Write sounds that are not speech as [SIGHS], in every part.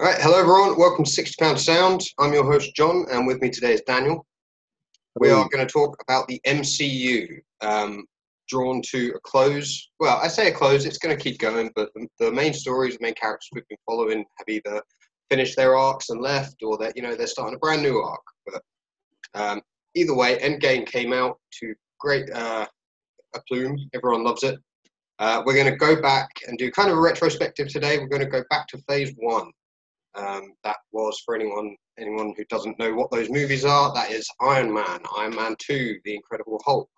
All right, hello everyone. Welcome to 60 Pound Sound. I'm your host John, and with me today is Daniel. We are going to talk about the MCU, um, drawn to a close. Well, I say a close; it's going to keep going, but the, the main stories, the main characters we've been following, have either finished their arcs and left, or that you know they're starting a brand new arc. But um, either way, Endgame came out to great uh, a plume. Everyone loves it. Uh, we're going to go back and do kind of a retrospective today. We're going to go back to Phase One. Um, that was for anyone anyone who doesn't know what those movies are. That is Iron Man, Iron Man Two, The Incredible Hulk,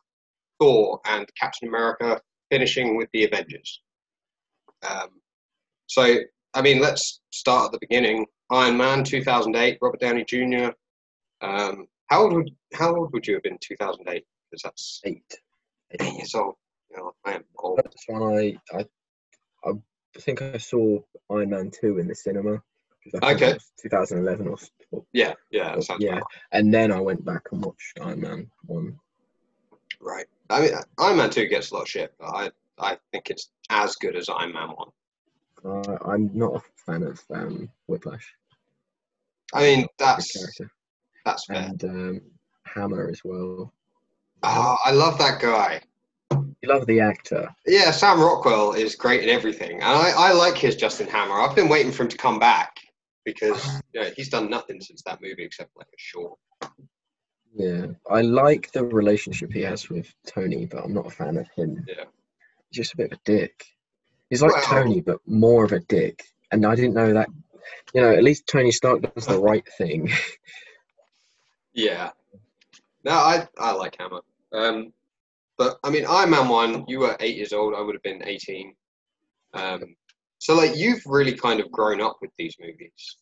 Thor, and Captain America, finishing with the Avengers. Um, so, I mean, let's start at the beginning. Iron Man, 2008, Robert Downey Jr. Um, how old would how old would you have been 2008? Because that's eight. eight years old. You know, I am old. That's when I, I, I think I saw Iron Man two in the cinema. 'Cause I think Okay. 2011 or, or Yeah, yeah, sounds yeah, about and then I went back and watched Iron Man one. right. I mean, Iron Man Two gets a lot of shit, but I I think it's as good as Iron Man One. Uh, I'm not a fan of um, Whiplash. I mean, that's that's fair. and um, Hammer as well. Oh, I love that guy. You love the actor. Yeah, Sam Rockwell is great in everything, and I, I like his Justin Hammer. I've been waiting for him to come back because you know, he's done nothing since that movie except like a short. Yeah, I like the relationship he has with Tony, but I'm not a fan of him. Yeah. He's just a bit of a dick. He's like Well- Tony, but more of a dick. And I didn't know that. You know, at least Tony Stark does the right thing. [LAUGHS] Yeah. No, I I like Hammer. Um, but I mean, Iron Man one, you were eight years old. I would have been eighteen. Um, so like you've really kind of grown up with these movies,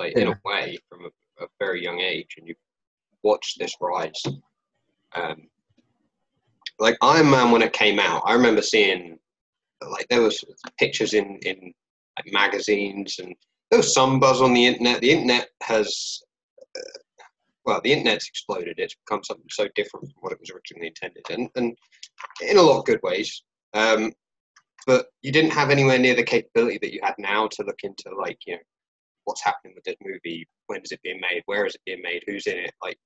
like in a way, from a, a very young age, and you've watched this rise. Um, like Iron Man when it came out, I remember seeing like there was pictures in in like magazines and there was some buzz on the internet. The internet has well, the internet's exploded. It's become something so different from what it was originally intended, and, and in a lot of good ways. Um, but you didn't have anywhere near the capability that you had now to look into, like, you know, what's happening with this movie, when is it being made, where is it being made, who's in it. Like,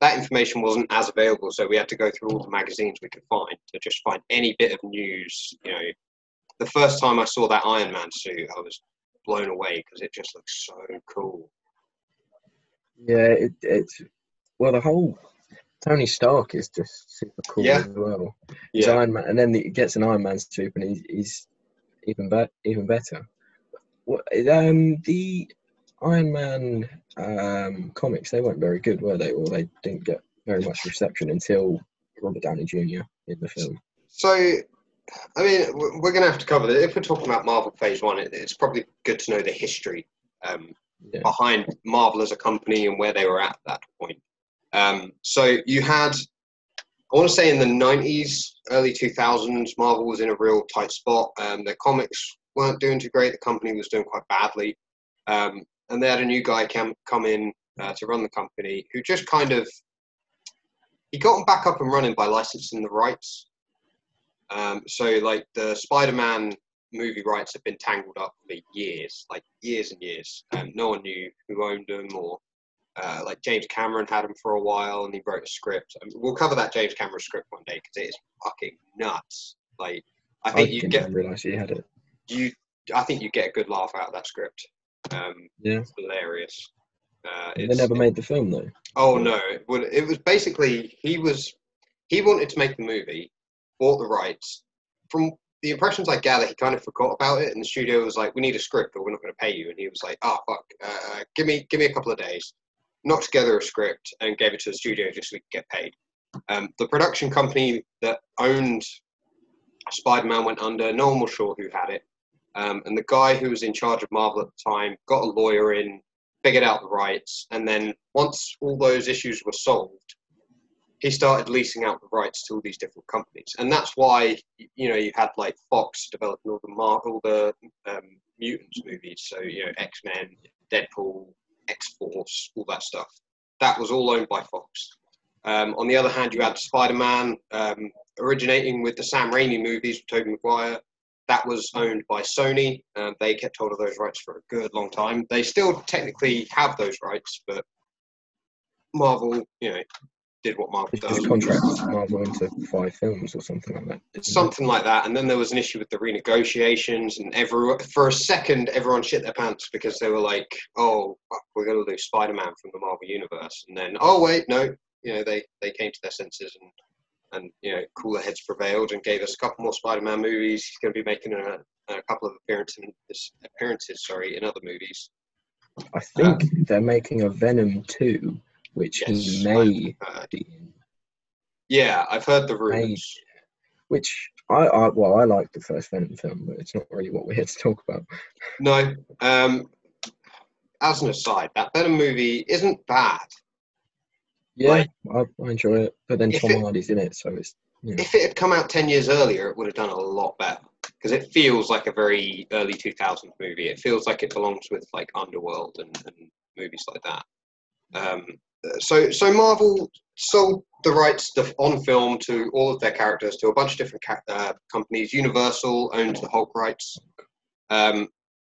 that information wasn't as available, so we had to go through all the magazines we could find to just find any bit of news. You know, the first time I saw that Iron Man suit, I was blown away because it just looks so cool. yeah, it, it's. Well, the whole Tony Stark is just super cool Yeah. as well. He's Yeah. Iron Man, and then he gets an Iron Man suit, and he's, he's even, be- even better. What, um, the Iron Man um, comics, they weren't very good, were they? Or they didn't get very much reception until Robert Downey Jr. in the film. So, I mean, we're going to have to cover that. If we're talking about Marvel Phase One, it's probably good to know the history um, Yeah. behind Marvel as a company and where they were at that point. Um, so you had, I want to say, in the '90s, early 2000s, Marvel was in a real tight spot. Um, their comics weren't doing too great. The company was doing quite badly, um, and they had a new guy come come in uh, to run the company who just kind of he got them back up and running by licensing the rights. Um, so like the Spider-Man movie rights have been tangled up for years, like years and years. Um, no one knew who owned them, or uh, like James Cameron had him for a while, and he wrote a script. Um, we'll cover that James Cameron script one day because it is fucking nuts. Like I I think you get even realise he had it. you, I think you get a good laugh out of that script. Um, Yeah. it's hilarious. Uh, They never made the film though. Oh no! It, would, it was basically he was he wanted to make the movie, bought the rights. From the impressions I gather, he kind of forgot about it, and the studio was like, "We need a script, or we're not going to pay you." And he was like, "Oh fuck, uh, give me give me a couple of days." Knocked together a script and gave it to the studio just so we could get paid. Um, the production company that owned Spider-Man went under. No one was sure who had it, um, and the guy who was in charge of Marvel at the time got a lawyer in, figured out the rights, and then once all those issues were solved, he started leasing out the rights to all these different companies, and that's why you know you had like Fox developing all the Mar- all the um, mutants movies, so you know X Men, Deadpool, X Force, all that stuff. That was all owned by Fox. Um, on the other hand, you had Spider Man um, originating with the Sam Raimi movies with Tobey Maguire. that was owned by Sony. Uh, they kept hold of those rights for a good long time. They still technically have those rights, but Marvel, you know, did what Marvel It's does. just contracts Marvel into five films or something like that. isn't it? something like that. And then there was an issue with the renegotiations, and everyone for a second everyone shit their pants because they were like, "Oh, fuck, we're going to lose Spider-Man from the Marvel universe," and then, "Oh wait, no," you know, they they came to their senses and and you know cooler heads prevailed and gave us a couple more Spider-Man movies. He's going to be making a, a couple of appearances appearances, sorry, in other movies. I think um, they're making a Venom 2, which he Yes, may I've heard. be in. Yeah, I've heard the rumors. Which I, I well, I like the first Venom film, but it's not really what we're here to talk about. No, um, as an aside, that Venom movie isn't bad. Yeah, Like- I, I enjoy it. But then Tom it- Hardy's in it, so it's if it had come out 10 years earlier, it would have done a lot better. Because it feels like a very early 2000s movie. It feels like it belongs with like Underworld and, and movies like that. Um, so, so Marvel sold the rights to, on film to all of their characters to a bunch of different ca- uh, companies. Universal owns the Hulk rights. Um,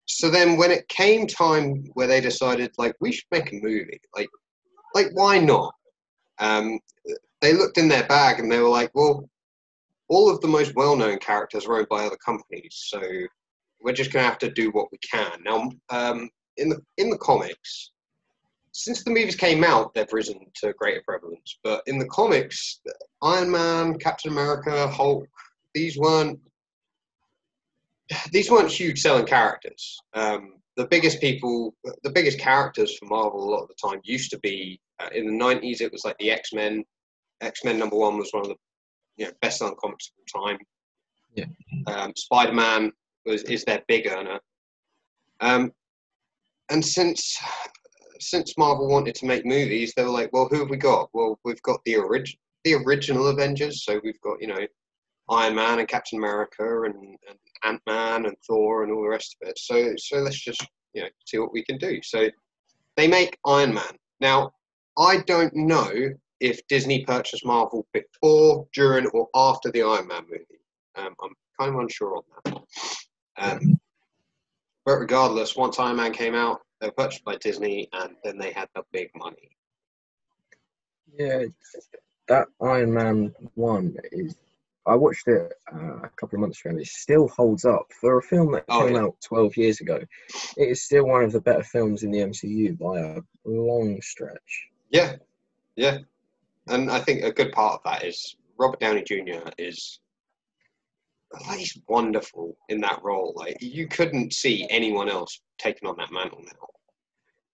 so then, when it came time where they decided, like, we should make a movie, like, like why not? Um, they looked in their bag and they were like, well, all of the most well-known characters are owned by other companies, so we're just going to have to do what we can. Now, um, in the in the comics, since the movies came out, they've risen to greater prevalence. But in the comics, Iron Man, Captain America, Hulk, these weren't these weren't huge selling characters. Um, the biggest people, the biggest characters for Marvel a lot of the time used to be uh, in the '90s. It was like the X Men. X Men number one was one of the you know, best selling comics of all time. Yeah. Um, Spider Man was is their big earner. Um, and since since Marvel wanted to make movies, they were like, well, who have we got? Well, we've got the the original Avengers, so we've got you know Iron Man and Captain America and, and Ant Man and Thor and all the rest of it. So so let's just you know see what we can do. So they make Iron Man. Now I don't know if Disney purchased Marvel before, during, or after the Iron Man movie. Um, I'm kind of unsure on that. Um, but regardless, once Iron Man came out, they were purchased by Disney, and then they had the big money. Yeah, that Iron Man one is. I watched it uh, a couple of months ago, and it still holds up for a film that Oh, came yeah. out twelve years ago. It is still one of the better films in the MCU by a long stretch. Yeah, yeah, and I think a good part of that is Robert Downey Jr. is. He's wonderful in that role. Like you couldn't see anyone else taking on that mantle now.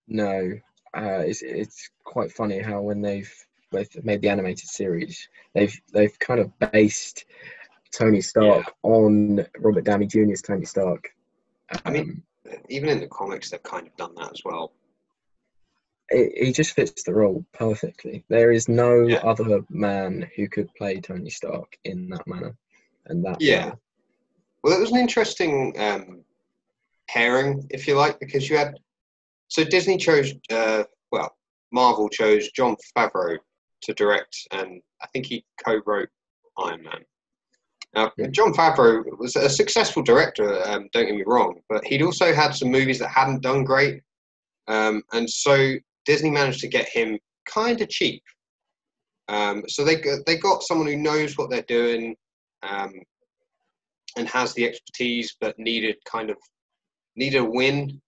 No, uh, it's it's quite funny how when they've they've made the animated series, they've they've kind of based Tony Stark on Robert Downey Jr.'s Tony Stark. I mean- Um, Even in the comics, they've kind of done that as well. he just fits the role perfectly. There is no Yeah. other man who could play Tony Stark in that manner and that. Yeah. well. Well, it was an interesting um, pairing, if you like, because you had. So Disney chose, uh, well, Marvel chose Jon Favreau to direct, and I think he co-wrote Iron Man. Now. Jon Favreau was a successful director. Um, don't get me wrong, but he'd also had some movies that hadn't done great, um, and so Disney managed to get him kind of cheap. Um, so they they got someone who knows what they're doing. Um, and has the expertise, but needed kind of needed a win.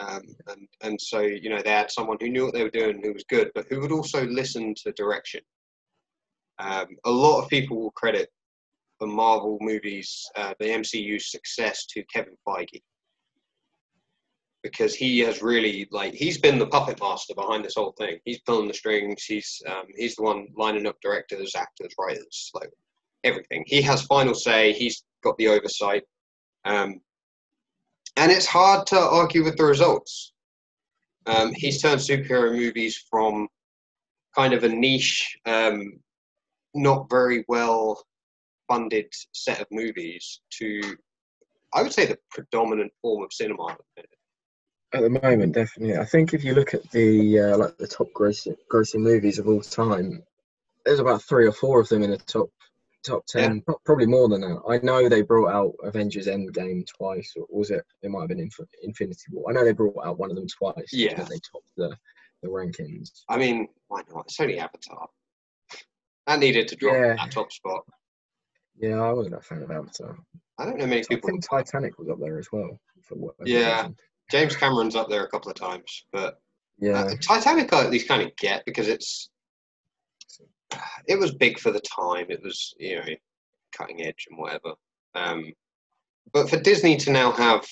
Um, and and so you know they had someone who knew what they were doing, who was good, but who would also listen to direction. Um, a lot of people will credit the Marvel movies, uh, the MCU's success to Kevin Feige because he has really like he's been the puppet master behind this whole thing. He's pulling the strings. He's um, he's the one lining up directors, actors, writers, like everything. He has final say. He's got the oversight, um, and it's hard to argue with the results. Um, he's turned superhero movies from kind of a niche, um, not very well funded set of movies to, I would say, the predominant form of cinema. at the moment, definitely. I think if you look at the uh, like the top grossing, grossing movies of all time, there's about three or four of them in the top top ten, pro- probably more than that. I know they brought out Avengers Endgame twice, or was it? It might have been Inf- Infinity War. I know they brought out one of them twice. Yeah. they topped the the rankings. I mean, why not? It's only Avatar. That needed to drop Yeah. that top spot. Yeah, I wasn't a fan of Avatar. I don't know many people. I think Titanic was up there as well. Yeah. reason. James Cameron's up there a couple of times, but Yeah. uh, Titanic I at least kind of get because it's it was big for the time. It was you know cutting edge and whatever. Um, but for Disney to now have,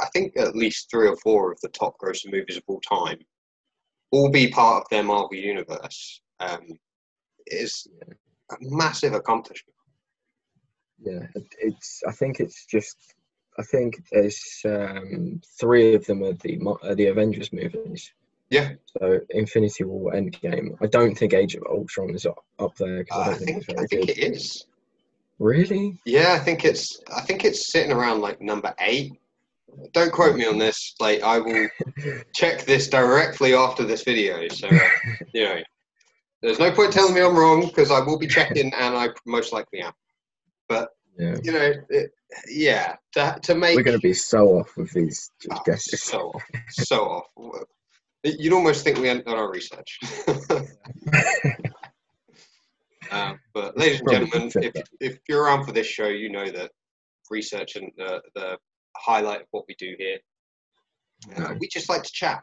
I think at least three or four of the top grossing movies of all time, all be part of their Marvel universe, um, is a massive accomplishment. Yeah, it's. I think it's just. I think there's um, three of them are the are the Avengers movies. Yeah. So Infinity War, Endgame. I don't think Age of Ultron is up, up there because I I don't think, think it's I think good. it is. Really? Yeah, I think it's I think it's sitting around like number eight. Don't quote me on this. Like I will [LAUGHS] check this directly after this video. So uh, you know, there's no point telling me I'm wrong because I will be checking [LAUGHS] and I most likely am. Yeah. You know, it, yeah, to, to make We're going to be so off with these Oh, guesses. so off, so [LAUGHS] off. You'd almost think we hadn't done our research. [LAUGHS] um, but ladies and gentlemen, if, if you're around for this show, you know that research and the, the highlight of what we do here. Uh, we just like to chat.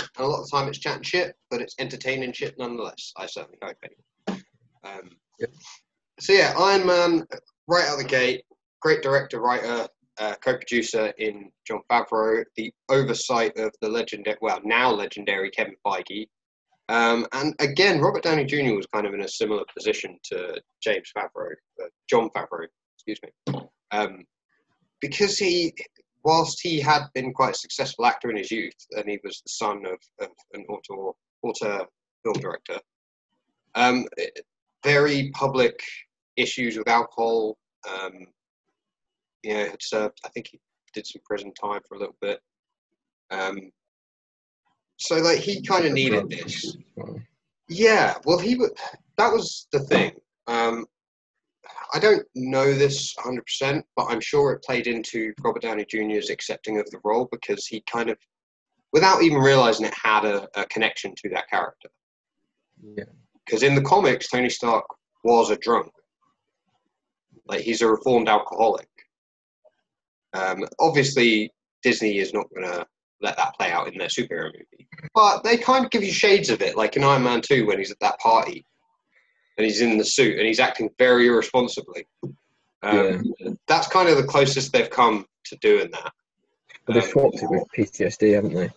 And a lot of the time it's chatting shit, but it's entertaining shit nonetheless. I certainly hope anyway. Um. So yeah, Iron Man, right out the gate, great director, writer, uh, co-producer in Jon Favreau, the oversight of the legendary, well now legendary Kevin Feige, um, and again Robert Downey Jr. was kind of in a similar position to James Favreau, uh, John Favreau, excuse me, um, because he, whilst he had been quite a successful actor in his youth, and he was the son of, of an auteur, auteur film director, um, very public issues with alcohol. Um, know, had served. I think he did some prison time for a little bit. Um, so like he kind of needed this. Yeah, well, he. That was the thing. Um, I don't know this 100%, but I'm sure it played into Robert Downey Jr.'s accepting of the role because he kind of, without even realizing it, had a, a connection to that character. Yeah. Because in the comics, Tony Stark was a drunk. Like he's a reformed alcoholic. Um, obviously, Disney is not going to let that play out in their superhero movie, but they kind of give you shades of it, like in Iron Man Two when he's at that party and he's in the suit and he's acting very irresponsibly. Um, That's kind of the closest they've come to doing that. But they Um, swapped it with PTSD, haven't they?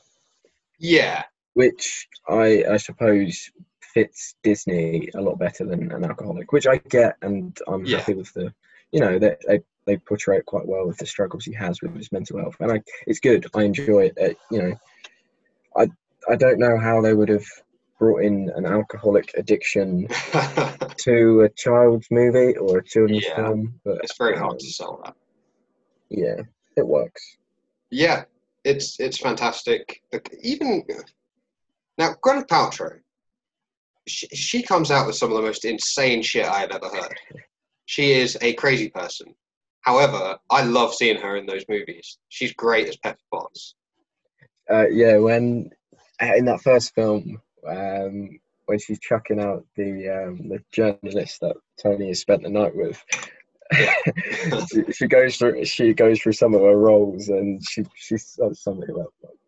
Yeah, Which I, I suppose fits Disney a lot better than an alcoholic, which I get, and I'm Yeah. happy with the, you know, that they, they portray it quite well with the struggles he has with his mental health, and I it's good. I enjoy it. Uh, you know, I I don't know how they would have brought in an alcoholic addiction [LAUGHS] to a child's movie or a children's Yeah. film, but it's very hard um, to sell that. yeah, it works. Yeah, it's it's fantastic. Even now, Gwyneth Paltrow, she, she comes out with some of the most insane shit I have ever heard. She is a crazy person. However, I love seeing her in those movies. She's great as Pepper Potts. Uh, yeah, when in that first film, um, when she's chucking out the um, the journalist that Tony has spent the night with, [LAUGHS] she, she goes through she goes through some of her roles, and she she says something about like,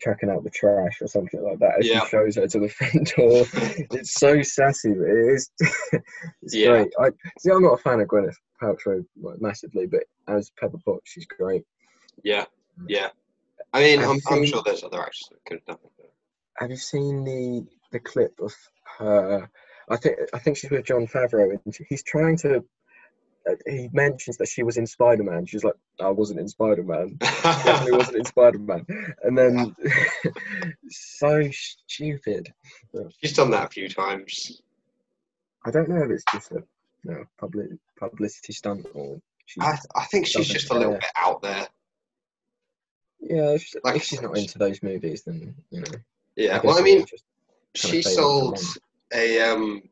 chucking out the trash or something like that. As Yeah. she shows her to the [LAUGHS] front door, it's so sassy. But it is [LAUGHS] it's Yeah. great. I see. I'm not a fan of Gwyneth Paltrow like, massively, but as Pepper Potts, she's great. Yeah, yeah. I mean, I'm, I'm sure there's other actors that could have done it. Have you seen the the clip of her? I think I think she's with Jon Favreau, and he's trying to. Uh, He mentions that she was in Spider Man. She's like, I wasn't in Spider Man. [LAUGHS] Definitely wasn't in Spider Man. And then, [LAUGHS] so stupid. She's done that a few times. I don't know if it's just a you know, public publicity stunt or. I, I think she's just a little bit out there. yeah, if, like if she's not into those movies, then you know. Yeah, guess well, I mean, she of fade into sold a um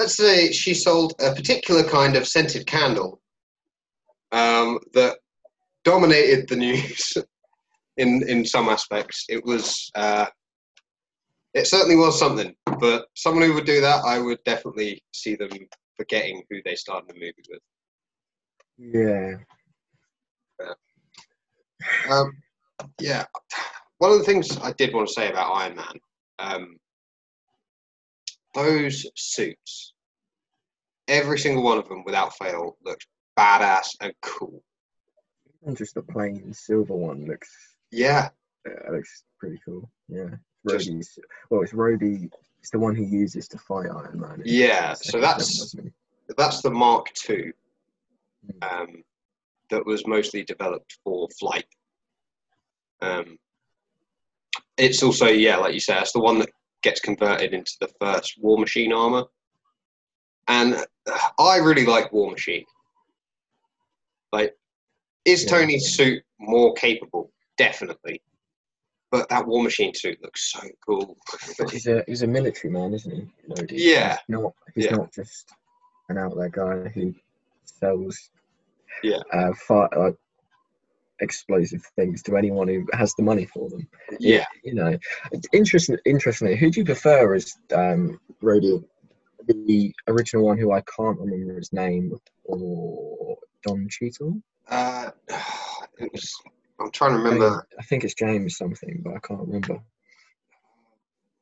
let's say she sold a particular kind of scented candle um, that dominated the [LAUGHS] news in in some aspects. It was uh, it certainly was something. But someone who would do that, I would definitely see them forgetting who they started the movie with. Yeah. Um, yeah. One of the things I did want to say about Iron Man, um, those suits, every single one of them without fail looks badass and cool. And just the plain silver one looks Yeah, uh, looks pretty cool. Yeah. Just- Rhodey's well it's Rhodey it's the one he uses to fight Iron Man. Yeah, so that's- film, that's the Mark II um, that was mostly developed for flight. Um, it's also, yeah, like you said, it's the one that gets converted into the first War Machine armor. And uh, I really like War Machine. Like, is Yeah. Tony's suit more capable? Definitely. But that War Machine suit looks so cool. But he's a he's a military man, isn't he? Yeah. He's not he's Yeah. not just an out there guy who sells Yeah. uh fire, like explosive things to anyone who has the money for them. yeah. You know, it's interesting. Interestingly, who do you prefer as um, Rhodey? The original one, who I can't remember his name, or Don Cheadle? Uh, it was, I'm trying to remember. I think it's James something, but I can't remember.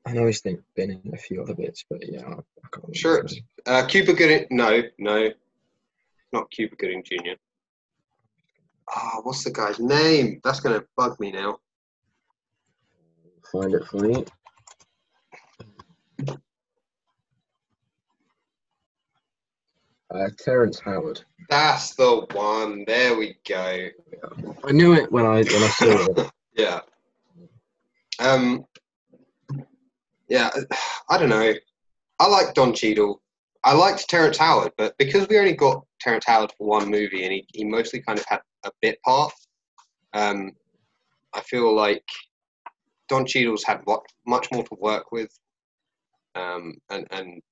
I know he's think- been in a few other bits, but yeah, I, I can't. Sure remember. it's- Uh, Cuba Gooding. No, no, not Cuba Gooding Jr. Ah, what's the guy's name? That's gonna bug me now. Find it for you. Uh, Terrence Howard. That's the one. There we go. I knew it when I when I saw it. [LAUGHS] Yeah. Um. Yeah, [SIGHS] I don't know. I like Don Cheadle. I liked Terrence Howard, but because we only got Terrence Howard for one movie and he, he mostly kind of had a bit part, um, I feel like Don Cheadle's had what much more to work with, um, and and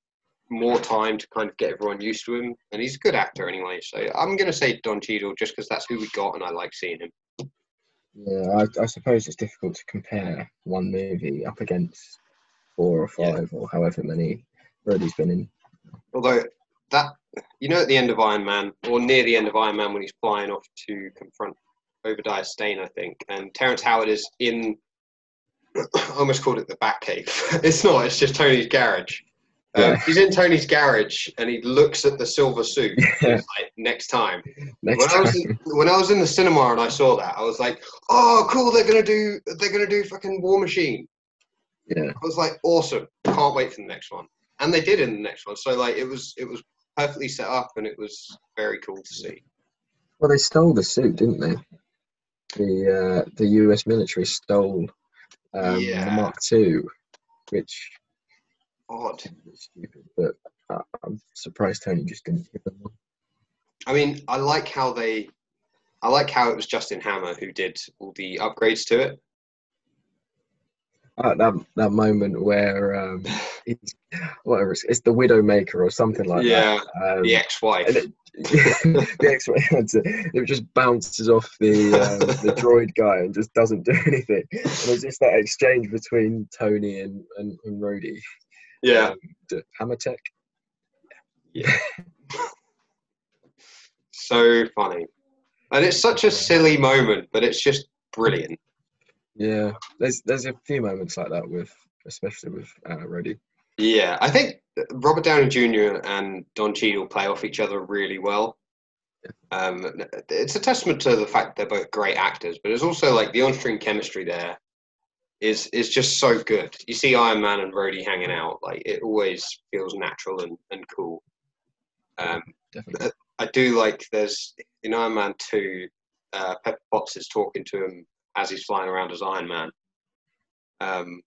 more time to kind of get everyone used to him. And he's a good actor anyway, so I'm gonna say Don Cheadle just because that's who we got and I like seeing him. Yeah, I, I suppose it's difficult to compare one movie up against four or Yeah. five or however many Rhodey's been in. Although that, you know, at the end of Iron Man, or near the end of Iron Man, when he's flying off to confront Obadiah Stane, I think, and Terrence Howard is in. [CLEARS THROAT] I almost called it the Batcave. [LAUGHS] it's not. It's just Tony's garage. Um, Yeah. he's in Tony's garage and he looks at the silver suit. [LAUGHS] Yeah. Like, next time. Next When I was time. in, when I was in the cinema and I saw that, I was like, "Oh, cool! They're gonna do they're gonna do fucking War Machine." Yeah, I was like, awesome. Can't wait for the next one. And they did in the next one. So like it was it was perfectly set up and it was very cool to see. well, they stole the suit, didn't they? The uh, the U.S. military stole um, Yeah. the Mark II, which Odd. stupid. But uh, I'm surprised Tony just didn't give them one. I mean, I like how they I like how it was Justin Hammer who did all the upgrades to it. Uh, that that moment where um, [LAUGHS] it's, whatever it's, it's the Widowmaker or something like yeah, that. Um, [LAUGHS] the ex-wife. [LAUGHS] it, the answer, it just bounces off the um, the [LAUGHS] droid guy and just doesn't do anything. And it's just that exchange between Tony and and, and Rhodey. yeah. Um, Hammer Tech. Yeah. so funny. And it's such a silly moment, but it's just brilliant. Yeah, there's there's a few moments like that with, especially with uh, Rhodey. Yeah, I think Robert Downey Jr. and Don Cheadle play off each other really well. Um, it's a testament to the fact they're both great actors, but it's also like the on-screen chemistry there is is just so good. You see Iron Man and Rhodey hanging out, like it always feels natural and, and cool. Um, Definitely. I do like there's in Iron Man two, uh, Pepper Potts is talking to him as he's flying around as Iron Man, um,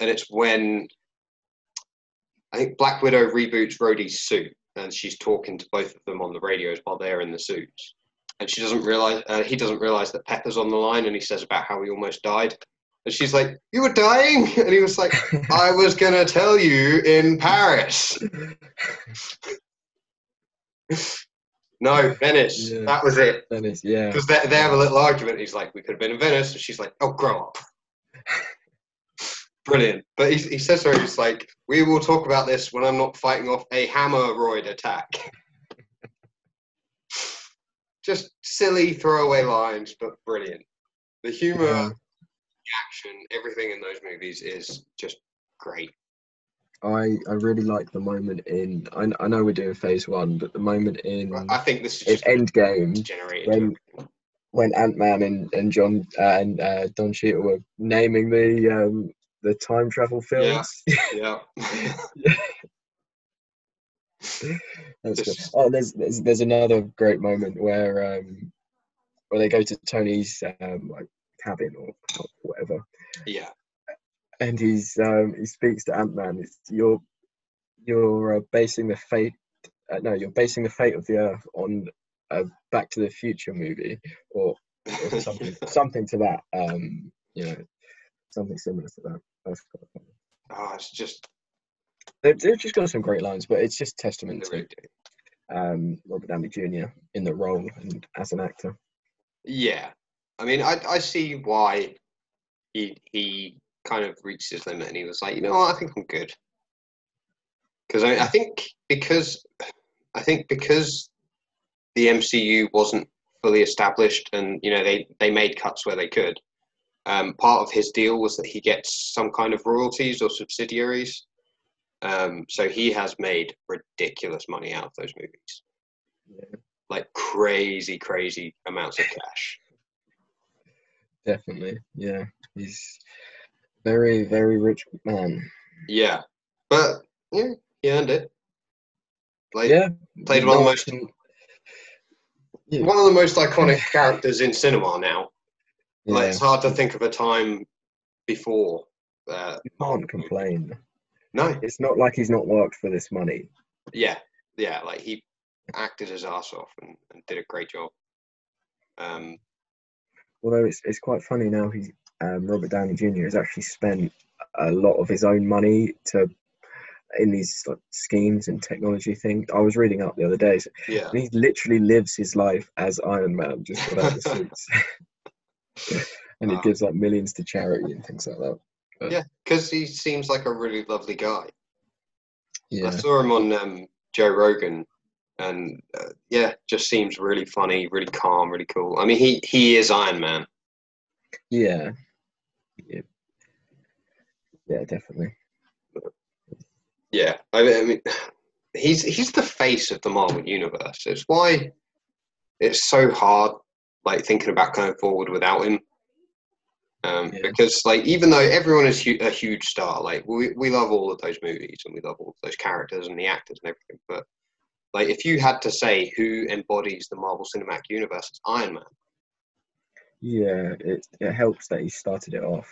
and it's when I think Black Widow reboots Rhodey's suit, and she's talking to both of them on the radios while they're in the suits, and she doesn't realize uh, he doesn't realize that Pepper's on the line, and he says about how he almost died, And she's like, "You were dying," [LAUGHS] and he was like, [LAUGHS] "I was gonna tell you in Paris." [LAUGHS] no, Venice. Yeah. That was it. Venice, yeah. Because they, they have a little argument. He's like, "We could have been in Venice," and she's like, "Oh, grow up." Brilliant. But he, he says her, he's like, "We will talk about this when I'm not fighting off a hammeroid attack." [LAUGHS] Just silly throwaway lines, but brilliant. The humor, Yeah. the action, everything in those movies is just great. I I really like the moment in. I, I know we're doing phase one, but the moment in I think this is Endgame generated. when- when Ant Man and and John uh, and uh, Don Cheadle were naming the um the time travel films. yeah. [LAUGHS] That's good. Oh, there's, there's there's another great moment where um where they go to Tony's um like cabin or, or whatever, yeah. and he's um he speaks to Ant Man. It's you're you're uh, basing the fate. Uh, no, you're basing the fate of the Earth on a Back to the Future movie or, or something [LAUGHS] something to that. Um, you know, something similar to that. That's oh, it's just They've, they've just got some great lines, but it's just testament to um, Robert Downey Jr. in the role and as an actor. Yeah. I mean, I I see why he he kind of reached his limit and he was like, you know what, I think I'm good. Because I, I think because I think because the MCU wasn't fully established and you know they they made cuts where they could. Um, part of his deal was that he gets some kind of royalties or subsidiaries. Um, so he has made ridiculous money out of those movies, Yeah, like crazy, crazy amounts of cash. definitely. Yeah, he's very, very rich man. Yeah, but yeah, he earned it. Like Yeah, played one of the most- Yeah. one of the most iconic characters in cinema now. Like it's hard to think of a time before. Uh, you can't complain. no, It's not like he's not worked for this money. yeah, yeah, like he acted his ass off and, and did a great job. Um, Although it's it's quite funny now. He um, Robert Downey Jr. has actually spent a lot of his own money to in these like, schemes and technology thing. I was reading up the other day. so- yeah, and he literally lives his life as Iron Man, just without the [LAUGHS] suits. [LAUGHS] and he Wow. gives like millions to charity and things like that. yeah, because he seems like a really lovely guy. Yeah. I saw him on um, Joe Rogan, and uh, yeah, just seems really funny, really calm, really cool. I mean, he he is Iron Man. yeah, yeah, yeah, definitely. Yeah, I, I mean, [SIGHS] he's he's the face of the Marvel universe. It's why it's so hard, like thinking about going forward without him. Um, Yeah. Because like, even though everyone is hu- a huge star, like we we love all of those movies and we love all of those characters and the actors and everything, but like if you had to say who embodies the Marvel Cinematic Universe, it's Iron Man. Yeah, it it helps that he started it off.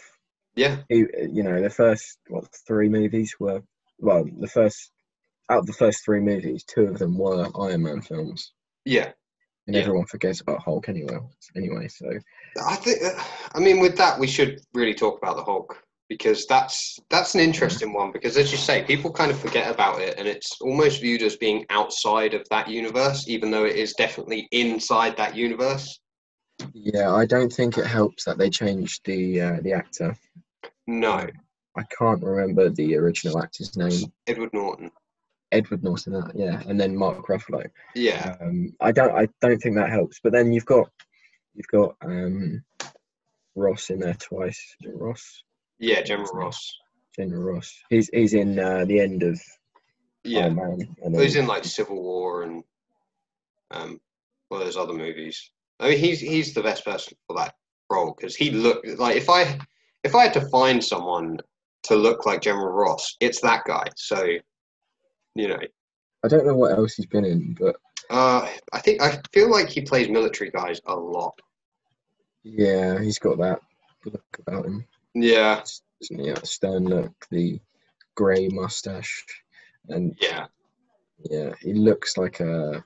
Yeah, He, you know, the first what three movies were well, the first out of the first three movies, two of them were Iron Man films, yeah. And Yeah. everyone forgets about Hulk anyway. Anyway, so I think, I mean, with that, we should really talk about the Hulk because that's that's an interesting one. Because as you say, people kind of forget about it, and it's almost viewed as being outside of that universe, even though it is definitely inside that universe. yeah, I don't think it helps that they changed the uh, the actor. No, I can't remember the original actor's name. Edward Norton. Edward Norton, that yeah, and then Mark Ruffalo. Yeah, Um, I don't, I don't think that helps. But then you've got, you've got um, Ross in there twice. Ross, yeah, General Ross. General Ross. He's he's in uh, the end of Yeah, Iron Man. He's in like Civil War and um, all those other movies. I mean, he's he's the best person for that role because he looked like if I if I had to find someone to look like General Ross, it's that guy. So, you know, I don't know what else he's been in, but uh, I think I feel like he plays military guys a lot. yeah, he's got that look about him. Yeah, Isn't he? That stern look, the grey mustache, and yeah, yeah, he looks like a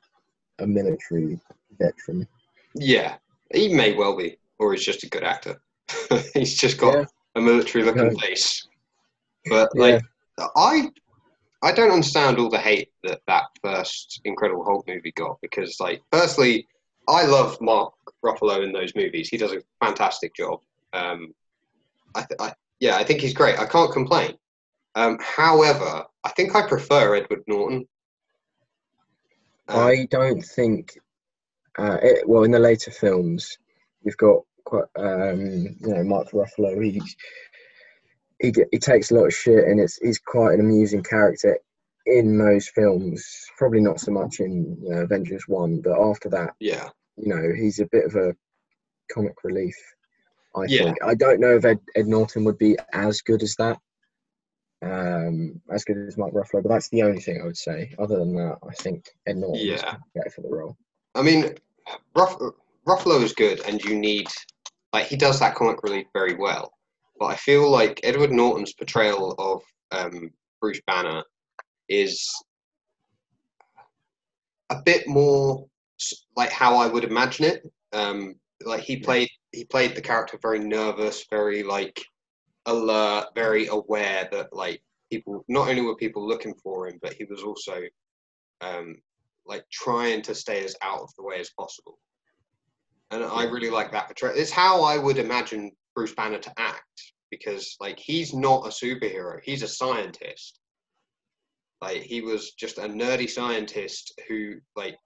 a military veteran. yeah. He may well be, or he's just a good actor. [LAUGHS] he's just got Yeah. a military-looking Yeah. face. But Yeah. like, I I don't understand all the hate that that first Incredible Hulk movie got because, like, firstly, I love Mark Ruffalo in those movies. He does a fantastic job. Um, I, th- I yeah, I think he's great. I can't complain. Um, however, I think I prefer Edward Norton. Um, I don't think. Uh, it, well, in the later films, you've got quite, um, you know, Mark Ruffalo. He's he he takes a lot of shit, and it's he's quite an amusing character in those films. Probably not so much in you know, Avengers One, but after that, yeah, you know, he's a bit of a comic relief. I Yeah. think. I don't know if Ed, Ed Norton would be as good as that, um, as good as Mark Ruffalo, but that's the only thing I would say. Other than that, I think Ed Norton Yeah. better for the role. I mean, Ruff, Ruffalo is good, and you need like he does that comic relief very well. But I feel like Edward Norton's portrayal of um, Bruce Banner is a bit more like how I would imagine it. Um, like he played he played the character very nervous, very like alert, very aware that like people not only were people looking for him, but he was also um, like trying to stay as out of the way as possible. And I really like that portrayal. It's how I would imagine Bruce Banner to act because like he's not a superhero, he's a scientist. Like he was just a nerdy scientist who like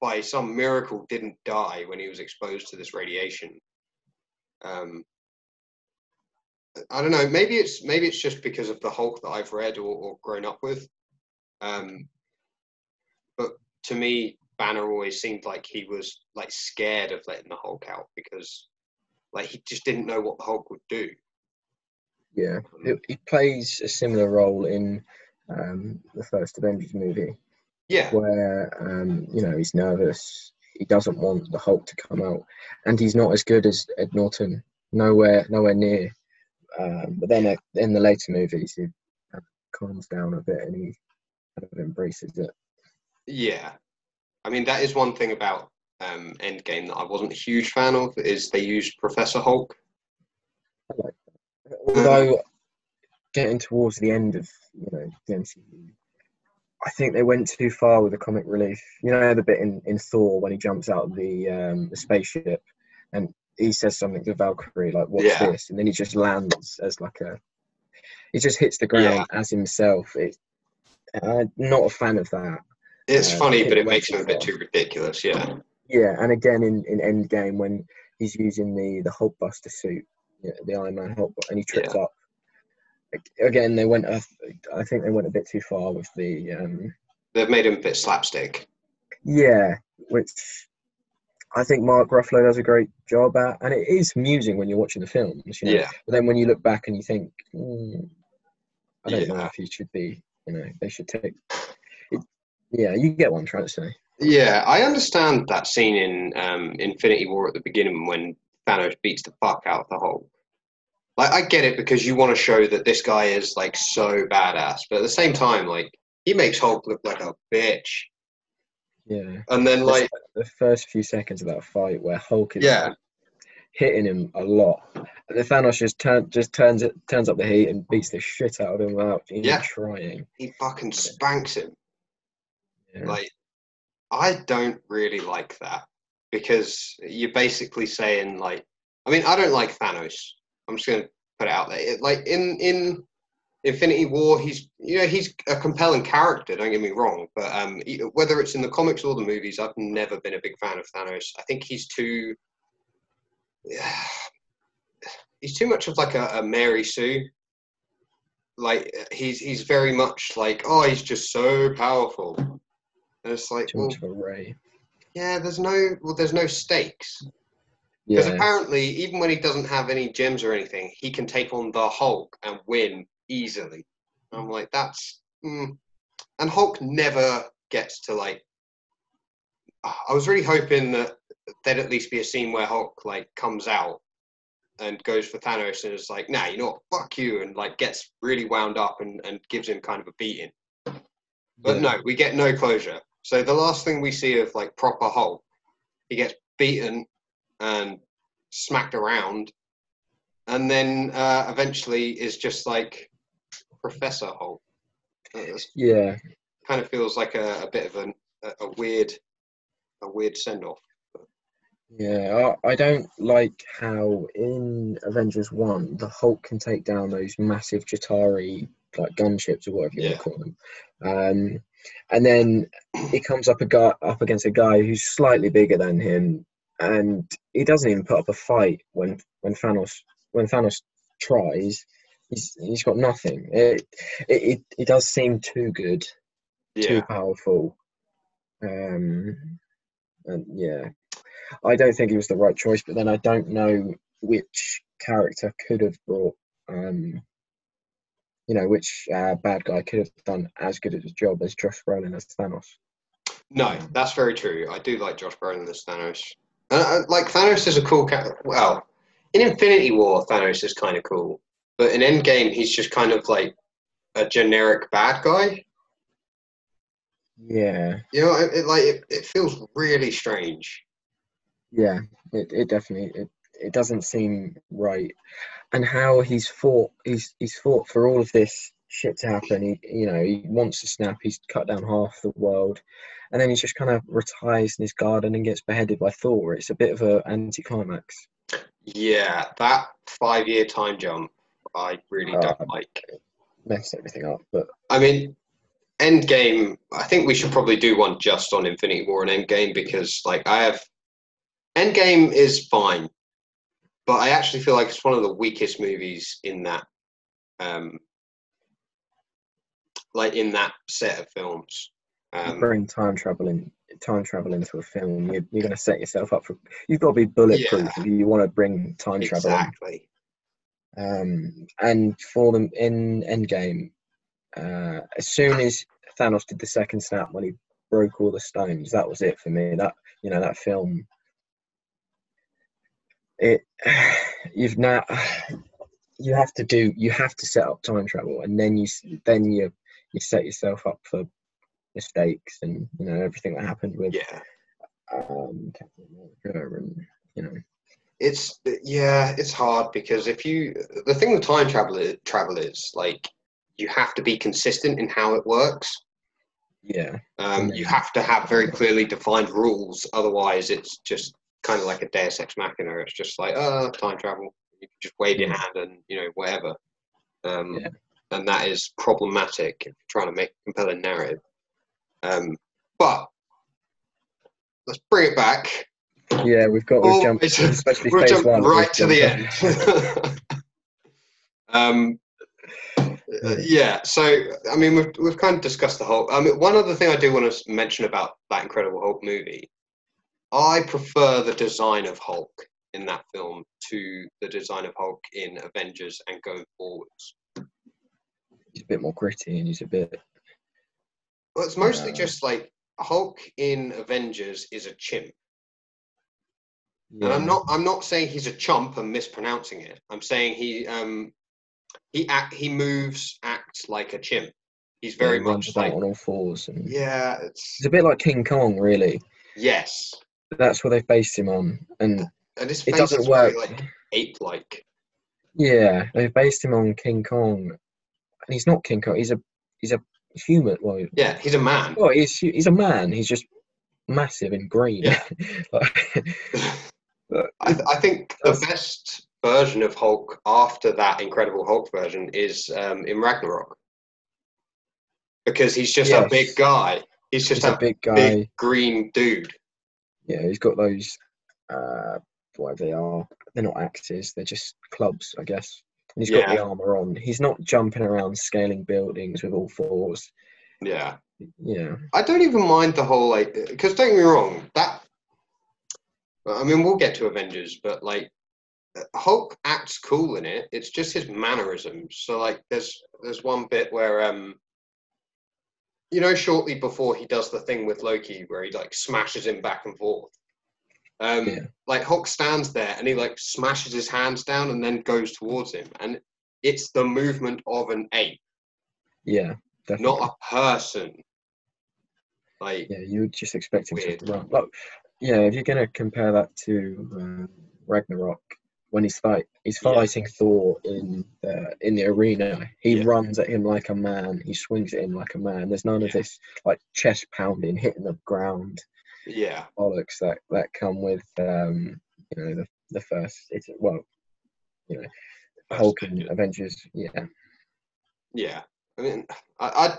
by some miracle didn't die when he was exposed to this radiation. Um I don't know, maybe it's maybe it's just because of the Hulk that I've read or, or grown up with. Um but to me, Banner always seemed like he was like scared of letting the Hulk out because like he just didn't know what the Hulk would do. Yeah, he, he plays a similar role in um, the first Avengers movie, Yeah, where um, you know he's nervous. He doesn't want the Hulk to come out, and he's not as good as Ed Norton. Nowhere, nowhere near. Um, but then uh, in the later movies, he uh, calms down a bit and he kind of embraces it. yeah. I mean, that is one thing about um, Endgame that I wasn't a huge fan of is they used Professor Hulk. Although getting towards the end of you know the MCU, I think they went too far with the comic relief. You know the bit in, in Thor when he jumps out of the um, the spaceship and he says something to Valkyrie like "What's Yeah. this?" and then he just lands as like a he just hits the ground as himself. It, I'm not a fan of that. It's Uh, funny, but it makes him a bit too ridiculous. Yeah, Yeah, and again in, in Endgame when he's using the the Hulkbuster suit, yeah, the Iron Man Hulk, and he trips up. Again, they went. a- I think they went a bit too far with the. Um, they've made him a bit slapstick. yeah, which I think Mark Ruffalo does a great job at, and it is amusing when you're watching the films. You know? Yeah, But then when you look back and you think, mm, I don't know Yeah. if he should be. You know, they should take. It, yeah, you get one. I'm trying to say. Yeah. I understand that scene in um, Infinity War at the beginning when Thanos beats the fuck out of the Hulk. Like, I get it because you want to show that this guy is like so badass, but at the same time, like he makes Hulk look like a bitch. Yeah. And then like, the first few seconds of that fight where Hulk is Yeah. hitting him a lot. And the Thanos just turn, just turns it turns up the heat and beats the shit out of him without even Yeah. trying. he fucking spanks him. Yeah. Like, I don't really like that because you're basically saying like, I mean, I don't like Thanos. I'm just gonna put it out there. It, like in in Infinity War, he's you know he's a compelling character. Don't get me wrong, but um, whether it's in the comics or the movies, I've never been a big fan of Thanos. I think he's too. Yeah, [SIGHS] he's too much of like a, a Mary Sue. Like he's he's very much like oh he's just so powerful, and it's like well, a ray. yeah, there's no well, there's no stakes because Yeah. apparently even when he doesn't have any gems or anything, he can take on the Hulk and win easily. I'm like that's mm. and Hulk never gets to like. I was really hoping that there'd at least be a scene where Hulk like comes out and goes for Thanos and is like, nah, you know what, fuck you, and like gets really wound up and, and gives him kind of a beating. But Yeah. no, we get no closure. So the last thing we see of like proper Hulk, he gets beaten and smacked around, and then uh, eventually is just like Professor Hulk. Yeah, kind of feels like a, a bit of an, a, a weird, a weird send off. yeah. I, I don't like how in Avengers One the Hulk can take down those massive Chitauri like gunships or whatever you Yeah. want to call them. Um, and then he comes up a guy up against a guy who's slightly bigger than him, and he doesn't even put up a fight when when Thanos when Thanos tries. He's he's got nothing. It it it, it does seem too good, too powerful. Um, and yeah, I don't think it was the right choice. But then I don't know which character could have brought, um, you know, which uh, bad guy could have done as good a job as Josh Brolin as Thanos. no, that's very true. I do like Josh Brolin as Thanos. Uh, like Thanos is a cool character. Well, in Infinity War, Thanos is kind of cool, but in Endgame, he's just kind of like a generic bad guy. Yeah, You know, it, it like it, it feels really strange. yeah, it, it definitely it, it doesn't seem right. And how he's fought he's he's fought for all of this shit to happen. He you know, he wants to snap, he's cut down half the world. And then he just kind of retires in his garden and gets beheaded by Thor. It's a bit of an anticlimax. Yeah, that five-year time jump, I really Uh, don't like. Messed everything up. But I mean, Endgame. I think we should probably do one just on Infinity War and Endgame because, like, I have Endgame is fine, but I actually feel like it's one of the weakest movies in that, um, like in that set of films. Um, bring time travel in time travel into a film, you're, you're going to set yourself up for. You've got to be bulletproof Yeah. if you want to bring time travel in. exactly. Um, and for them in Endgame, uh, as soon as Thanos did the second snap when he broke all the stones, that was it for me. That you know that film. It you've now you have to do you have to set up time travel and then you then you you set yourself up for mistakes and you know everything that happened with Yeah. um Captain America and you know It's yeah, it's hard because if you the thing with time travel is, travel is like you have to be consistent in how it works. yeah Um, you have to have very clearly defined rules, otherwise it's just kind of like a Deus Ex Machina. It's just like, oh, time travel. You can just wave your hand and you know whatever. Um, Yeah. And that is problematic if you're trying to make a compelling narrative. Um, but let's bring it back. yeah we've got we've Oh, jumped especially We'll phase jump one right to the end. [LAUGHS] um, uh, yeah, so I mean, we've we've kind of discussed the whole. I mean, one other thing I do want to mention about that Incredible Hulk movie, I prefer the design of Hulk in that film to the design of Hulk in Avengers and going forwards. he's a bit more gritty and he's a bit Well, it's mostly Yeah. just like Hulk in Avengers is a chimp, yeah, and I'm not I'm not saying he's a chump and mispronouncing it. I'm saying he um he act he moves acts like a chimp. He's yeah, very he much like on all fours and yeah, it's he's a bit like King Kong really yes, that's what they've based him on and and his it doesn't is very work like ape-like. yeah they've based him on King Kong and he's not King Kong he's a he's a human well Yeah, he's a man. well he's he's a man he's just massive and green Yeah. [LAUGHS] Like- [LAUGHS] I, th- I think the best version of Hulk after that Incredible Hulk version is um, in Ragnarok because he's just a big guy. He's just he's a, a big guy big green dude. Yeah he's got those uh whatever they are they're not axes they're just clubs I guess and he's got the armor on he's not jumping around scaling buildings with all fours Yeah, yeah I don't even mind the whole like because don't get me wrong that. I mean, we'll get to Avengers, but like Hulk acts cool in it. It's just his mannerisms. So like, there's there's one bit where um, you know, shortly before he does the thing with Loki, where he like smashes him back and forth. Um, Yeah. like Hulk stands there and he like smashes his hands down and then goes towards him, and it's the movement of an ape, yeah definitely. not a person. Like, yeah, you would just expect him Weird. to run. Like, yeah, if you're going to compare that to um, Ragnarok, when he's fight he's Yeah. fighting Thor in the in the arena. He Yeah. runs at him like a man. He swings at him like a man. There's none of this like chest pounding, hitting the ground Yeah, bollocks that that come with um you know the the first it's well you know First Hulk and Avengers. Avengers yeah yeah. I mean, I, I,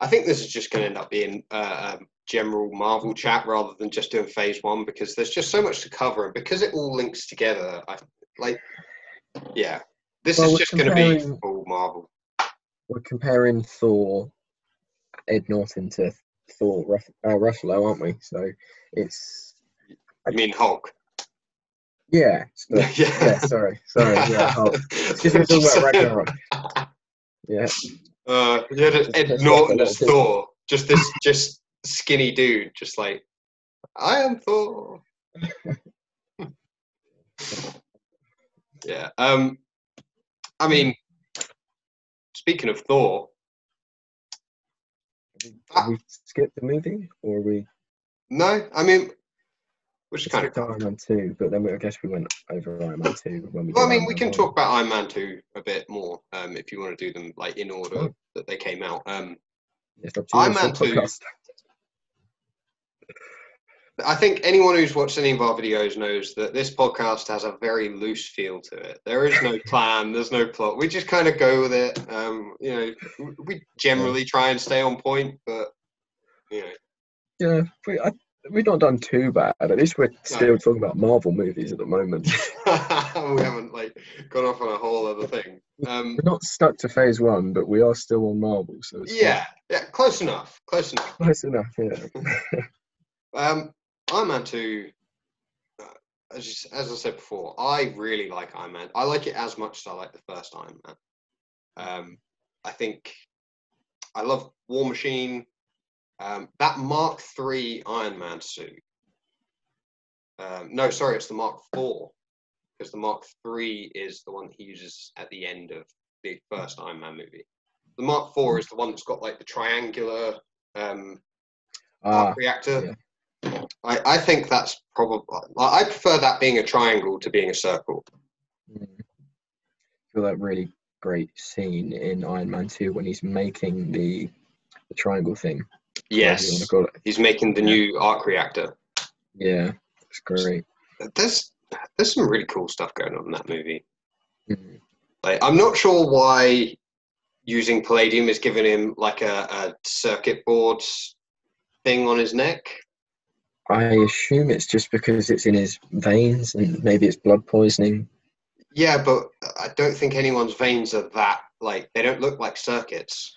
I think this is just going to end up being uh, um, general Marvel chat rather than just doing Phase One because there's just so much to cover, and because it all links together. I like, yeah, this Well, is just going to be full Marvel. we're comparing Thor Ed Norton to Thor Ruff, uh, Ruffalo aren't we so it's I mean Hulk. yeah so- [LAUGHS] yeah. yeah sorry sorry yeah Hulk. [LAUGHS] Were talking about Ragnarok. Yeah, Uh, had Ed piss off a Norton as. Thor, just this, just skinny dude, just like I am Thor. [LAUGHS] yeah. Um. I mean, speaking of Thor, have we skipped the movie or are we no. I mean, which is kind of. Iron Man two? But then we, I guess we went over Iron Man two when we. Well, I mean, Iron we Man can 1. talk about Iron Man two a bit more, um, if you want to do them like in order Sure. that they came out. Um, It's up to you, Iron Man 2. podcast. I think anyone who's watched any of our videos knows that this podcast has a very loose feel to it. There is no [LAUGHS] plan, there's no plot. We just kind of go with it. Um, you know, we generally try and stay on point, but you know, Yeah, we, I, we've not done too bad. At least we're still talking about Marvel movies at the moment. [LAUGHS] we haven't like gone off on a whole other thing. Um, We're not stuck to Phase One, but we are still on Marvel, so it's yeah, yeah, close enough, close enough. close enough. Yeah, [LAUGHS] Um, Iron Man 2, uh, as, as I said before, I really like Iron Man. I like it as much as I like the first Iron Man. Um, I think I love War Machine. Um, that Mark III Iron Man suit. Um, no, sorry, it's the Mark IV. Because the Mark III is the one he uses at the end of the first Iron Man movie. The Mark IV is the one that's got like the triangular um, ah, reactor. I, I think that's probably. I prefer that being a triangle to being a circle. mm. feel that really great scene in Iron Man Two when he's making the the triangle thing. Yes, wanna call it. he's making the Yeah. new arc reactor. Yeah, it's great. There's there's some really cool stuff going on in that movie. Mm. Like, I'm not sure why using palladium is giving him like a, a circuit board thing on his neck. I assume it's just because it's in his veins and maybe it's blood poisoning. Yeah, but I don't think anyone's veins are that like they don't look like circuits.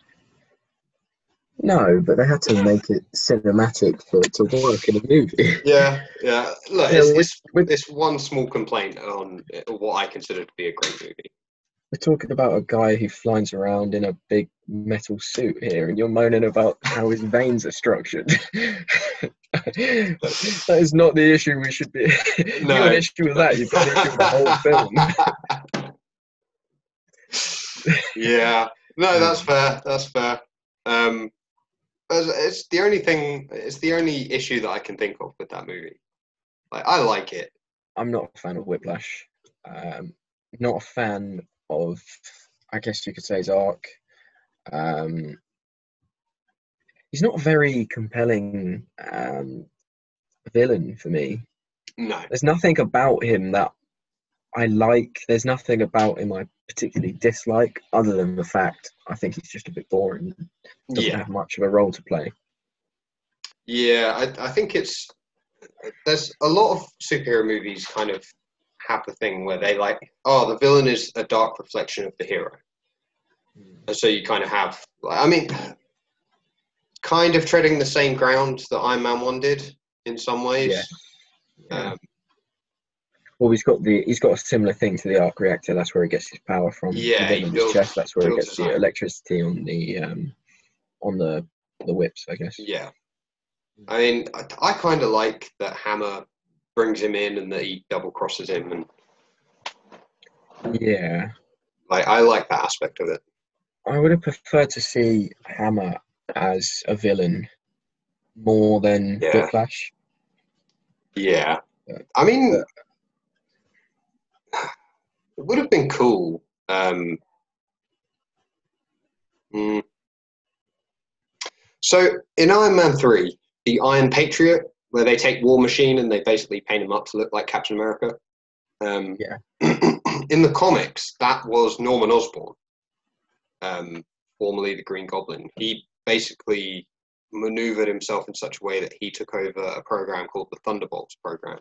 No, but they had to make it cinematic for it to work in a movie. [LAUGHS] Yeah, yeah. Look, Yeah, it's, with- it's, with- it's one small complaint on what I consider to be a great movie. We're talking about a guy who flies around in a big metal suit here, and you're moaning about how his veins are structured. [LAUGHS] that is not the issue we should be. [LAUGHS] you No. have an issue with that, you've got an issue with the whole film. [LAUGHS] yeah, no, that's fair. That's fair. Um, it's, it's the only thing. It's the only issue that I can think of with that movie. Like, I like it. I'm not a fan of Whiplash. Um, not a fan of, I guess you could say, his arc. Um, he's not a very compelling um, villain for me. No, There's nothing about him that I like. There's nothing about him I particularly dislike, other than the fact I think he's just a bit boring. Doesn't yeah, have much of a role to play. yeah. I, I think it's there's a lot of superhero movies kind of have the thing where they like, oh, the villain is a dark reflection of the hero. And so you kind of have, I mean, kind of treading the same ground that Iron Man 1 did in some ways. Yeah. Yeah. Um, Well, he's got the he's got a similar thing to the arc reactor. That's where he gets his power from. Yeah, he builds- his chest. That's where he gets the electricity on the um on the the whips. I guess. yeah. I mean, I, I kind of like that Hammer brings him in and that he double crosses him. And Yeah, like, I like that aspect of it. I would have preferred to see Hammer as a villain more than Yeah. Whiplash. Yeah. I mean, it would have been cool. Um, mm. So in Iron Man three, the Iron Patriot, where they take War Machine and they basically paint him up to look like Captain America. Um, Yeah. [CLEARS THROAT] in the comics, that was Norman Osborn, um, formerly the Green Goblin. He basically maneuvered himself in such a way that he took over a program called the Thunderbolts program.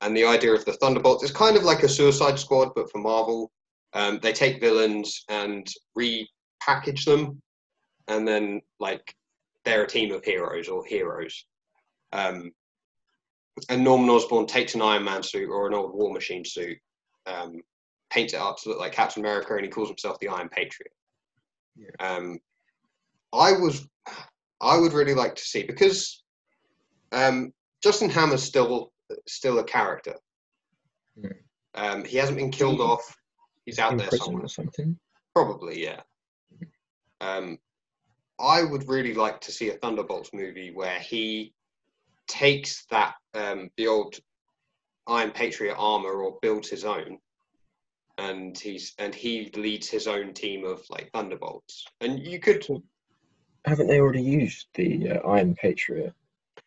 And the idea of the Thunderbolts is kind of like a Suicide Squad, but for Marvel. Um, they take villains and repackage them, and then like they're a team of heroes or heroes. Um, and Norman Osborn takes an Iron Man suit or an old War Machine suit, um, paints it up to look like Captain America, and he calls himself the Iron Patriot. Yeah. Um, I was, I would really like to see because um, Justin Hammer's still still a character. Hmm. Um, he hasn't been killed He- off. He's out there somewhere. or something. Probably, yeah. Um, I would really like to see a Thunderbolts movie where he takes that um, the old Iron Patriot armor or builds his own, and he's and he leads his own team of like Thunderbolts. And you could, Haven't they already used the uh, Iron Patriot?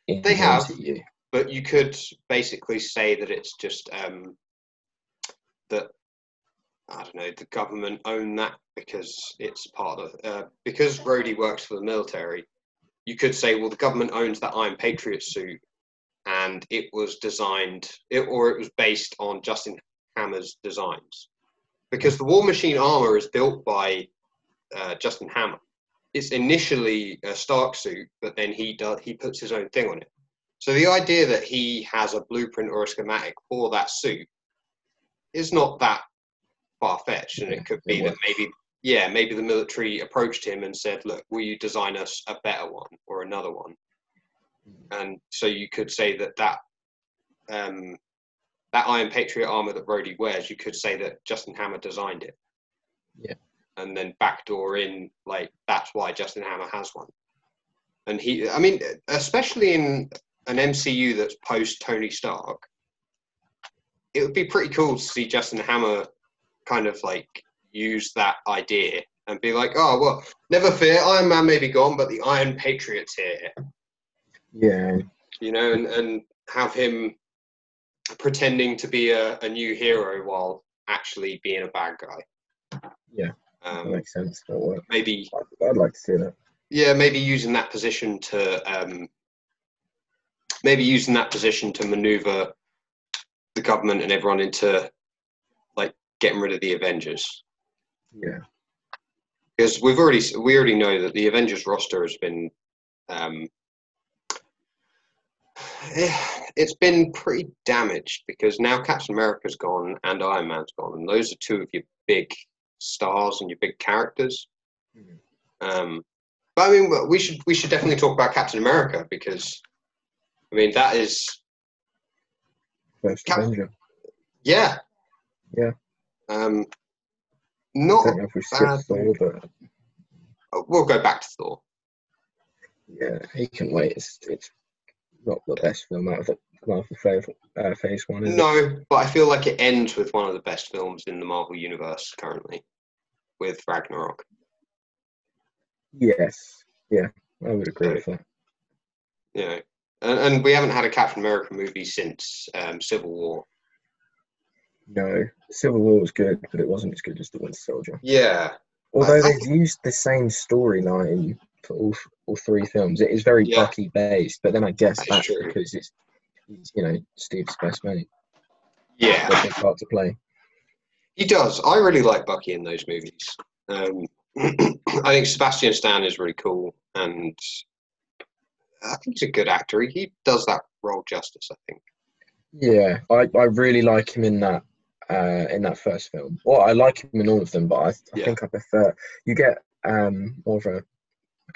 They the have. MCU? but you could basically say that it's just um, that I don't know the government own that because it's part of uh, because Rhodey works for the military. You could say, well, the government owns that Iron Patriot suit, and it was designed, it, or it was based on Justin Hammer's designs, because the War Machine armor is built by uh, Justin Hammer. It's initially a Stark suit, but then he does he puts his own thing on it. So the idea that he has a blueprint or a schematic for that suit is not that far fetched, and it could be that maybe yeah, maybe the military approached him and said, "Look, will you design us a better one or another one?" And so you could say that that um, that Iron Patriot armor that Rhodey wears, you could say that Justin Hammer designed it. Yeah. And then backdoor in like that's why Justin Hammer has one. And he, I mean, especially in an MCU that's post Tony Stark, it would be pretty cool to see Justin Hammer kind of like use that idea and be like, oh well, never fear, Iron Man may be gone, but the Iron Patriot's here Yeah, you know, and, and have him pretending to be a, a new hero while actually being a bad guy. Yeah. that Um, makes sense. Maybe, I'd, I'd like to see that. yeah, maybe using that position to, um, maybe using that position to maneuver the government and everyone into, like, getting rid of the Avengers. Yeah, Because we've already, we already know that the Avengers roster has been, um, [SIGHS] it's been pretty damaged because now Captain America's gone and Iron Man's gone, and those are two of your big stars and your big characters. Mhm. Um, but I mean, we should we should definitely talk about Captain America because, I mean, that is first Cap- Avenger. yeah, Yeah. Um, not if we skipped Thor, but we'll go back to Thor. yeah, he can wait. It's it's not the best film out of the Marvel phase, uh, phase one. Is it? No, but I feel like it ends with one of the best films in the Marvel universe currently, with Ragnarok. Yes, yeah, I would agree with that. Know, and, and we haven't had a Captain America movie since um, Civil War. No, Civil War was good, but it wasn't as good as the Winter Soldier. Yeah, Although I- they've used the same storyline for all, all three films, it is very Yeah. Bucky based. But then I guess That's that's because it's, it's you know Steve's best mate. yeah, a big part to play. he does. I really like Bucky in those movies. Um, [CLEARS THROAT] I think Sebastian Stan is really cool, and I think he's a good actor. He does that role justice. I think. Yeah, I, I really like him in that uh, in that first film. Well, I like him in all of them, but I, I Yeah. think I prefer you get um, more of a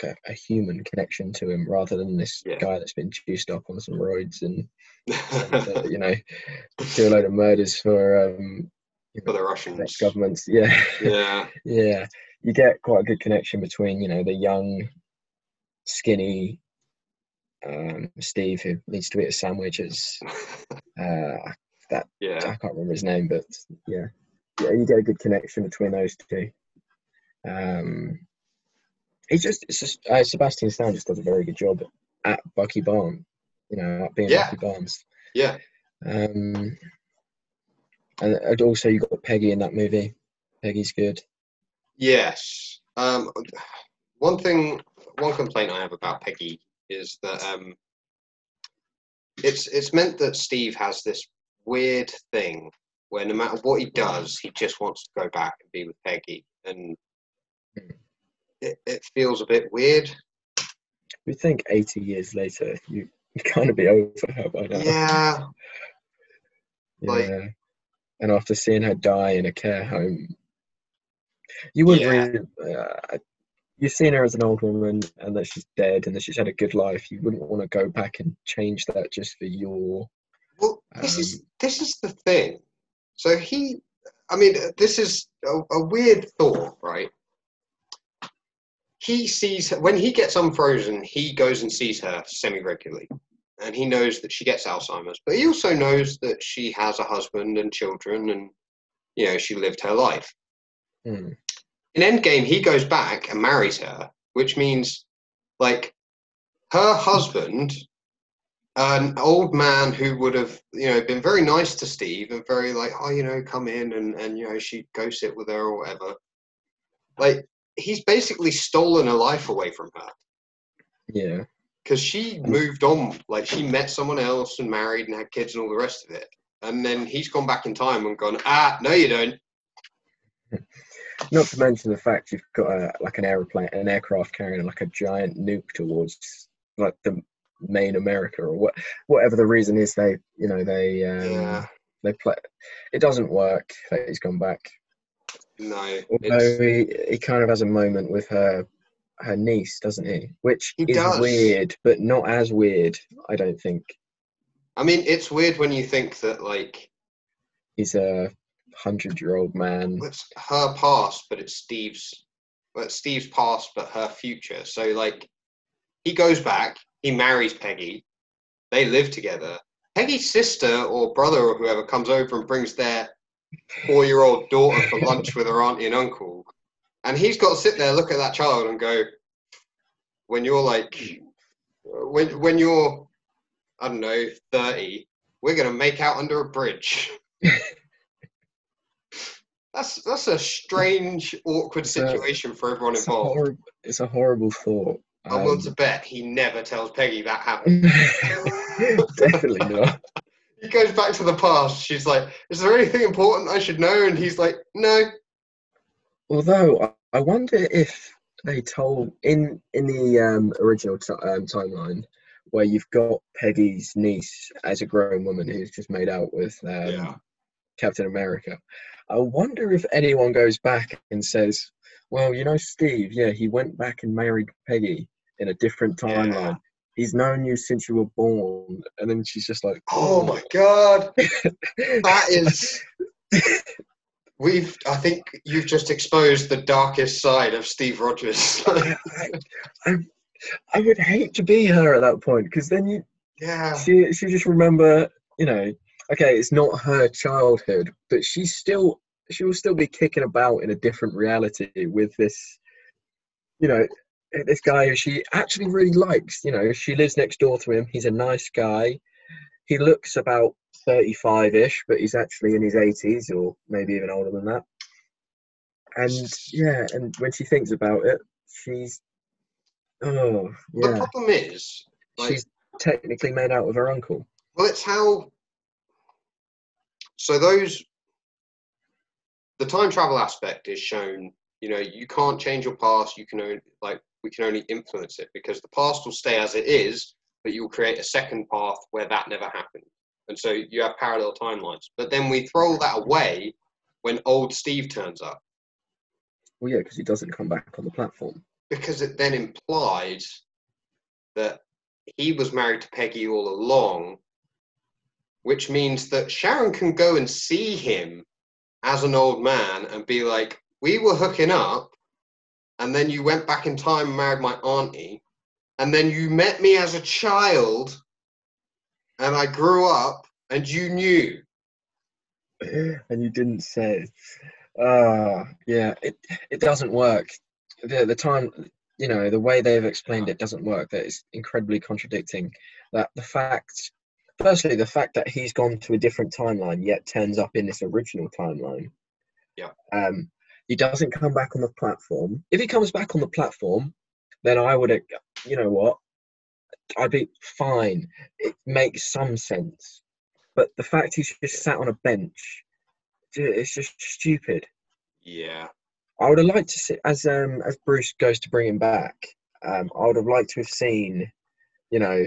like a, a human connection to him rather than this Yeah. guy that's been juiced up on some roids and, [LAUGHS] and uh, you know do a load of murders for um, For the Russians. next governments. [LAUGHS] Yeah, Yeah, yeah. You get quite a good connection between you know the young, skinny um, Steve who needs to eat a sandwich as [LAUGHS] uh, yeah. I can't remember his name, but yeah, yeah, you get a good connection between those two. Um, he's just, it's just uh, Sebastian Stan just does a very good job at Bucky Barnes. You know, at being Yeah. Bucky Barnes. Yeah. Um, and, and also you got Peggy in that movie. Peggy's good. Yes. Um, one thing, one complaint I have about Peggy is that um, it's it's meant that Steve has this weird thing where no matter what he does, he just wants to go back and be with Peggy, and it, it feels a bit weird. We think 80 years later, you you kind of be over her by now. Yeah. like- Yeah. and after seeing her die in a care home, you wouldn't Yeah. really. Uh, you've seen her as an old woman and that she's dead and that she's had a good life. You wouldn't want to go back and change that just for your. Well, this is Um, this is the thing. So he, I mean, this is a, a weird thought, right? He sees her, when he gets unfrozen, he goes and sees her semi regularly, and he knows that she gets Alzheimer's, but he also knows that she has a husband and children, and you know she lived her life. Hmm. In Endgame, he goes back and marries her, which means like her husband, an old man who would have, you know, been very nice to Steve and very like, oh, you know, come in and and you know, she'd go sit with her or whatever. Like he's basically stolen her life away from her Yeah. because she moved on. Like she met someone else and married and had kids and all the rest of it. And then he's gone back in time and gone, ah, no, you don't. Not to mention the fact you've got a, like an aeroplane, an aircraft carrying like a giant nuke towards like the main America or what, whatever the reason is. They, you know, they um, Yeah, they play. It doesn't work. That he's gone back. no. Although he, he kind of has a moment with her her niece, doesn't he? Which He is does. weird, but not as weird. I don't think I mean, it's weird when you think that like he's a hundred year old man. it's her past, but it's Steve's. Well, it's Steve's past, but her future. So like, he goes back. He marries Peggy. They live together. Peggy's sister or brother or whoever comes over and brings their four-year-old daughter for lunch with her auntie and uncle, and he's got to sit there, look at that child, and go, when you're like, when when you're, I don't know, thirty, we're gonna make out under a bridge. [LAUGHS] That's that's a strange, awkward It's a- situation for everyone It's a, involved. it's a horrible thought. I'm willing Um, to bet he never tells Peggy that happened. [LAUGHS] definitely not. He goes back to the past. She's like, "Is there anything important I should know?" And he's like, "No." Although I- I wonder if they told in in the um, original t- um, timeline where you've got Peggy's niece as a grown woman who's just made out with um, Yeah. Captain America. I wonder if anyone goes back and says, "Well, you know, Steve, yeah, he went back and married Peggy in a different oh, Yeah. timeline. He's known you since you were born." And then she's just like, Oh, oh. my god, [LAUGHS] that is. We've. I think you've just exposed the darkest side of Steve Rogers. I, [LAUGHS] I, I would hate to be her at that point because then you yeah. she she just remember you know okay it's not her childhood but she's still she will still be kicking about in a different reality with this you know this guy who she actually really likes you know she lives next door to him he's a nice guy he looks about 35ish but he's actually in his 80s or maybe even older than that and yeah and when she thinks about it she's oh The problem is, like, she's technically made out with her uncle Well, it's how. So those. The time travel aspect is shown. You know, you can't change your past. You can only like we can only influence it because the past will stay as it is, but you'll create a second path where that never happened, and so you have parallel timelines. But then we throw that away when old Steve turns up Well, yeah, because he doesn't come back on the platform. because it then implies that he was married to Peggy all along, which means that Sharon can go and see him as an old man and be like, We were hooking up, and then you went back in time and married my auntie, and then you met me as a child, and I grew up, and you knew. [LAUGHS] and you didn't say. Ah, uh, yeah, it it doesn't work. The the time, you know, the way they've explained it doesn't work. That is incredibly contradicting. That the fact, firstly, the fact that he's gone to a different timeline yet turns up in this original timeline. Yeah. Um, he doesn't come back on the platform. If he comes back on the platform, then I would, you know what, I'd be fine. It makes some sense. But the fact he's just sat on a bench, it's just stupid. Yeah. I would have liked to see as um as Bruce goes to bring him back. Um, I would have liked to have seen, you know,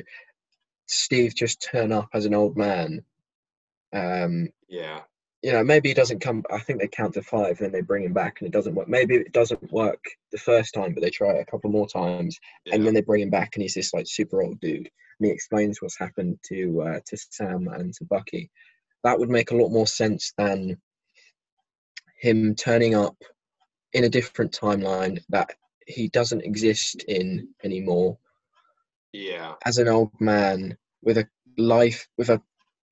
Steve just turn up as an old man. Um, yeah you know, maybe he doesn't come. I think they count to five, then they bring him back, and it doesn't work. Maybe it doesn't work the first time, but they try it a couple more times, yeah. and then they bring him back, and he's this like super old dude, and he explains what's happened to uh, to Sam and to Bucky. That would make a lot more sense than him turning up in a different timeline that he doesn't exist in anymore. Yeah, as an old man with a life with a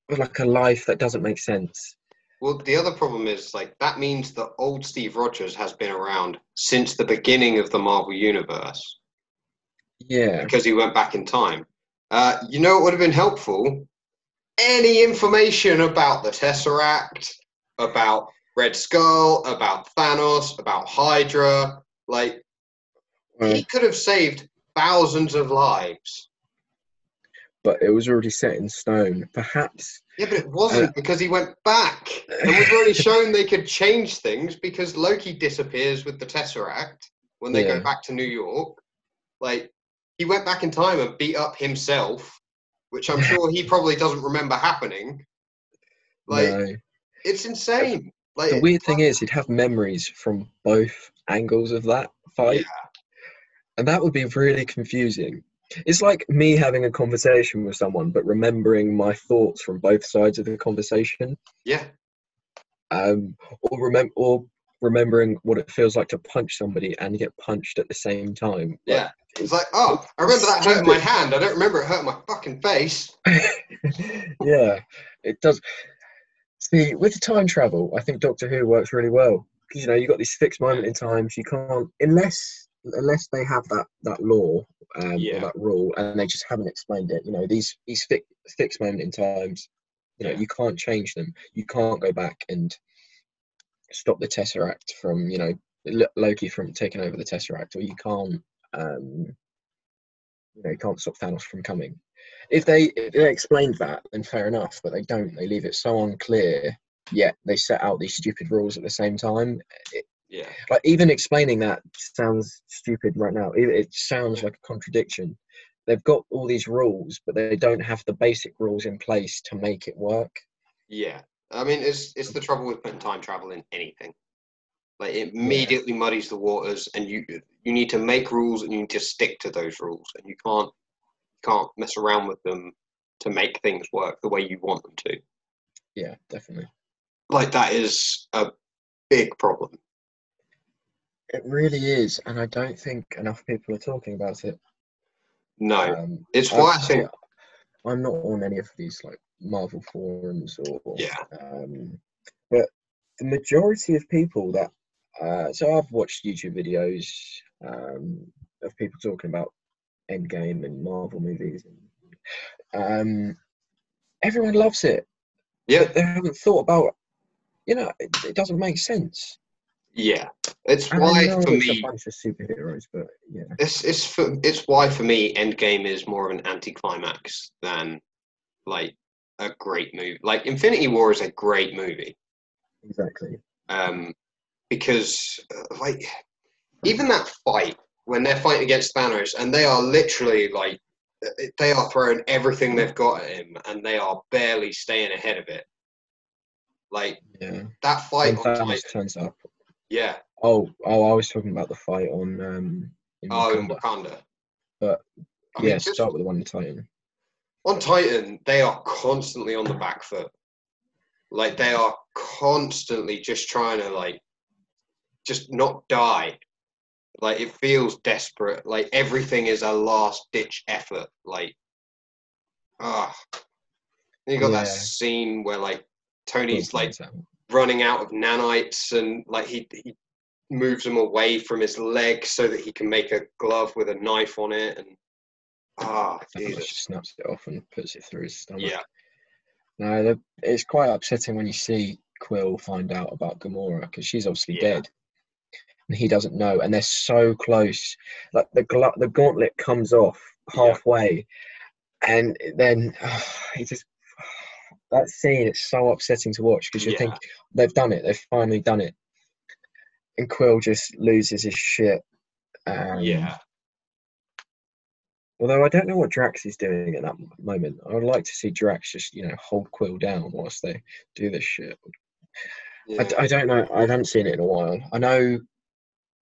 with like a life that doesn't make sense well, the other problem is like that means that old Steve Rogers has been around since the beginning of the Marvel Universe. Yeah. Because he went back in time. Uh, you know what would have been helpful? Any information about the Tesseract, about Red Skull, about Thanos, about Hydra. Like, he could have saved thousands of lives. But it was already set in stone. Perhaps yeah, but it wasn't uh, because he went back. And we've already shown they could change things because Loki disappears with the Tesseract when they yeah. go back to New York. Like, he went back in time and beat up himself, which I'm sure he probably doesn't remember happening. Like, no. it's insane. Like, the weird thing is, he'd have memories from both angles of that fight. Yeah. And that would be really confusing. It's like me having a conversation with someone, but remembering my thoughts from both sides of the conversation. Yeah. Um, or remember, or remembering what it feels like to punch somebody and get punched at the same time. Yeah. it's like, oh, I remember that hurting my hand. I don't remember it hurting my fucking face. [LAUGHS] yeah, it does. See, with the time travel, I think Doctor Who works really well. Because, you know, you've got these fixed moment in times. You can't, unless unless they have that that law um, yeah. or that rule, and they just haven't explained it. You know, these these fi- fixed moment in times, you know, yeah. you can't change them. You can't go back and stop the Tesseract from, you know, Loki from taking over the Tesseract, or you can't, um, you know, you can't stop Thanos from coming. If they if they explained that, then fair enough. But they don't. They leave it so unclear. Yet they set out these stupid rules at the same time. It, yeah. Like even explaining that sounds stupid right now. It, it sounds like a contradiction. They've got all these rules, but they don't have the basic rules in place to make it work. Yeah. I mean, it's it's the trouble with putting time travel in anything. Like it immediately yeah. muddies the waters, and you you need to make rules and you need to stick to those rules, and you can't can't mess around with them to make things work the way you want them to. Yeah, definitely. Like that is a big problem. It really is, and I don't think enough people are talking about it. No, um, it's why I, I think I'm not on any of these like Marvel forums or yeah. Um, but the majority of people that uh, so I've watched YouTube videos um, of people talking about Endgame and Marvel movies, and um, everyone loves it. Yeah, they haven't thought about, you know, it, it doesn't make sense. Yeah, it's I why for me. A bunch of superheroes, but yeah, it's it's for it's why for me Endgame is more of an anticlimax than like a great movie. Like Infinity War is a great movie. Exactly. Um, because uh, like even that fight when they're fighting against Thanos and they are literally like uh, they are throwing everything they've got at him and they are barely staying ahead of it. Like yeah. that fight when Thanos Titan, turns up yeah. Oh, oh, I was talking about the fight on. Um, in oh, Wakanda. in Wakanda. But I yeah, mean, start with the one in Titan. On Titan, they are constantly on the back foot. Like they are constantly just trying to like, just not die. Like it feels desperate. Like everything is a last ditch effort. Like, ah. you got yeah. that scene where like Tony's like. Running out of nanites and like he he moves them away from his leg so that he can make a glove with a knife on it and ah Jesus. just snaps it off and puts it through his stomach. Yeah. No, the, it's quite upsetting when you see Quill find out about Gamora because she's obviously Yeah. dead, and he doesn't know, and they're so close. Like the gla- the gauntlet comes off Yeah. halfway, and then [SIGHS] he just that scene. It's so upsetting to watch because you Yeah. think they've done it, they've finally done it, and Quill just loses his shit. Um, yeah. Although I don't know what Drax is doing at that moment. I would like to see Drax just, you know, hold Quill down whilst they do this shit. I, yeah. d- I don't know. I haven't seen it in a while. I know,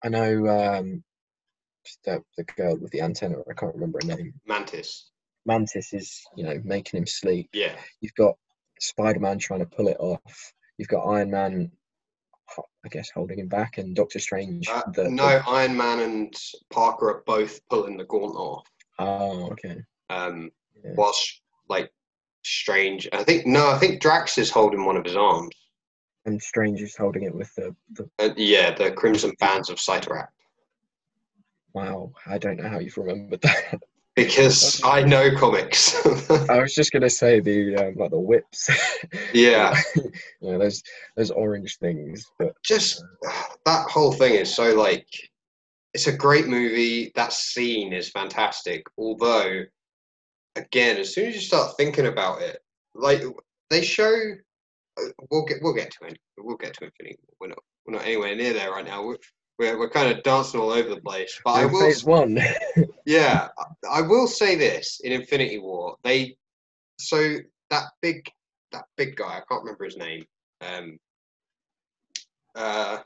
I know um, the, the girl with the antenna. I can't remember her name. Mantis. Mantis is, you know, making him sleep. Yeah. You've got Spider Man trying to pull it off. You've got Iron Man, I guess, holding him back, and Doctor Strange. Uh, the, no, Iron Man and Parker are both pulling the gauntlet off. Oh, okay. Um, Yeah. whilst like Strange, I think no, I think Drax is holding one of his arms. And Strange is holding it with the, the. Uh, yeah, the Crimson Bands of Cyttorak. Wow, I don't know how you've remembered [LAUGHS] that. Because I know comics. [LAUGHS] I was just gonna say the um, like the whips. yeah, [LAUGHS] know, those those orange things. But just that whole thing is so like it's a great movie. That scene is fantastic. Although, again, as soon as you start thinking about it, like they show, uh, we'll get we'll get to it. We'll get to Infinity. We're not we're not anywhere near there right now. We're we're, we're kind of dancing all over the place. But I will phase one. [LAUGHS] Yeah, I- will say this in Infinity War, they so that big that big guy, I can't remember his name. Um uh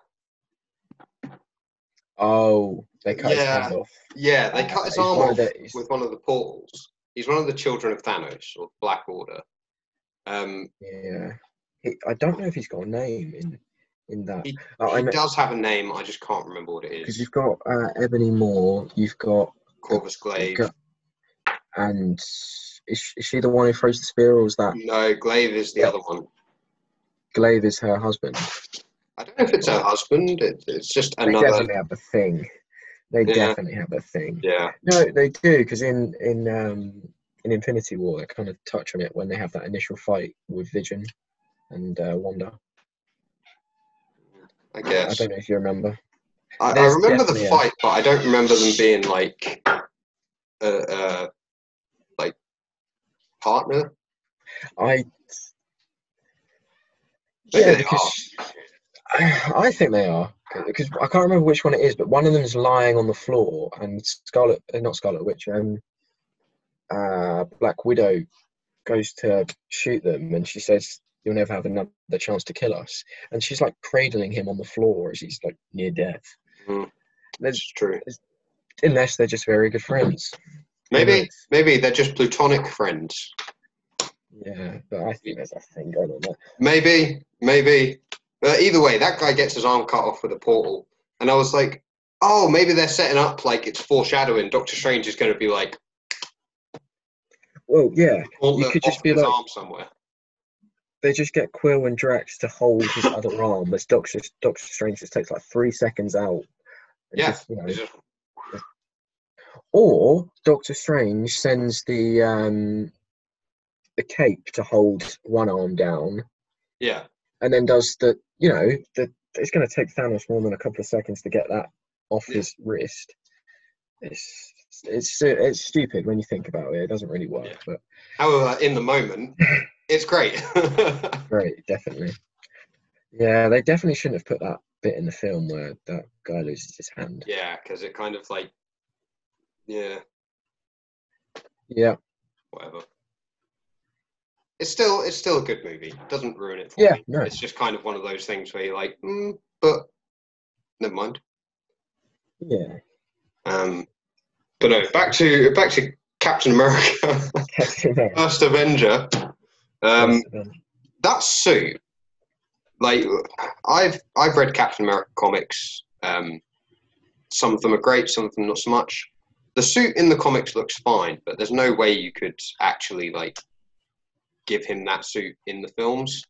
oh, they cut his Yeah. off. yeah, they Uh, cut his arm off the- with one of the portals. He's one of the children of Thanos or Black Order. Um Yeah, he, I don't know if he's got a name in in that. He- I he does have a name, I just can't remember what it is. because you've got uh, Ebony Maw. You've got Corvus Glaive. got- and is, is she the one who throws the spear, or is that No, Glaive is the Yeah. other one. Glaive is her husband? I don't know if it's her husband. It, it's just They another. definitely have a thing. They Yeah. definitely have a thing. Yeah, No, they do because in in um in Infinity War they kind of touch on it when they have that initial fight with Vision and uh, Wanda. I I don't know if you remember. I, I remember the definitely a- fight, but I don't remember them being like a, uh like partner. I Maybe yeah, they because I, [SIGHS] I think they are because I can't remember which one it is, but one of them is lying on the floor and Scarlet, uh, not Scarlet Witch, um, uh, Black Widow goes to shoot them and she says, "You'll never have another chance to kill us," and she's like cradling him on the floor as he's like near death. Mm. It's true. unless they're just very good friends. Maybe maybe they're just plutonic friends. Yeah, but I think there's a thing going on there. Maybe, maybe. But either way, that guy gets his arm cut off with a portal, and I was like, oh, maybe they're setting up like it's foreshadowing. Doctor Strange is going to be like, Well, yeah, you could just be like- arm somewhere. They just get Quill and Drax to hold his [LAUGHS] other arm as Doctor Doctor Strange just takes like three seconds out. and Yeah, just, you know, just- or Doctor Strange sends the um the cape to hold one arm down, yeah, and then does the you know the it's going to take Thanos more than a couple of seconds to get that off Yeah. his wrist. It's it's it's stupid when you think about it. It doesn't really work, Yeah. but However, in the moment, [LAUGHS] it's great. [LAUGHS] great, definitely. Yeah, they definitely shouldn't have put that bit in the film where that guy loses his hand. yeah, because it kind of like, yeah, Yeah, whatever. It's still it's still a good movie. Doesn't ruin it for Yeah, me. no. It's just kind of one of those things where you're like, mm, but never mind. yeah. Um, but no, back to back to Captain America, [LAUGHS] First Avenger. Um, that suit, like I've I've read Captain America comics. Um, some of them are great, some of them not so much. The suit in the comics looks fine, but there's no way you could actually like give him that suit in the films.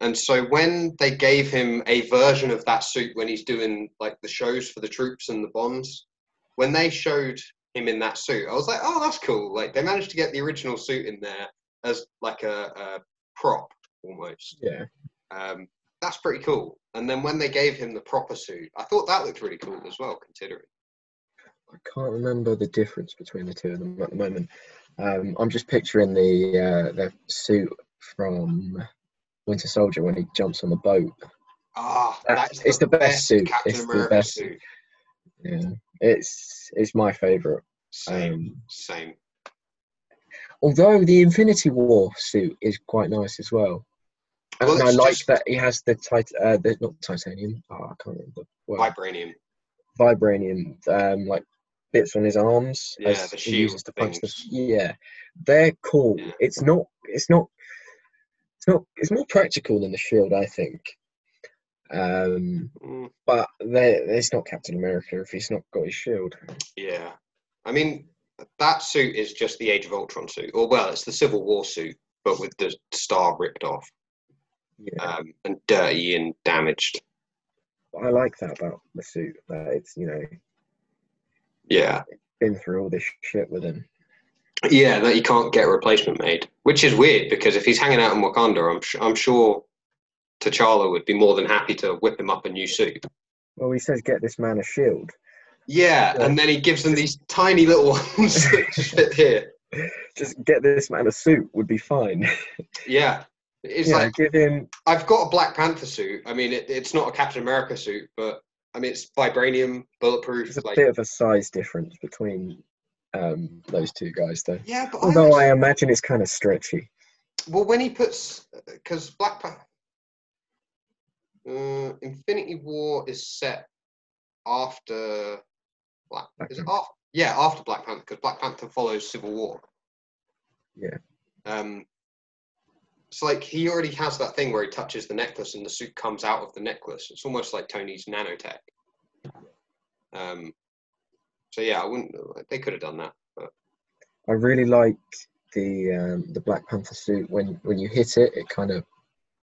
and so when they gave him a version of that suit when he's doing like the shows for the troops and the bonds, when they showed him in that suit, I was like, oh, that's cool. Like they managed to get the original suit in there as like a, a prop almost. Yeah. Um, that's pretty cool. And then when they gave him the proper suit, I thought that looked really cool as well, considering. I can't remember the difference between the two of them at the moment. Um, I'm just picturing the uh, the suit from Winter Soldier when he jumps on the boat. Ah, That- that's it's the best suit. Captain It's the best suit. Yeah, it's it's my favourite. Same, Um, same. Although the Infinity War suit is quite nice as well. Well, and I like just- that he has the tit- uh, the not titanium. Oh, I can't remember. Well, Vibranium. vibranium, um, like bits on his arms. Yeah, as the shield uses to punch the. Yeah, they're cool. Yeah. It's not. It's not. It's not. It's more practical than the shield, I think. Um, Mm, but it's not Captain America if he's not got his shield. yeah. I mean, that suit is just the Age of Ultron suit. Or, well, it's the Civil War suit, but with the star ripped off Yeah, um, and dirty and damaged. I like that about the suit. That it's you know Yeah. been through all this shit with him. Yeah, that you can't get a replacement made, which is weird because if he's hanging out in Wakanda, I'm, su- I'm sure T'Challa would be more than happy to whip him up a new suit. Well, he says, "Get this man a shield." Yeah, Yeah. and then he gives them these tiny little [LAUGHS] ones fit here. Just get this man a suit would be fine. [LAUGHS] Yeah. It's yeah, like give him. I've got a Black Panther suit. I mean, it, it's not a Captain America suit, but I mean, it's vibranium, bulletproof. There's a Like, bit of a size difference between um, those two guys, though. yeah, but Although I, I imagine it's kind of stretchy. well, when he puts because Black Panther, uh, Infinity War is set after Black. Black is it Panther. after? Yeah, after Black Panther because Black Panther follows Civil War. Yeah. Um, it's like he already has that thing where he touches the necklace and the suit comes out of the necklace. It's almost like Tony's nanotech. Um, so yeah, I wouldn't. They could have done that. But I really like the um, the Black Panther suit. When when you hit it, it kind of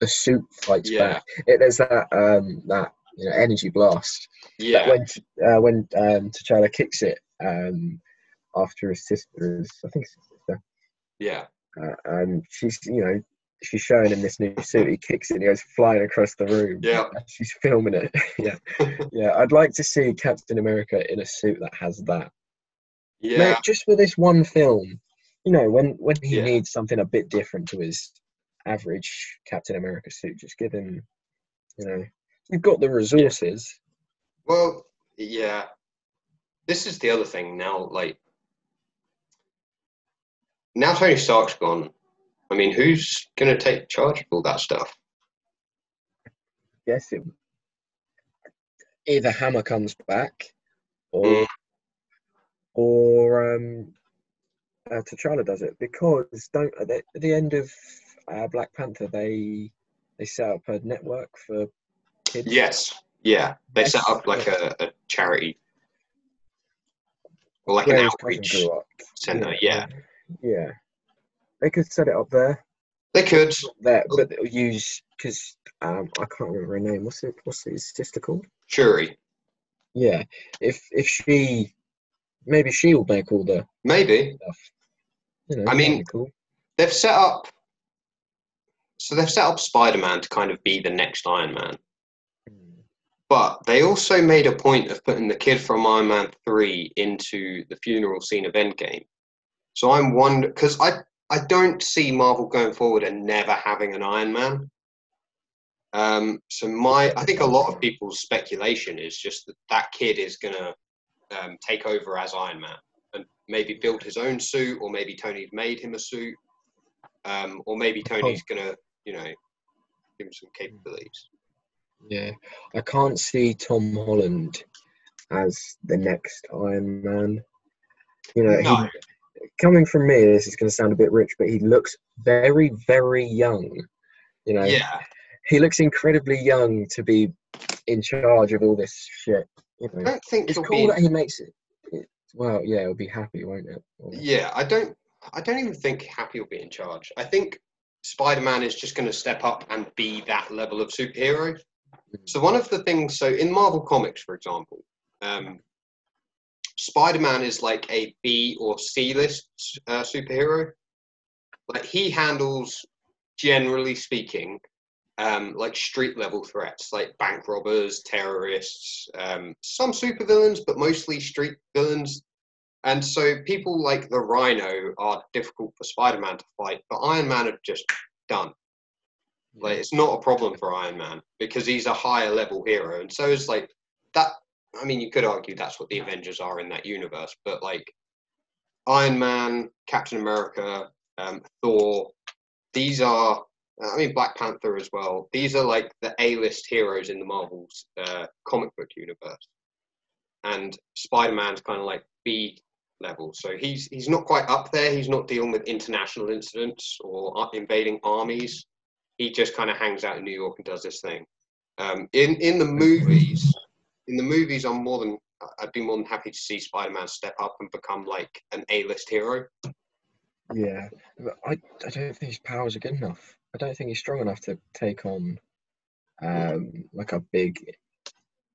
the suit fights Yeah. back. It, there's that um, that you know energy blast. Yeah, when uh, when um, T'Challa kicks it um, after his sister is, I think it's his sister, yeah, uh, and she's you know she's showing him this new suit. He kicks it, and he goes flying across the room. Yeah. [LAUGHS] she's filming it. [LAUGHS] yeah, yeah. I'd like to see Captain America in a suit that has that. yeah. Mate, just for this one film, you know, when when he Yeah. needs something a bit different to his average Captain America suit, just give him, you know, you've got the resources. Well, yeah. This is the other thing now. Like now, Tony Stark's gone. I mean, who's going to take charge of all that stuff? Yes, it, either Hammer comes back, or Mm. or um, uh, T'Challa does it because don't at the, at the end of uh, Black Panther they they set up a network for kids. Yes. Yeah. They set up like a, a charity or like where an outreach center. Yeah. yeah. They could set it up there. They could. There, but they'll use because um, I can't remember her name. What's it? What's his sister called? Shuri. Yeah. If if she, maybe she will make all the Maybe. You know, I mean- cool. They've set up. So they've set up Spider Man to kind of be the next Iron Man. But they also made a point of putting the kid from Iron Man 3 into the funeral scene of Endgame. So I'm wondering, because I, I don't see Marvel going forward and never having an Iron Man. Um, so my, I think a lot of people's speculation is just that that kid is going to um, take over as Iron Man and maybe build his own suit, or maybe Tony's made him a suit, um, or maybe Tony's going to, you know, give him some capabilities. Yeah, I can't see Tom Holland as the next Iron Man. You know, No. he, coming from me, this is going to sound a bit rich, but he looks very, very young. You know, Yeah. he looks incredibly young to be in charge of all this shit. You I don't think it's cool be. that he makes it. it well, yeah, it'll be happy, won't it? Or- Yeah, I don't. I don't even think Happy will be in charge. I think Spider-Man is just going to step up and be that level of superhero. So one of the things, so in Marvel Comics, for example, um, Spider-Man is like a B or C list uh, superhero. Like he handles, generally speaking, um, like street level threats, like bank robbers, terrorists, um, some supervillains, but mostly street villains. And so people like the Rhino are difficult for Spider-Man to fight, but Iron Man are just done. Like it's not a problem for Iron Man because he's a higher level hero, and so is like that. I mean, you could argue that's what the Avengers are in that universe, but like Iron Man, Captain America, um, Thor, these are. I mean, Black Panther as well. These are like the A-list heroes in the Marvel's uh, comic book universe, and Spider-Man's kind of like B level. So he's he's not quite up there. He's not dealing with international incidents or invading armies. He just kind of hangs out in New York and does this thing. Um, in in the movies, in the movies, I'm more than I'd be more than happy to see Spider-Man step up and become like an A-list hero. Yeah, I I don't think his powers are good enough. I don't think he's strong enough to take on um, like a big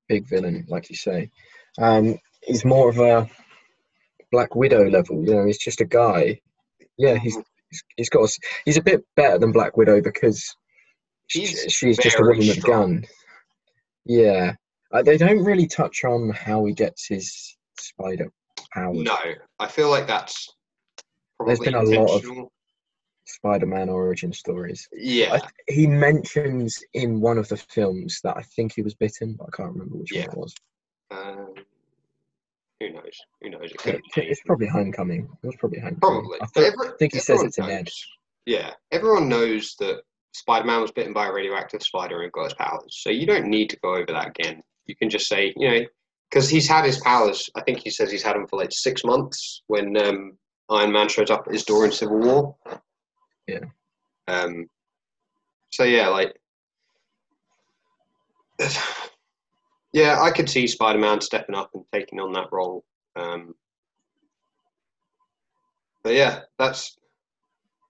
big villain, like you say. Um, he's more of a Black Widow level. You know, he's just a guy. Yeah, he's he's, got. A, he's a bit better than Black Widow because He's she's just a woman with a gun. Yeah, uh, they don't really touch on how he gets his spider powers. No, I feel like that's There's probably been a lot of- Spider-Man origin stories. Yeah, I, he mentions in one of the films that I think he was bitten, but I can't remember which Yeah. one it was. um, who knows? Who knows? It could have it's probably Homecoming. It was probably Homecoming. Probably. I think, every- I think he says it's it to Ned. knows. Yeah, everyone knows that Spider-Man was bitten by a radioactive spider and got his powers. So you don't need to go over that again. You can just say, you know, because he's had his powers. I think he says he's had them for like six months when um, Iron Man shows up at his door in Civil War. Yeah. Um. So yeah, like. [SIGHS] Yeah, I could see Spider-Man stepping up and taking on that role. Um, but yeah, that's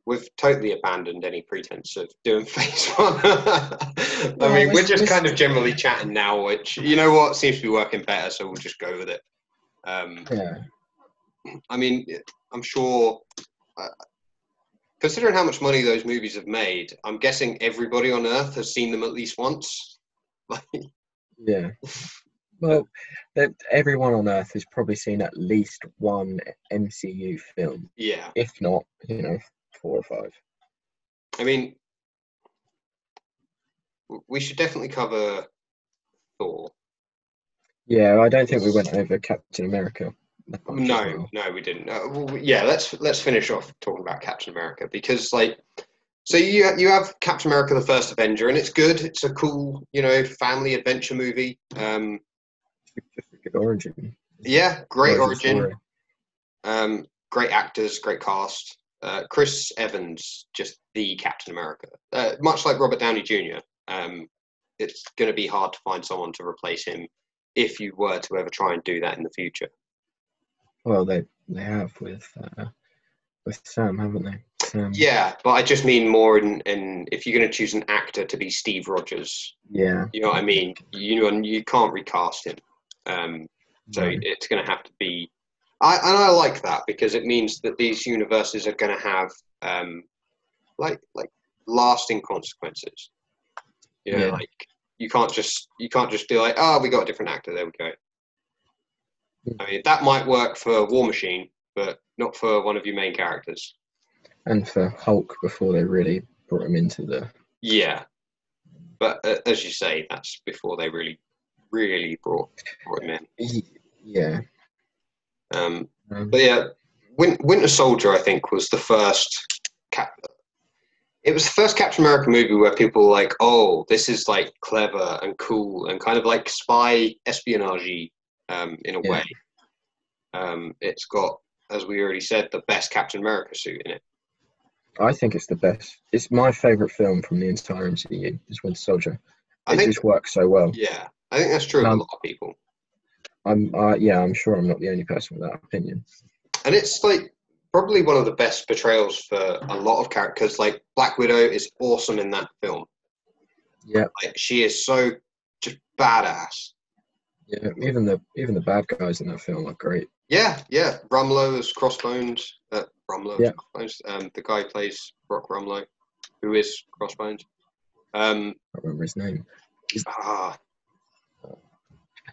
we've totally abandoned any pretense of doing [LAUGHS] phase one. I Well, mean, we're just kind of generally chatting now, which you know what seems to be working better, so we'll just go with it. Um, Yeah. I mean, I'm sure. Uh, considering how much money those movies have made, I'm guessing everybody on Earth has seen them at least once. [LAUGHS] Yeah. Well, that everyone on Earth has probably seen at least one MCU film, yeah, if not, you know, four or five. I mean, we should definitely cover Thor. Yeah, I don't think we went over Captain America. that much as No, no, we didn't. Uh, well, yeah, let's let's finish off talking about Captain America because, like, so you you have Captain America: The First Avenger, and it's good. It's a cool, you know, family adventure movie. Um, good origin. yeah, great origin. story. Um, great actors, great cast. Uh, Chris Evans, just the Captain America. Uh, much like Robert Downey Jr., um, it's going to be hard to find someone to replace him if you were to ever try and do that in the future. Well, they they have with uh, with Sam, haven't they? Sam. Yeah, but I just mean more in, in if you're going to choose an actor to be Steve Rogers, Yeah. you know what I mean. You know, and you can't recast him. Um, so no. it's going to have to be. I and I like that because it means that these universes are going to have um, like like lasting consequences. You know, Yeah. like you can't just you can't just be like, oh, we got a different actor. There we go. I mean, that might work for War Machine, but not for one of your main characters. And for Hulk before they really brought him into the. Yeah, but uh, as you say, that's before they really, really brought brought him in. Yeah. Um, Um, but yeah, Win- Winter Soldier, I think, was the first cap. It was the first Captain America movie where people were like, "Oh, this is like clever and cool and kind of like spy espionage um, in a Yeah. way." Um, it's got, as we already said, the best Captain America suit in it. I think it's the best. It's my favourite film from the entire MCU. Is Winter Soldier. I It think, just works so well. yeah, I think that's true of a Um, lot of people. I'm. Uh, yeah, I'm sure I'm not the only person with that opinion. and it's like probably one of the best portrayals for a lot of characters. Like Black Widow is awesome in that film. Yeah, Like she is so just badass. yeah. Even the even the bad guys in that film are great. Yeah, yeah. Rumlow as Crossbones. Uh, Rumlow Yeah. Crossbones. Um, the guy plays Brock Rumlow, who is Crossbones. Um, I remember his name. ah,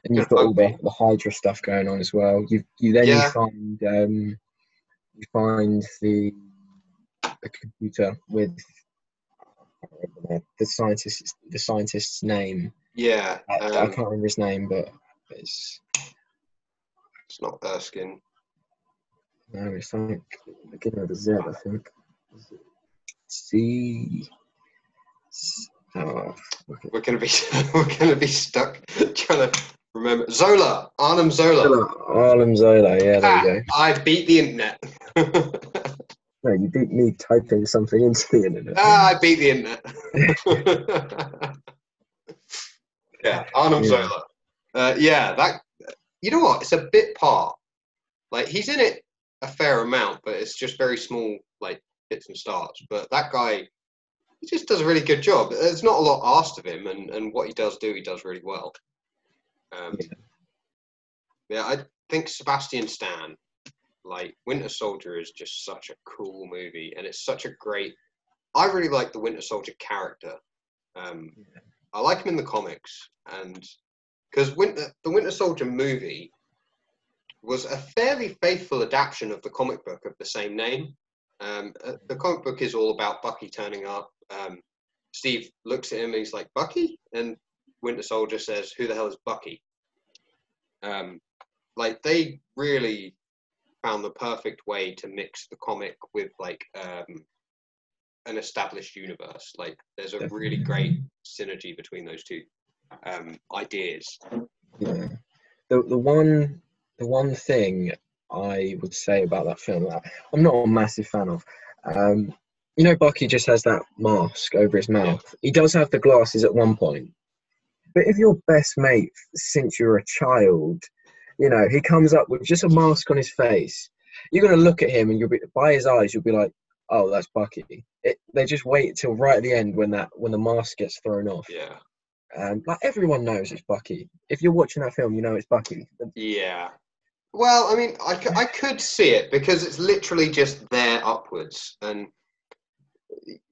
And you've got all the, the Hydra stuff going on as well. You you then Yeah. you find um, you find the the computer with I the scientist the scientist's name. yeah. I, I Um, can't remember his name, but it's it's not Erskine. no, it's like beginning with a Z, I think. C. Oh, We're gonna be [LAUGHS] we're gonna be stuck trying to remember Zola. Arnim Zola. Harlem Zola, yeah, there Ah, you go. I beat the internet. [LAUGHS] No, you beat me typing something into the internet. ah, I beat the internet. [LAUGHS] yeah, Arnim Yeah. Zola. Uh, yeah, that. You know what? It's a bit part. Like he's in it a fair amount, but it's just very small, like bits and starts. But that guy, he just does a really good job. There's not a lot asked of him, and and what he does do, he does really well. Um, Yeah. yeah, I think Sebastian Stan, like Winter Soldier, is just such a cool movie, and it's such a great. I really like the Winter Soldier character. Um, Yeah. I like him in the comics, and because Winter, the Winter Soldier movie was a fairly faithful adaptation of the comic book of the same name. Um, uh, the comic book is all about Bucky turning up. Um, Steve looks at him and he's like, "Bucky," and Winter Soldier says, "Who the hell is Bucky?" Um, like they really found the perfect way to mix the comic with like um, an established universe. Like there's a really great synergy between those two um, ideas. Yeah. The the one the one thing I would say about that film that I'm not a massive fan of. Um, you know, Bucky just has that mask over his mouth. He does have the glasses at one point. But if your best mate since you're a child, you know, he comes up with just a mask on his face, you're gonna look at him and you'll be by his eyes, you'll be like, Oh, that's Bucky. It, they just wait till right at the end when that when the mask gets thrown off. Yeah, Um, like everyone knows it's Bucky. If you're watching that film, you know it's Bucky. yeah. Well, I mean, I, I could see it because it's literally just there upwards, and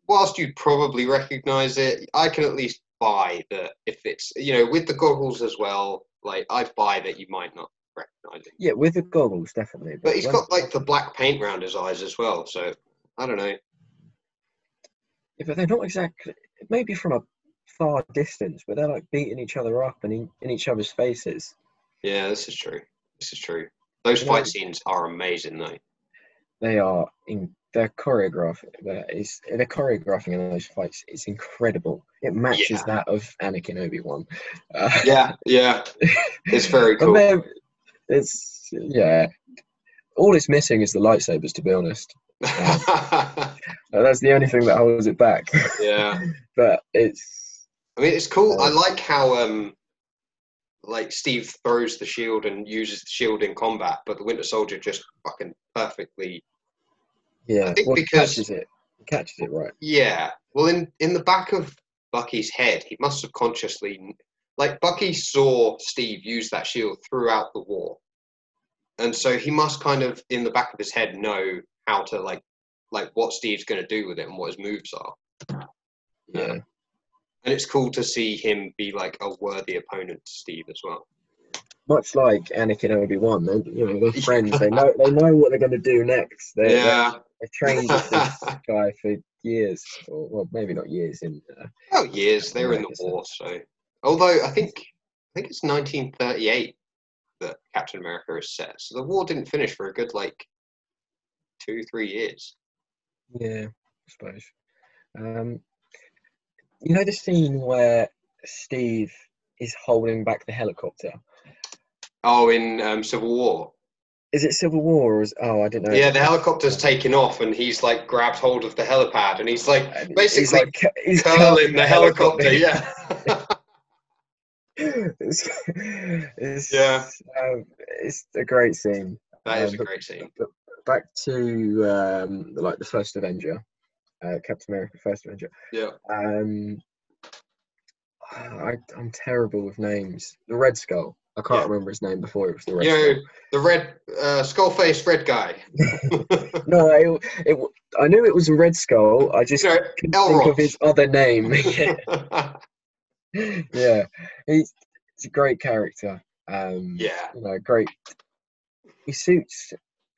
whilst you'd probably recognise it, I can at least buy that if it's you know with the goggles as well. Like I'd buy that you might not recognise it. Yeah, with the goggles, definitely. But he's when- got like the black paint around his eyes as well, so I don't know. Yeah, but they're not exactly. Maybe from a far distance, but they're like beating each other up and in, in each other's faces. Yeah, this is true. This is true. Those You know- fight scenes are amazing, though. They are in. They're choreographing. They're, choreographing in those fights. It's incredible. It matches Yeah. that of Anakin Obi Wan. Uh, Yeah, yeah, it's very [LAUGHS] cool. it's yeah. All it's missing is the lightsabers, to be honest. [LAUGHS] Uh, That's the only thing that holds it back. yeah, [LAUGHS] but it's I mean, it's cool. I Uh, like how um, like Steve throws the shield and uses the shield in combat, but the Winter Soldier just fucking perfectly. yeah. I think well, he because- catches it. He catches it right. Yeah. Well, in in the back of Bucky's head, he must have consciously, like Bucky saw Steve use that shield throughout the war, and so he must kind of in the back of his head know how to like like what Steve's going to do with it and what his moves are. Yeah. And it's cool to see him be like a worthy opponent to Steve as well. much like Anakin Obi Wan, they you know they're [LAUGHS] friends. They know they know what they're going to do next. They yeah. they trained this [LAUGHS] guy for years, or well, maybe not years. In uh, Oh, years. They were in the war, so. Although I think I think it's 1938 that Captain America is set, so the war didn't finish for a good like two, three years. yeah, I suppose. Um, you know the scene where Steve is holding back the helicopter. Oh, in um, Civil War. Is it Civil War or is oh I don't know. Yeah, the helicopter's taken off, and he's like grabbed hold of the helipad, and he's like basically he's like cu- he's curling the helicopter. Yeah. [LAUGHS] it's, it's, Yeah. um, it's a great scene. that is Um, a great scene. But, back to um, like the first Avenger, uh, Captain America, first Avenger. Yeah. Um, I, I'm terrible with names. The Red Skull. I can't Yeah. remember his name before it was the Red know, Skull. the red uh, skull face red guy. [LAUGHS] No, it, it, I knew it was a Red Skull. I just you know, couldn't think of his other name. [LAUGHS] [LAUGHS] yeah, he's, he's a great character. Um, yeah. you know, great. He suits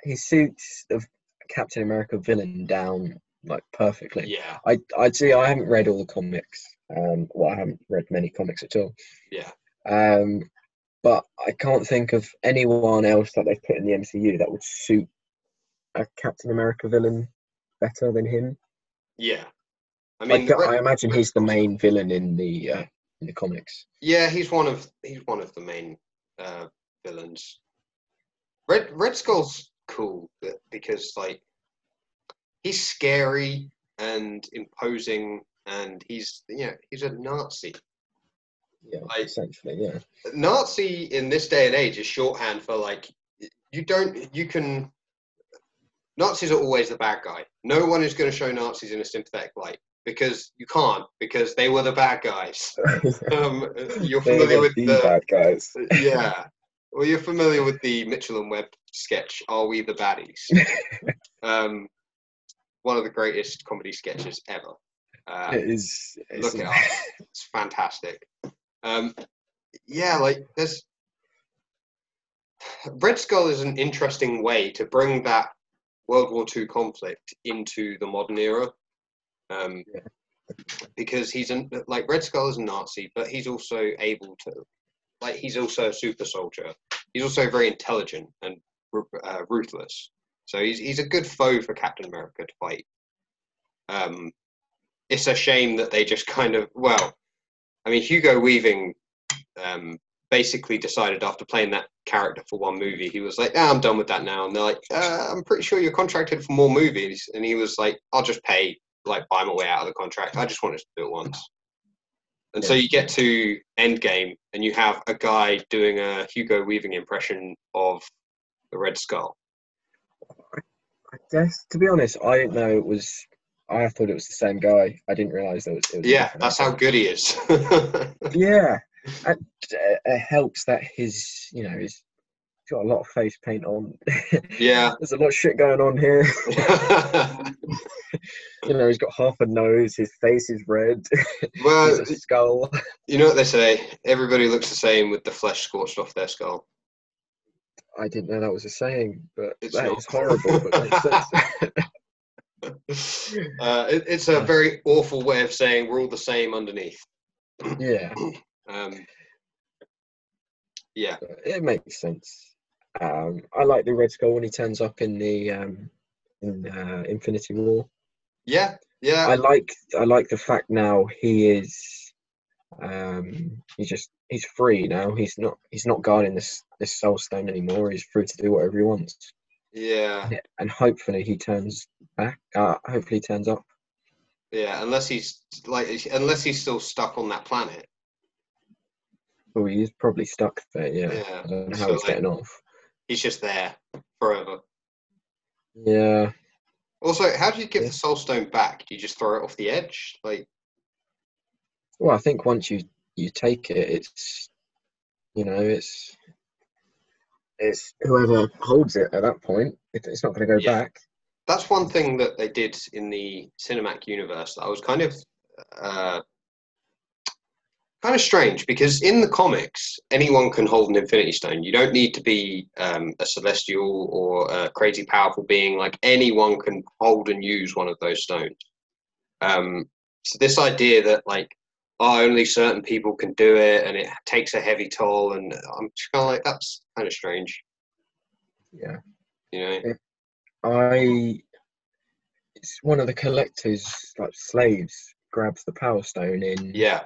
he suits the Captain America villain down like perfectly. Yeah. I I see. I haven't read all the comics. Um, well, I haven't read many comics at all. Yeah. Um, but I can't think of anyone else that they've put in the MCU that would suit a Captain America villain better than him. Yeah. I mean, the I, imagine he's the main villain in the uh, in the comics. Yeah, he's one of he's one of the main uh, villains. Red Red Skull's cool because like he's scary and imposing, and he's yeah he's a Nazi. Yeah, Like- essentially, yeah. Nazi in this day and age is shorthand for like you don't you can. Nazis are always the bad guy. No one is going to show Nazis in a sympathetic light because you can't because they were the bad guys. [LAUGHS] Um, you're familiar with the the bad guys. [LAUGHS] yeah. Well, you're familiar with the Mitchell and Webb sketch, "Are We the Baddies?" [LAUGHS] um, one of the greatest comedy sketches ever. Uh, It is. it's look it up; it's fantastic. Um, yeah, like there's Red Skull is an interesting way to bring that World War II conflict into the modern era. Um, Yeah. Because he's an, like Red Skull is a Nazi, but he's also able to, like, he's also a super soldier. He's also very intelligent and uh, ruthless. So he's he's a good foe for Captain America to fight. Um, it's a shame that they just kind of well, I mean Hugo Weaving um, basically decided after playing that character for one movie, he was like, ah, "I'm done with that now." And they're like, uh, "I'm pretty sure you're contracted for more movies," and he was like, "I'll just pay, like, buy my way out of the contract. I just wanted to do it once." And so you get to Endgame, and you have a guy doing a Hugo Weaving impression of the Red Skull. I guess to be honest, I didn't know it was. I thought it was the same guy. I didn't realize that it was. It was Yeah, that's how good he is. [LAUGHS] Yeah, and uh, it helps that his, you know, he's got a lot of face paint on. [LAUGHS] yeah. There's a lot of shit going on here. [LAUGHS] you know, he's got half a nose. His face is red. well, a skull. you know what they say? Everybody looks the same with the flesh scorched off their skull. I didn't know that was a saying, but It's that not. is horrible. But makes sense. [LAUGHS] Uh, it, it's a very awful way of saying we're all the same underneath. yeah, [CLEARS THROAT] Um, yeah, it makes sense. Um, I like the Red Skull when he turns up in the um, in uh, Infinity War. yeah, yeah. I like I like the fact now he is um he's just he's free now. He's not he's not guarding this this soul stone anymore. He's free to do whatever he wants. yeah, And, hopefully he turns back. Uh, hopefully he turns up. yeah. Unless he's like, unless he's still stuck on that planet. Oh, he's probably stuck there. Yeah, Yeah. I don't know how So, he's like- getting off. He's just there forever. Yeah, Also, how do you give Yeah. the soul stone back? Do you just throw it off the edge? Like, well, I think once you you take it, it's you know it's it's whoever holds it at that point. It, it's not going to go Yeah. back. that's one thing that they did in the cinematic universe that I was kind of uh, kind of strange because in the comics anyone can hold an infinity stone you don't need to be um, a celestial or a crazy powerful being like anyone can hold and use one of those stones um, so this idea that like oh, only certain people can do it and it takes a heavy toll and i'm just kind of like that's kind of strange Yeah. you know I it's one of the collectors like slaves grabs the power stone in yeah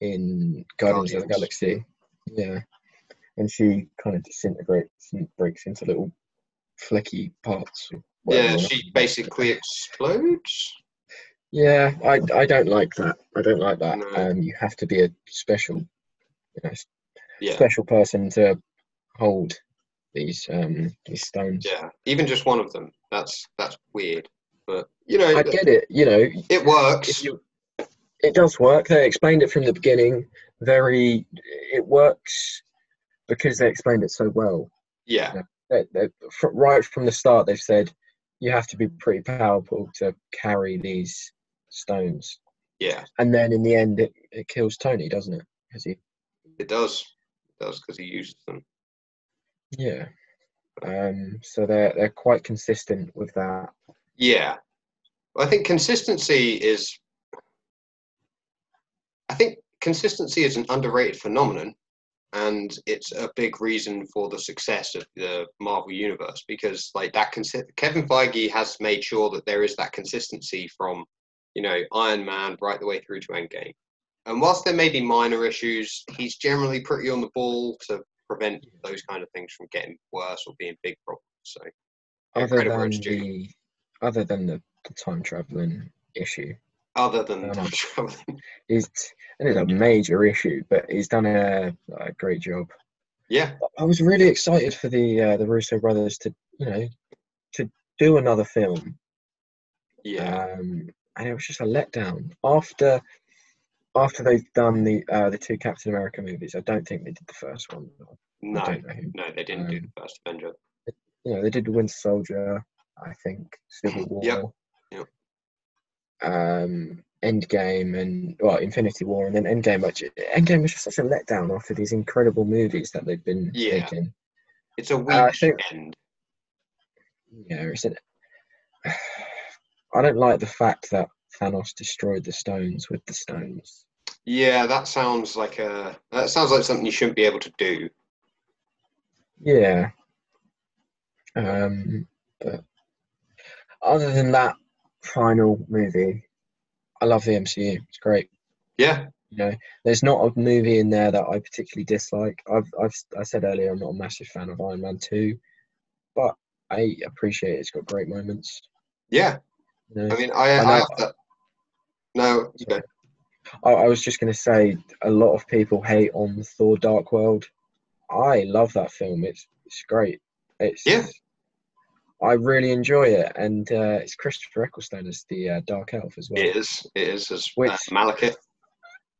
in Guardians of the Galaxy. Yeah. And she kind of disintegrates and breaks into little flecky parts. yeah she basically explodes Yeah, I I don't like that. I don't like that. No. Um you have to be a special you know, yeah special person to hold these um these stones. Yeah, even just one of them. That's that's weird. But you know, I get it. You know, it works. you, it does work. They explained it from the beginning. Very, it works because they explained it so well. yeah, They, they, fr- right from the start, they've said you have to be pretty powerful to carry these stones. yeah, And then in the end, it, it kills Tony, doesn't it? Because he, it does. It does because he uses them. yeah. Um, so they're they're quite consistent with that. Yeah, I think consistency is. I think consistency is an underrated phenomenon, and it's a big reason for the success of the Marvel universe because, like that, consi- Kevin Feige has made sure that there is that consistency from, you know, Iron Man right the way through to Endgame. And whilst there may be minor issues, he's generally pretty on the ball to prevent those kind of things from getting worse or being big problems. So, Other than the other than the, the time traveling issue, other than Um, time traveling. he's and it's a major issue, but he's done a, a great job. Yeah, I was really excited for the uh, the Russo brothers to you know to do another film, yeah, um, and it was just a letdown after after they've done the uh, the two Captain America movies. I don't think they did the first one. No, don't know who. no, they didn't do Um, the first Avenger. You know, they did the Winter Soldier, I think, Civil War. Yep, yep. Um, Endgame and well, Infinity War, and then Endgame. Which Endgame was just such a letdown after these incredible movies that they've been Yeah. making. It's a weak I think- end. Yeah, it's an, I don't like the fact that Thanos destroyed the stones with the stones. Yeah, that sounds like a that sounds like something you shouldn't be able to do. Yeah. Um, but other than that final movie, I love the MCU. It's great. Yeah, You know, there's not a movie in there that I particularly dislike. I've, I've I said earlier I'm not a massive fan of Iron Man two, but I appreciate it's got great moments. yeah. I mean, I, I I, have that. No, you go. I, I was just going to say a lot of people hate on Thor: Dark World. I love that film. It's it's great. It's Yeah. I really enjoy it, and uh, it's Christopher Eccleston as the uh, Dark Elf as well. It is. It is as uh, Which- Malekith.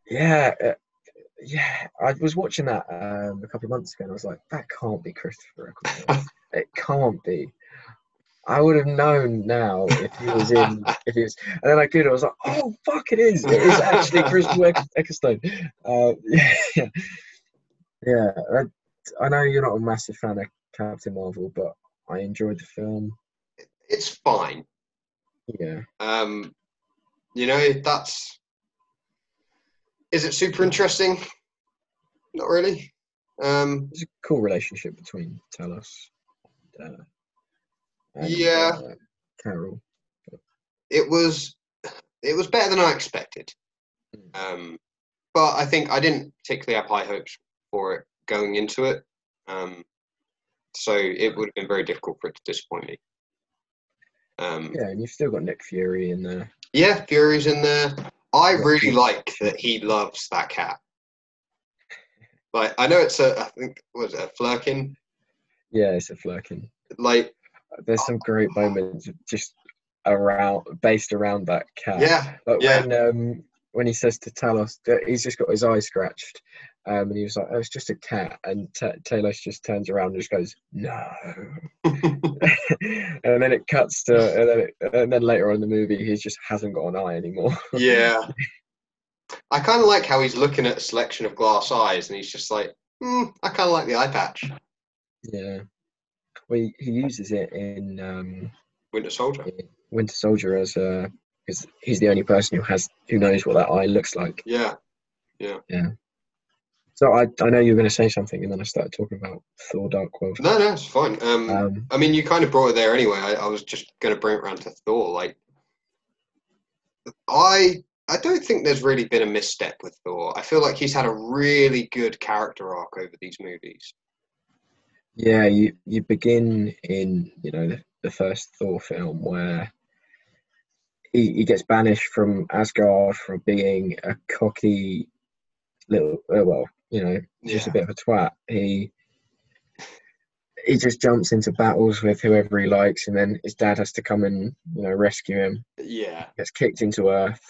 Yeah, uh, yeah. I was watching that um, a couple of months ago, and I was like, that can't be Christopher Eccleston. [LAUGHS] it can't be. I would have known now if he was in, [LAUGHS] if he was, and then I could. I was like, "Oh fuck, it is! It is actually Christopher Eck- Uh, [LAUGHS] yeah, yeah. I, I know you're not a massive fan of Captain Marvel, but I enjoyed the film. It's fine. Yeah, Um, you know, that's. Is it super interesting? Not really. Um, there's a cool relationship between Talos and, uh, Yeah. uh, Carol. it was it was better than I expected. Mm. Um, but I think I didn't particularly have high hopes for it going into it. Um, so it would have been very difficult for it to disappoint me. Um, Yeah, and you've still got Nick Fury in there. yeah, Fury's in there. I really like that he loves that cat. Like I know it's a I think was it a Flerken. Yeah, it's a flerken. Like There's some great moments just around based around that cat. yeah, Like yeah. when um when he says to Talos that he's just got his eye scratched, um, and he was like, "Oh, it's just a cat," and Ta Talos just turns around and just goes, "No," [LAUGHS] and then it cuts to, and then, it, and then later on in the movie, he just hasn't got an eye anymore. [LAUGHS] yeah. I kind of like how he's looking at a selection of glass eyes, and he's just like, hmm, I kind of like the eye patch. yeah. Well, he, he uses it in um, Winter Soldier. Winter Soldier as a because he's the only person who has who knows what that eye looks like. Yeah. So I I know you were going to say something, and then I started talking about Thor: Dark World. No, no, it's fine. Um, Um, I mean, you kind of brought it there anyway. I, I was just going to bring it around to Thor. Like, I I don't think there's really been a misstep with Thor. I feel like he's had a really good character arc over these movies. Yeah, you you begin in you know the, the first Thor film where he, he gets banished from Asgard for being a cocky little uh, well you know just a bit of a twat. He he just jumps into battles with whoever he likes, and then his dad has to come and you know rescue him. Yeah, Gets kicked into Earth,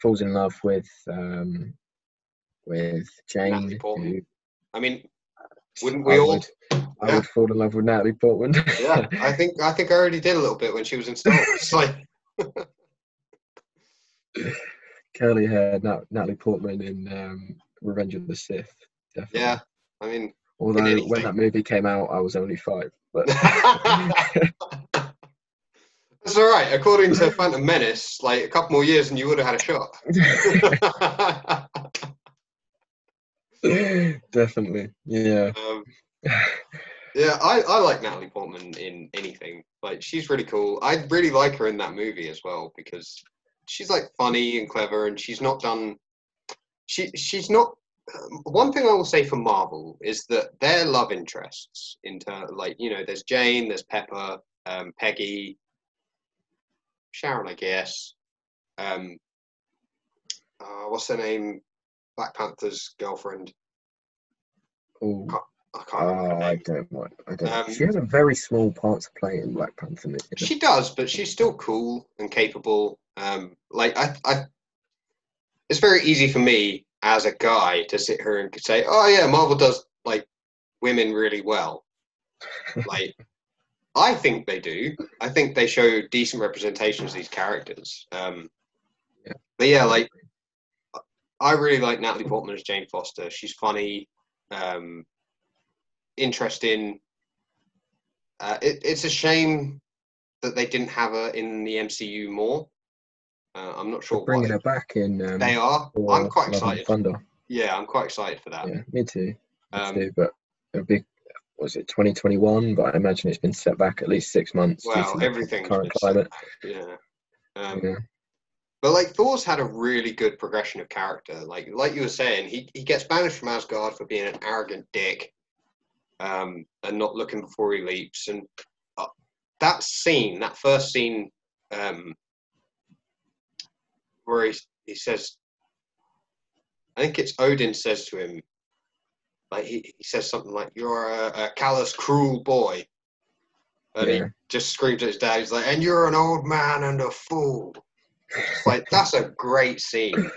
falls in love with um, with Jane. Who I mean, wouldn't we I all? would, I would fall in love with Natalie Portman. Yeah, [LAUGHS] I think I think I already did a little bit when she was in Star Wars. Like, [LAUGHS] curly hair, Nat- Natalie Portman in um, Revenge of the Sith. Definitely. yeah, I mean, Although when that movie came out, I was only five. But [LAUGHS] that's all right. According to Phantom Menace, like a couple more years and you would have had a shot. [LAUGHS] definitely, yeah. um, yeah, I, I like Natalie Portman in anything. Like, she's really cool. I really like her in that movie as well because she's like funny and clever, and she's not done. She she's not. um, One thing I will say for Marvel is that their love interests, in into like you know, there's Jane, there's Pepper, um, Peggy, Sharon, I guess. Um, uh, what's her name? Black Panther's girlfriend. Oh, I can't oh, I don't want. I don't. Um, she has a very small part to play in Black Panther. isn't it? She does, but she's still cool and capable. Um, like I, I, it's very easy for me as a guy to sit here and say, "Oh yeah, Marvel does like women really well." [LAUGHS] like, I think they do. I think they show decent representations of these characters. Um, Yeah. But yeah, like I really like Natalie Portman as Jane Foster. She's funny, um, interesting. Uh, it, it's a shame that they didn't have her in the MCU more. Uh, I'm not sure They're bringing her back in. Um, They are. for I'm quite excited. Thunder. Yeah, I'm quite excited for that. Yeah, me too. Me Um, too. But a big. Was it 2021? But I imagine it's been set back at least six months. Well, to everything's current climate. Yeah. Um, Yeah. But like Thor's had a really good progression of character. Like like you were saying, he, he gets banished from Asgard for being an arrogant dick, um, and not looking before he leaps. And uh, that scene, that first scene, um, where he he says, I think it's Odin says to him, like he, he says something like, "You're a, a callous, cruel boy," and he just screams at his dad. He's like, "And you're an old man and a fool." It's like that's a great scene.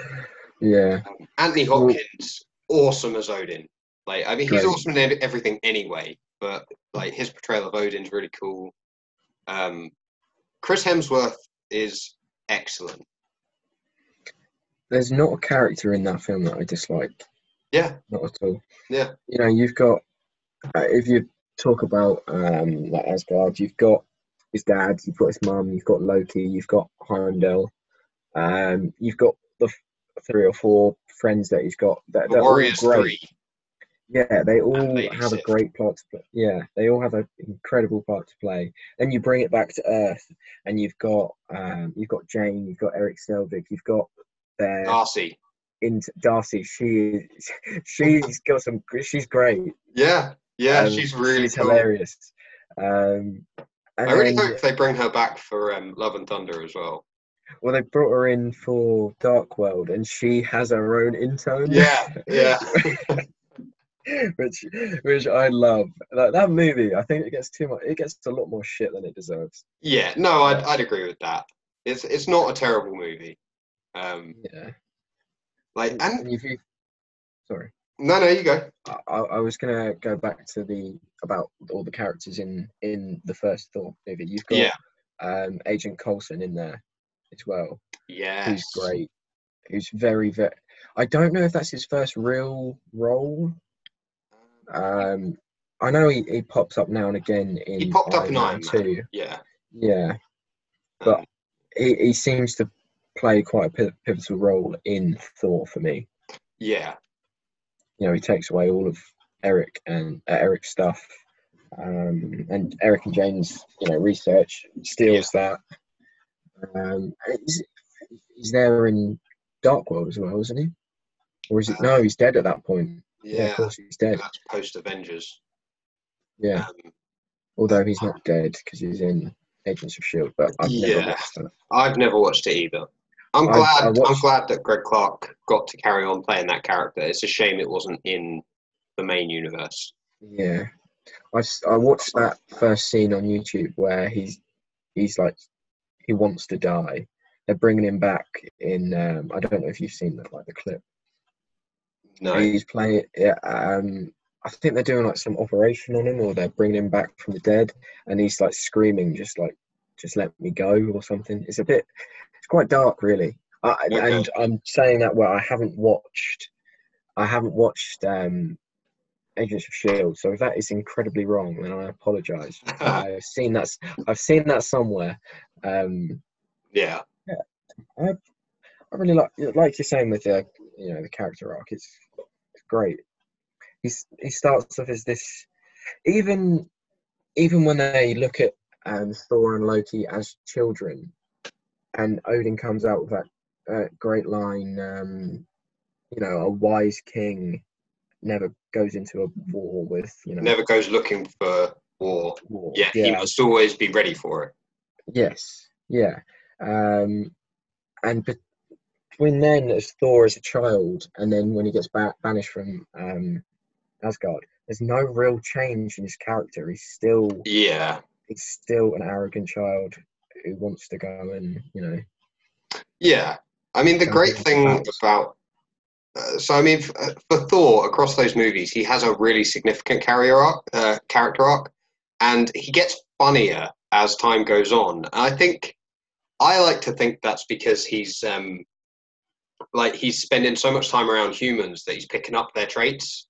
Yeah. Um, Anthony Hopkins, awesome as Odin. Like, I mean, he's Great. awesome in everything anyway, but like his portrayal of Odin's really cool. Um, Chris Hemsworth is excellent. There's not a character in that film that I dislike. Yeah, Not at all. Yeah. You know, you've got uh, if you talk about um like Asgard, you've got his dad, you've got his mum, you've got Loki, you've got Heimdall, um, you've got the three or four friends that he's got. That the they're all great. Three. Yeah, they all have a great part to play. Yeah, they all have an incredible part to play. Then you bring it back to Earth, and you've got um, you've got Jane, you've got Eric Selvig, you've got their Darcy. in Darcy. She [LAUGHS] she's got some. She's great. Yeah, yeah, Um, she's really she's cool. hilarious. Um, I really then- hope they bring her back for um, Love and Thunder as well. Well, they brought her in for Dark World, and she has her own intone. Yeah, yeah. [LAUGHS] which which I love. Like that movie, I think it gets too much. It gets a lot more shit than it deserves. Yeah, no, I'd, I'd agree with that. It's it's not a terrible movie. Um, Yeah. like and if you, sorry, no, no, you go. I, I was gonna go back to the about all the characters in in the first Thor movie. You've got Yeah. um, Agent Coulson in there as well. Yeah, Who's great. Who's very very. I don't know if that's his first real role. Um, I know he, he pops up now and again in. He popped up in Iron Man. 2. Yeah. Yeah, But- Um, he, he seems to play quite a pivotal role in Thor for me. yeah. You know, he takes away all of Eric and uh, Eric's stuff, um, and Eric and Jane's you know research steals that. Um, he's, there in Dark World as well, isn't he? Or is it? no, he's dead at that point. Yeah, Yeah. of course he's dead. That's post Avengers. Yeah, Um, although he's not dead because he's in Agents of Shield. But I've never watched that. I've never watched it either. I'm I- glad. I I'm glad that Greg Clark got to carry on playing that character. It's a shame it wasn't in the main universe. Yeah, I, I watched that first scene on YouTube where he's he's like he wants to die. They're bringing him back in. Um, I don't know if you've seen that, like the clip. No. He's playing. Yeah, um, I think they're doing like some operation on him, or they're bringing him back from the dead, and he's like screaming, just like, "Just let me go" or something. It's a bit. It's quite dark, really. I, Okay. And I'm saying that where I haven't watched. I haven't watched um, Agents of Shield, so if that is incredibly wrong, then I apologise. [LAUGHS] I've seen that. I've seen that somewhere. Um, yeah. yeah. I I really like like you're saying with the you know the character arc. It's, it's great. He's he starts off as this even even when they look at um, Thor and Loki as children, and Odin comes out with that uh, great line. Um, you know, a wise king never goes into a war with you know Never goes looking for war. war. Yeah, he must always be ready for it. Yes, yeah. Um, and be- between then as Thor as a child, and then when he gets ba- banished from um, Asgard, there's no real change in his character. He's still Yeah. he's still an arrogant child who wants to go and you know. Yeah. I mean, the great thing battles. about. Uh, so, I mean, f- uh, for Thor, across those movies, he has a really significant carrier arc, uh, character arc, and he gets funnier as time goes on. And I think. I like to think that's because he's. Um, like he's spending so much time around humans that he's picking up their traits.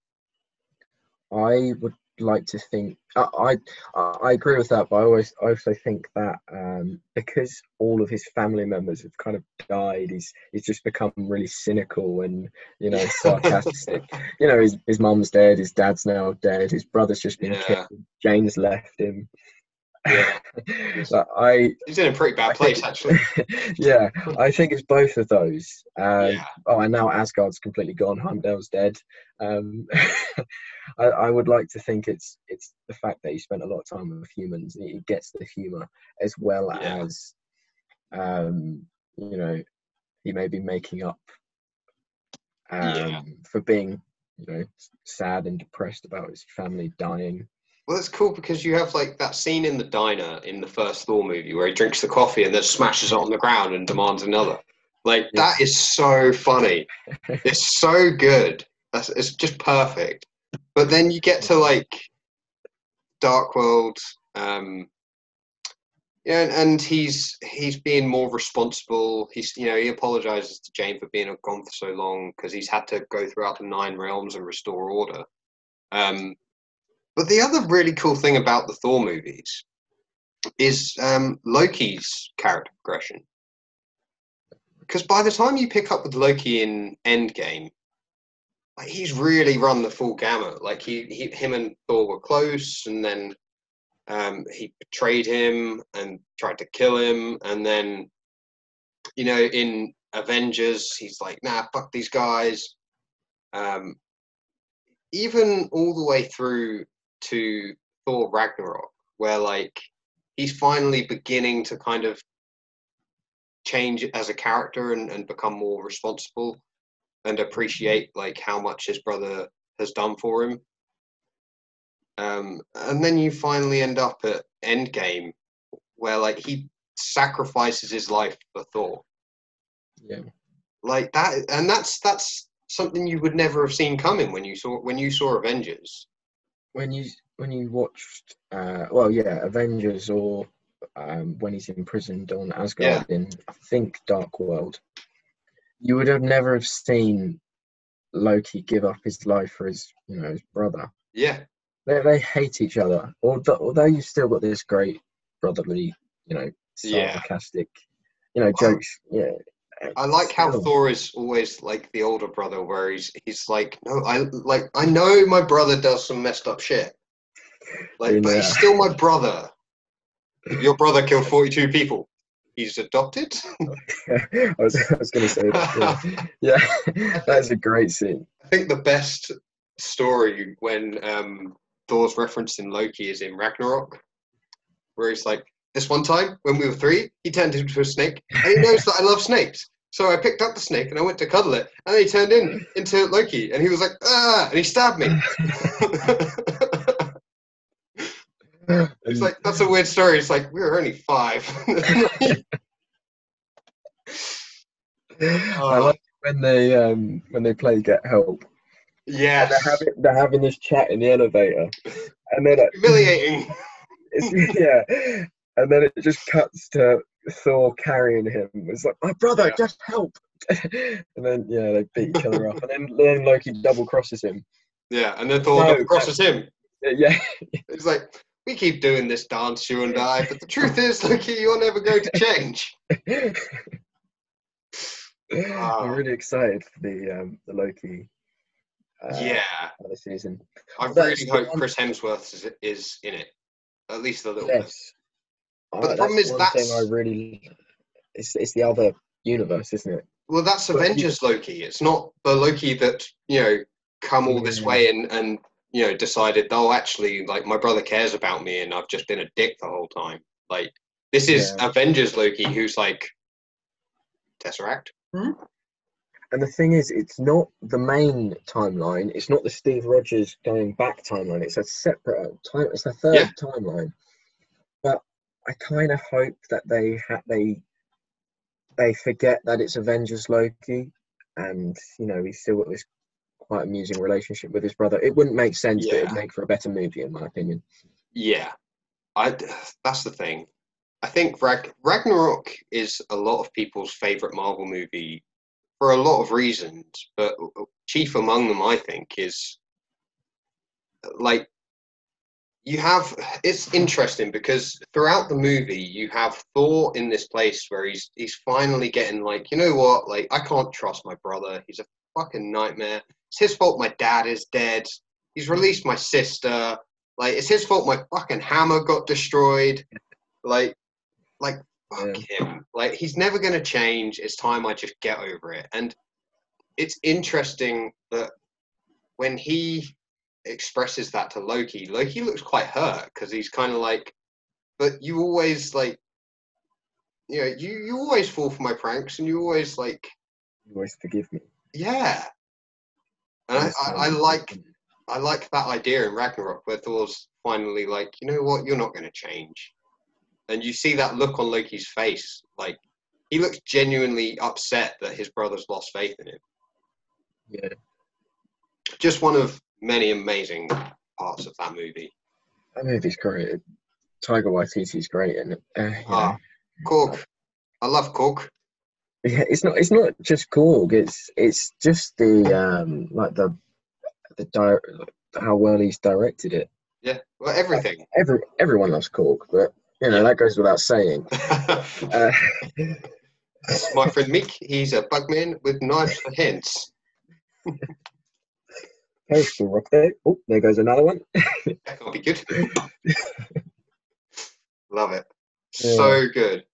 I would like to think I I, I agree with that, but I always I also think that um, because all of his family members have kind of died, he's he's just become really cynical and you know [LAUGHS] sarcastic. you know, his his mum's dead, his dad's now dead, his brother's just been Yeah. killed, Jane's left him. Yeah. [LAUGHS] Like, I He's in a pretty bad place, actually. [LAUGHS] yeah, I think it's both of those. Uh, Yeah. Oh, and now Asgard's completely gone. Heimdall's dead. Um, [LAUGHS] I, I would like to think it's it's the fact that he spent a lot of time with humans. He gets the humor as well Yeah. as, um, you know, he may be making up um, Yeah. for being, you know, sad and depressed about his family dying. Well, it's cool because you have like that scene in the diner in the first Thor movie where he drinks the coffee and then smashes it on the ground and demands another. Like Yeah. that is so funny. [LAUGHS] it's so good. That's it's just perfect. But then you get to like Dark World, um, yeah, and, and he's he's being more responsible. He's you know he apologizes to Jane for being gone for so long because he's had to go throughout the nine realms and restore order. Um, but the other really cool thing about the Thor movies is um, Loki's character progression. Because by the time you pick up with Loki in Endgame, like he's really run the full gamut. Like he, he him and Thor were close, and then um, he betrayed him and tried to kill him, and then you know in Avengers he's like, nah, fuck these guys. Um, even all the way through to Thor Ragnarok, where like he's finally beginning to kind of change as a character and, and become more responsible and appreciate like how much his brother has done for him. Um, and then you finally end up at Endgame, where like he sacrifices his life for Thor, Yeah. like that, and that's that's something you would never have seen coming when you saw when you saw Avengers. When you when you watched uh well yeah avengers or um when he's imprisoned on asgard in i think dark world you would have never have seen loki give up his life for his you know his brother. Yeah, they, they hate each other. Although, although you've still got this great brotherly you know Yeah. sarcastic you know jokes. Yeah I like how. Thor is always like the older brother, where he's he's like, no, I like I know my brother does some messed up shit, like, but he's still my brother. Your brother killed forty-two people. He's adopted. [LAUGHS] I was, I was going to say that. Yeah, [LAUGHS] yeah. that's a great scene. I think the best story when um, Thor's referenced in Loki is in Ragnarok, where he's like, "This one time when we were three, he turned into a snake, and he knows that I love snakes." So I picked up the snake and I went to cuddle it, and then he turned in into Loki, and he was like, "Ah!" and he stabbed me. [LAUGHS] It's like that's a weird story. It's like we were only five. [LAUGHS] I like when they um when they play Get Help. Yeah, they're having they're having this chat in the elevator, and then it, humiliating. [LAUGHS] it's, yeah, and then it just cuts to Thor carrying him. It's like my brother, Yeah. just help. [LAUGHS] and then yeah, they beat each other up, and then then Loki double crosses him. Yeah, and then Thor No, double crosses him. Yeah, It's like we keep doing this dance, you and I, but the truth is, [LAUGHS] Loki, you're never going to change. [LAUGHS] I'm really excited for the um the Loki. Uh, yeah, season. I really hope one- Chris Hemsworth is, is in it, at least a little bit. Yes. But Uh, the problem is one that's- thing I really. It's it's the other universe, isn't it? Well, that's But you- Avengers Loki. It's not the Loki that you know come all this Yeah. way and and you know decided, oh, actually, like my brother cares about me, and I've just been a dick the whole time. Like this is Yeah. Avengers Loki, who's like Tesseract. And the thing is, it's not the main timeline. It's not the Steve Rogers going back timeline. It's a separate time. It's a third Yeah. timeline. I kind of hope that they ha- they they forget that it's Avengers Loki, and you know he's still got this quite amusing relationship with his brother. It wouldn't make sense, but it'd make for a better movie, in my opinion. Yeah, I. That's the thing. I think Rag- Ragnarok is a lot of people's favorite Marvel movie for a lot of reasons, but uh, chief among them, I think, is like you have. It's interesting because throughout the movie, you have Thor in this place where he's he's finally getting like, you know what? Like, I can't trust my brother. He's a fucking nightmare. It's his fault. My dad is dead. He's released my sister. Like, it's his fault. My fucking hammer got destroyed. Like, like fuck him. Like, he's never gonna change. It's time I just get over it. And it's interesting that when he expresses that to Loki, Loki looks quite hurt because he's kind of like, but you always like, you know, you you always fall for my pranks, and you always like, You always forgive me. yeah. And I, I, I like I like that idea in Ragnarok where Thor's finally like, you know what, you're not going to change. And you see that look on Loki's face. Like, he looks genuinely upset that his brother's lost faith in him. Yeah. Just one of many amazing parts of that movie. That movie's great. Taika Waititi's great, and uh, Ah, Korg. I love Korg. yeah, it's not it's not just Korg. It's it's just the um like the the di- how well he's directed it. Yeah, well, everything. Every everyone loves Korg, but you know that goes without saying. [LAUGHS] Uh, My friend Mick, he's a bugman with knives for hands. [LAUGHS] Rock there. Oh, there goes another one. That can't be good. [LAUGHS] Love it. Yeah. So good.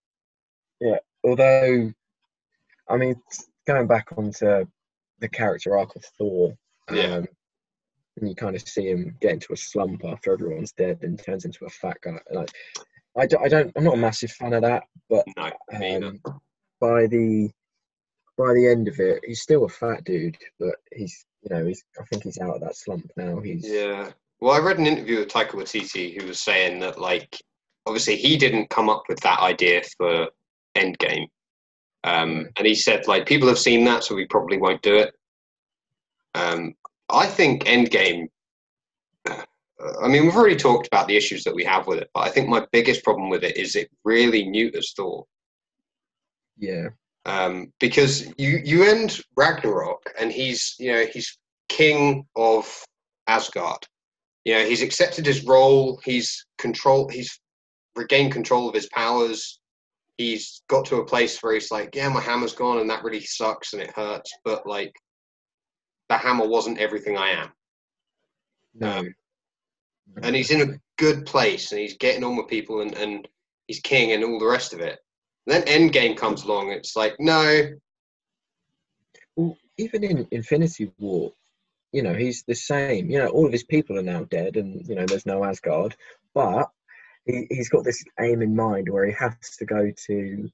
Yeah. Although, I mean, going back onto the character arc of Thor, Yeah. um, and you kind of see him get into a slump after everyone's dead and turns into a fat guy. Like, I, do, I don't, I'm not a massive fan of that, but No, um, by the by the end of it, he's still a fat dude, but he's you know he's I think he's out of that slump now. He's Yeah. Well, I read an interview with Taika Waititi who was saying that, like, obviously he didn't come up with that idea for Endgame. Um, and he said, like, people have seen that, so we probably won't do it. Um, I think Endgame. I mean, we've already talked about the issues that we have with it, but I think my biggest problem with it is it really neuters Thor. yeah um, because you you end Ragnarok and he's you know he's king of Asgard. You know he's accepted his role. He's control. He's regained control of his powers. He's got to a place where he's like, yeah, my hammer's gone, and that really sucks and it hurts. But like, the hammer wasn't everything I am. no. Um, and he's in a good place and he's getting on with people and, and he's king and all the rest of it. And then Endgame comes along. It's like, no, Well, even in Infinity War, you know, he's the same. You know, all of his people are now dead, and you know, there's no Asgard. But he, he's got this aim in mind where he has to go to,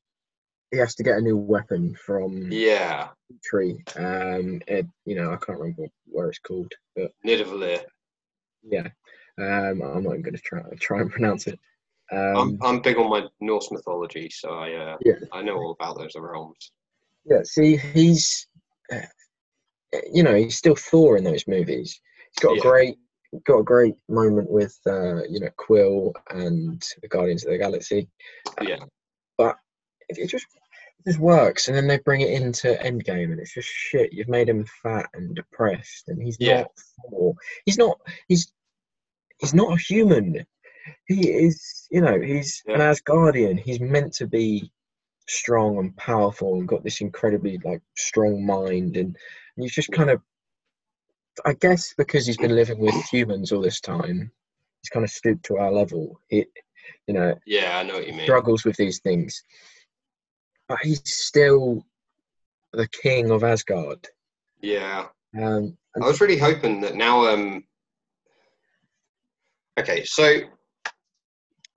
he has to get a new weapon from yeah, Tree. Um, it, you know, I can't remember where it's called, but Nidavellir. yeah. Um, I'm not even going to try try and pronounce it. I'm, Um, I'm big on my Norse mythology, so I uh, Yeah. I know all about those realms. yeah, see, he's, uh, you know, he's still Thor in those movies. He's got a great, got a great moment with, uh, you know, Quill and the Guardians of the Galaxy. Yeah, It, it just, it just works, and then they bring it into Endgame, and it's just shit. You've made him fat and depressed, and he's Yeah. not Thor. He's not. He's he's not a human. He is, you know, he's an Yeah. Asgardian. He's meant to be strong and powerful and got this incredibly like strong mind and, and he's just kind of I guess because he's been living with humans all this time, he's kind of stooped to our level. He, you know, yeah, I know what you mean. struggles with these things. But he's still the king of Asgard. Yeah, Um, I was really hoping that now. Um, okay, so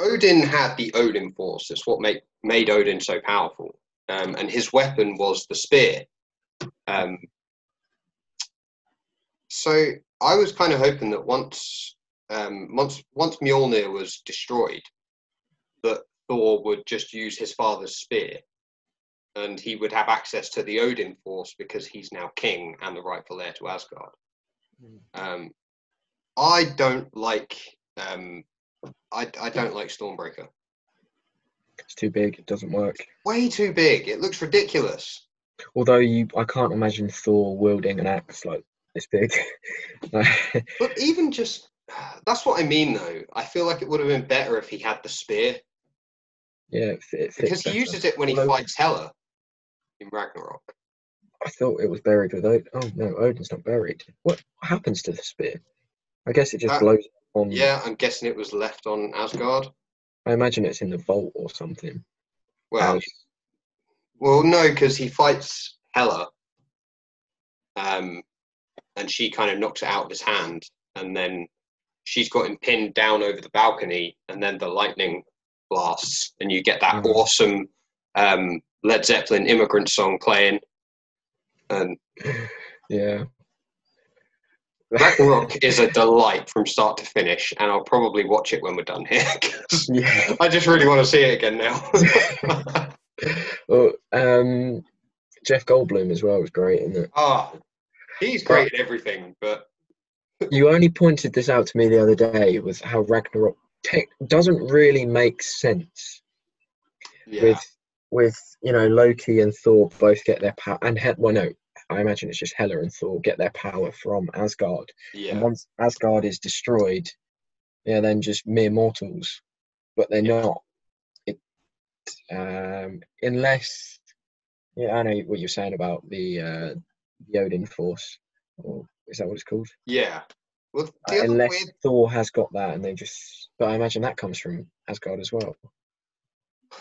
Odin had the Odin Force. That's what made made Odin so powerful. Um, and his weapon was the spear. Um, so I was kind of hoping that once um, once once Mjolnir was destroyed, that Thor would just use his father's spear, and he would have access to the Odin Force because he's now king and the rightful heir to Asgard. Um, I don't like um, I, I don't like Stormbreaker. it's too big. It doesn't work. Way too big. It looks ridiculous. Although you, I can't imagine Thor wielding an axe like this big. [LAUGHS] But even just [SIGHS] that's what I mean though. I feel like it would have been better if he had the spear yeah, it, it fits because he better. uses it when he Although- fights Hela in Ragnarok. I thought it was buried with Odin. Oh no, Odin's not buried. What happens to the spear? I guess it just Uh, blows on. Yeah, I'm guessing it was left on Asgard. I imagine it's in the vault or something. Well, well, no, because he fights Hela, um, and she kind of knocks it out of his hand, and then she's got him pinned down over the balcony, and then the lightning blasts, and you get that Mhm. awesome um, Led Zeppelin "Immigrant" song playing, and [LAUGHS] yeah. Ragnarok [LAUGHS] is a delight from start to finish, and I'll probably watch it when we're done here. yeah. I just really want to see it again now. [LAUGHS] Well, um, Jeff Goldblum as well was great, isn't it? Ah, he's great at everything, but [LAUGHS] You only pointed this out to me the other day was how Ragnarok tech doesn't really make sense yeah, with with you know Loki and Thor both get their power and he- well no I imagine it's just Hela and Thor get their power from Asgard and yeah, once Asgard is destroyed they're then just mere mortals but they're Yeah. not it um unless yeah I know what you're saying about the uh the Odin Force or is that what it's called yeah. Well, Uh, the other unless weird, Thor has got that, and they just. But I imagine that comes from Asgard as well.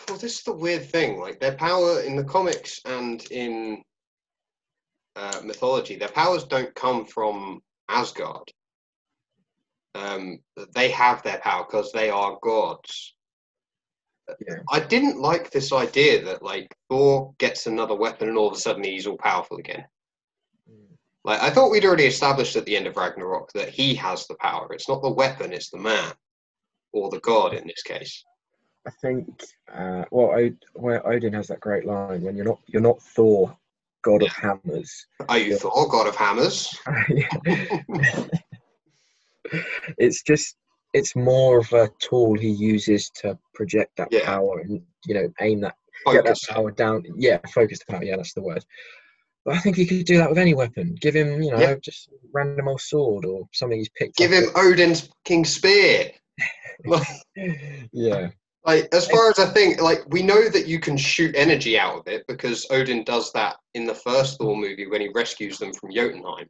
well, this is the weird thing. Like their power in the comics and in uh, mythology, their powers don't come from Asgard. Um, they have their power because they are gods. Yeah. I didn't like this idea that like Thor gets another weapon and all of a sudden he's all powerful again. Like I thought we'd already established at the end of Ragnarok that he has the power. It's not the weapon, it's the man, or the god in this case. I think. Uh, well, Od- where Odin has that great line when you're not you're not Thor, Oh, god of hammers. Are you. Thor, god of hammers? it's just it's more of a tool he uses to project that Yeah. power and you know aim that get that power down. Yeah, focus the power. Yeah, that's the word. But I think he could do that with any weapon. Give him, you know, Yeah. just a random old sword or something he's picked. Give him Odin's king spear. [LAUGHS] [LAUGHS] Yeah. Like, as far as I think, like we know that you can shoot energy out of it because Odin does that in the first Thor movie when he rescues them from Jotunheim.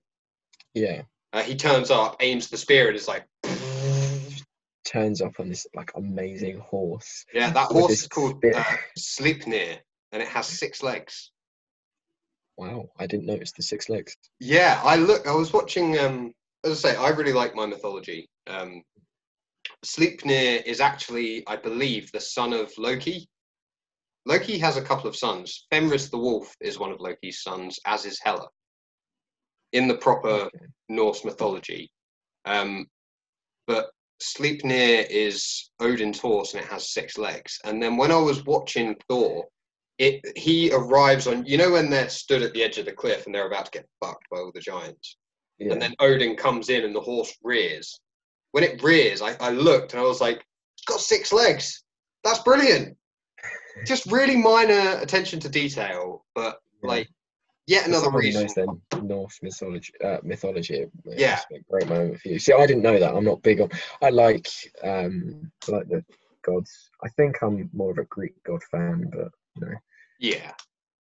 Yeah. Uh, he turns up, aims the spear, and is like, Turns up on this like amazing horse. yeah, that horse is called uh, Sleipnir, and it has six legs. Wow, I didn't notice the six legs. Yeah, I look. I was watching. Um, as I say, I really like my mythology. Um, Sleipnir is actually, I believe, the son of Loki. Loki has a couple of sons. Fenris the wolf is one of Loki's sons, as is Hela. In the proper Okay. Norse mythology, um, but Sleipnir is Odin's horse and it has six legs. And then when I was watching Thor, it he arrives on you know when they're stood at the edge of the cliff and they're about to get fucked by all the giants. Yeah. And then Odin comes in and the horse rears. When it rears, I, I looked and I was like, it's got six legs. That's brilliant. Just really minor attention to detail, but Yeah. like yet another reason. knows Norse mythology, uh, mythology, Yeah. be a great moment for you. See, I didn't know that. I'm not big on. I like, um, I like the gods. I think I'm more of a Greek god fan, but you know, Yeah.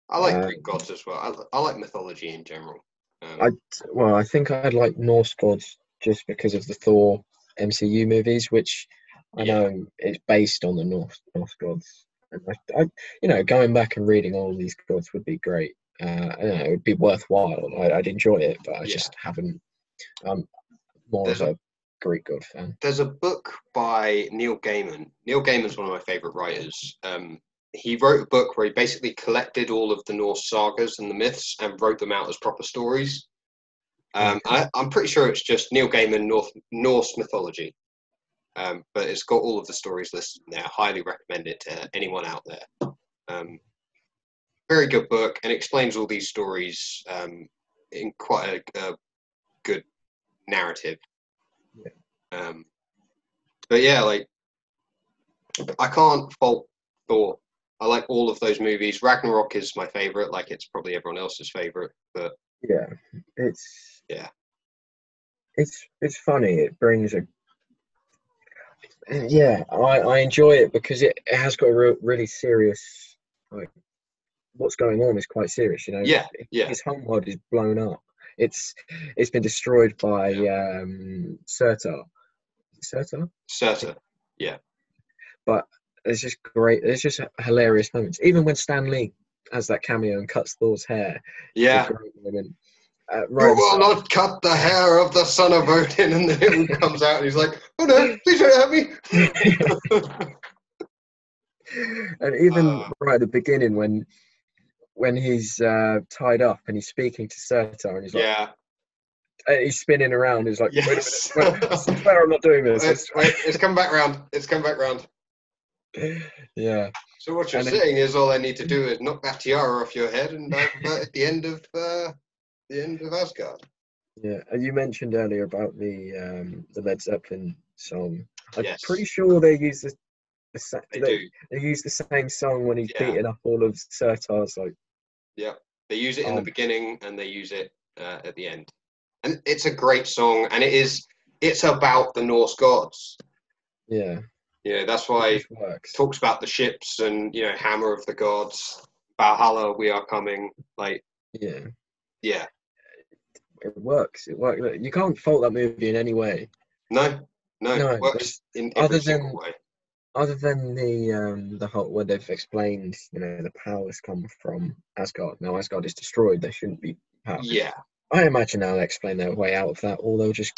I like Uh, Greek gods as well. I, I like mythology in general. Um, I well, I think I'd like Norse gods just because of the Thor MCU movies, which I know is based on the Norse Norse gods. And I, I, you know, going back and reading all these gods would be great. Uh, know, it would be worthwhile. I, I'd enjoy it, but I Yeah. just haven't. Um, more There's of a Greek god fan. there's a book by Neil Gaiman. Neil Gaiman's one of my favorite writers. Um, he wrote a book where he basically collected all of the Norse sagas and the myths and wrote them out as proper stories. Um, I, I'm pretty sure it's just Neil Gaiman North, Norse mythology, um, but it's got all of the stories listed in there. Highly recommend it to anyone out there. Um, very good book and explains all these stories um, in quite a, a good narrative. Um, but yeah, like I can't fault Thor. I like all of those movies. Ragnarok is my favorite. Like it's probably everyone else's favorite, but Yeah, it's Yeah. it's it's funny. It brings a yeah. I I enjoy it because it, it has got a real, really serious like what's going on is quite serious. You know. Yeah, yeah. His home world is blown up. It's it's been destroyed by um Surtur. Surtur. Surtur. Yeah. But it's just great. It's just hilarious moments. Even when Stan Lee has that cameo and cuts Thor's hair. Yeah. Uh, You will not cut the hair of the son of Odin, and then it comes out, and he's like, "Oh no, please don't hurt me." [LAUGHS] and even Uh. right at the beginning when when he's uh, tied up and he's speaking to Surtur and he's like yeah. he's spinning around he's like Yes. wait a minute wait, I swear I'm not doing this Wait, wait, it's come back round. It's come back round. [LAUGHS] yeah So what you're And saying is, all I need to do is knock that tiara off your head, and uh, at the end of uh, the end of Asgard. yeah and you mentioned earlier about the um, the Led Zeppelin song I'm Yes. pretty sure they use the, the sa- They they, do. they use the same song when he's Yeah. beating up all of Surtur's like Yeah, They use it in the Um, beginning and they use it uh, at the end. And it's a great song, and it is. It's about the Norse gods. yeah Yeah, that's why talks about the ships and you know, hammer of the gods, Valhalla, we are coming. Like, yeah yeah, it works it works you can't fault that movie in any way no, no, No, it works in other every single than- way. other than the um the whole where they've explained you know the powers come from Asgard. Now Asgard is destroyed. They shouldn't be powers. Yeah, I imagine they'll explain their way out of that, or they'll just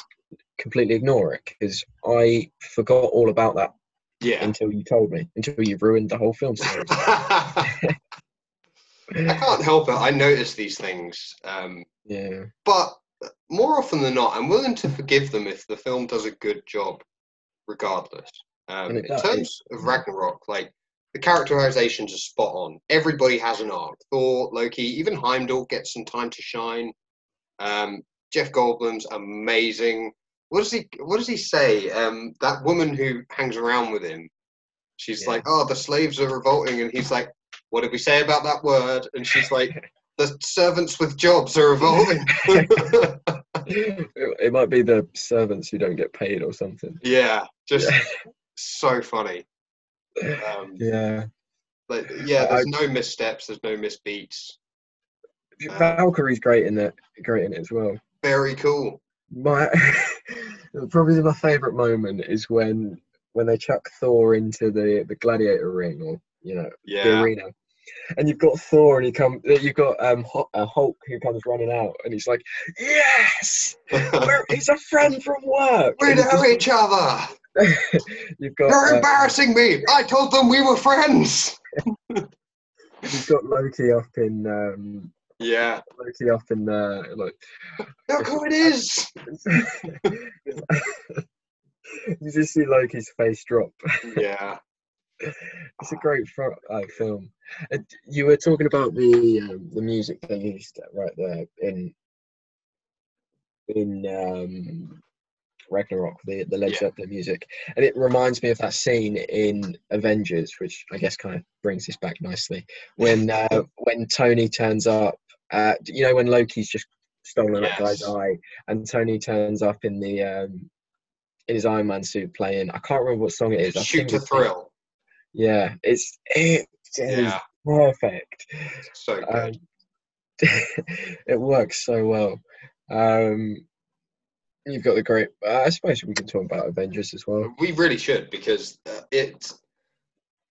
completely ignore it. Because I forgot all about that yeah. until you told me. Until you ruined the whole film series. [LAUGHS] [LAUGHS] I can't help it. I notice these things. Um, yeah, but more often than not, I'm willing to forgive them if the film does a good job, regardless. Um, in does. terms of Ragnarok, like the characterizations are spot on. Everybody has an arc. Thor, Loki, even Heimdall gets some time to shine. Um, Jeff Goldblum's amazing. What does he? What does he say? Um, that woman who hangs around with him, she's Yeah. like, "Oh, the slaves are revolting," and he's like, "What did we say about that word?" And she's like, "The servants with jobs are evolving. it, [LAUGHS] it might be the servants who don't get paid or something. Yeah, just Yeah. so funny. Um, Yeah, Like, yeah, I- there's no missteps, there's no misbeats. Valkyrie's great in it. Great in it as well. Very cool. my [LAUGHS] probably my favorite moment is when when they chuck Thor into the the gladiator ring or you know the Yeah, arena, and you've got Thor and he come you've got um uh, Hulk who comes running out and he's like yes we're, [LAUGHS] he's a friend from work. we know each other. [LAUGHS] you've, got You're uh, embarrassing me. I told them we were friends. you've got Loki up in um Yeah, Loki up in uh like look who it is. [LAUGHS] you just see Loki's face drop. Yeah. It's a great fro- uh, film. Uh, you were talking about the um, the music they used right there in in um, Ragnarok, the the Led Yeah. Zeppelin music, and it reminds me of that scene in Avengers, which I guess kind of brings this back nicely. When uh, [LAUGHS] when Tony turns up, uh, you know, when Loki's just stolen that guy's eye, and Tony turns up in the um, in his Iron Man suit playing. I can't remember what song it is. I Shoot think to thrill. Yeah, it's it is Yeah. perfect. So good. Um, [LAUGHS] it works so well. Um, you've got the great. I suppose we can talk about Avengers as well. We really should because uh, it's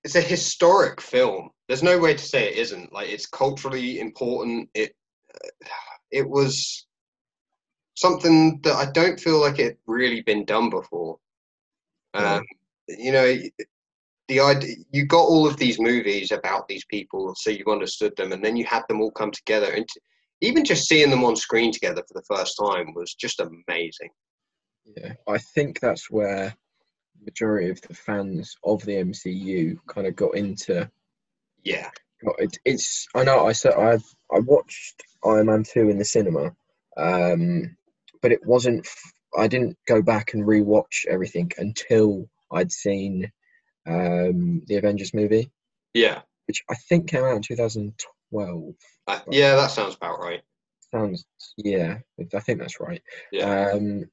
it's a historic film. There's no way to say it isn't. Like it's culturally important. It uh, it was something that I don't feel like it really been done before. Um, you know, the idea you got all of these movies about these people, so you understood them, and then you had them all come together. And t- even just seeing them on screen together for the first time was just amazing. Yeah, I think that's where the majority of the fans of the MCU kind of got into. Yeah, got It, it's I know I said I've I watched Iron Man two in the cinema, um, but it wasn't. f- I didn't go back and rewatch everything until I'd seen um, the Avengers movie, yeah, which I think came out in 2012. uh, yeah. That sounds about right. Sounds yeah, I think that's right. Yeah. Um,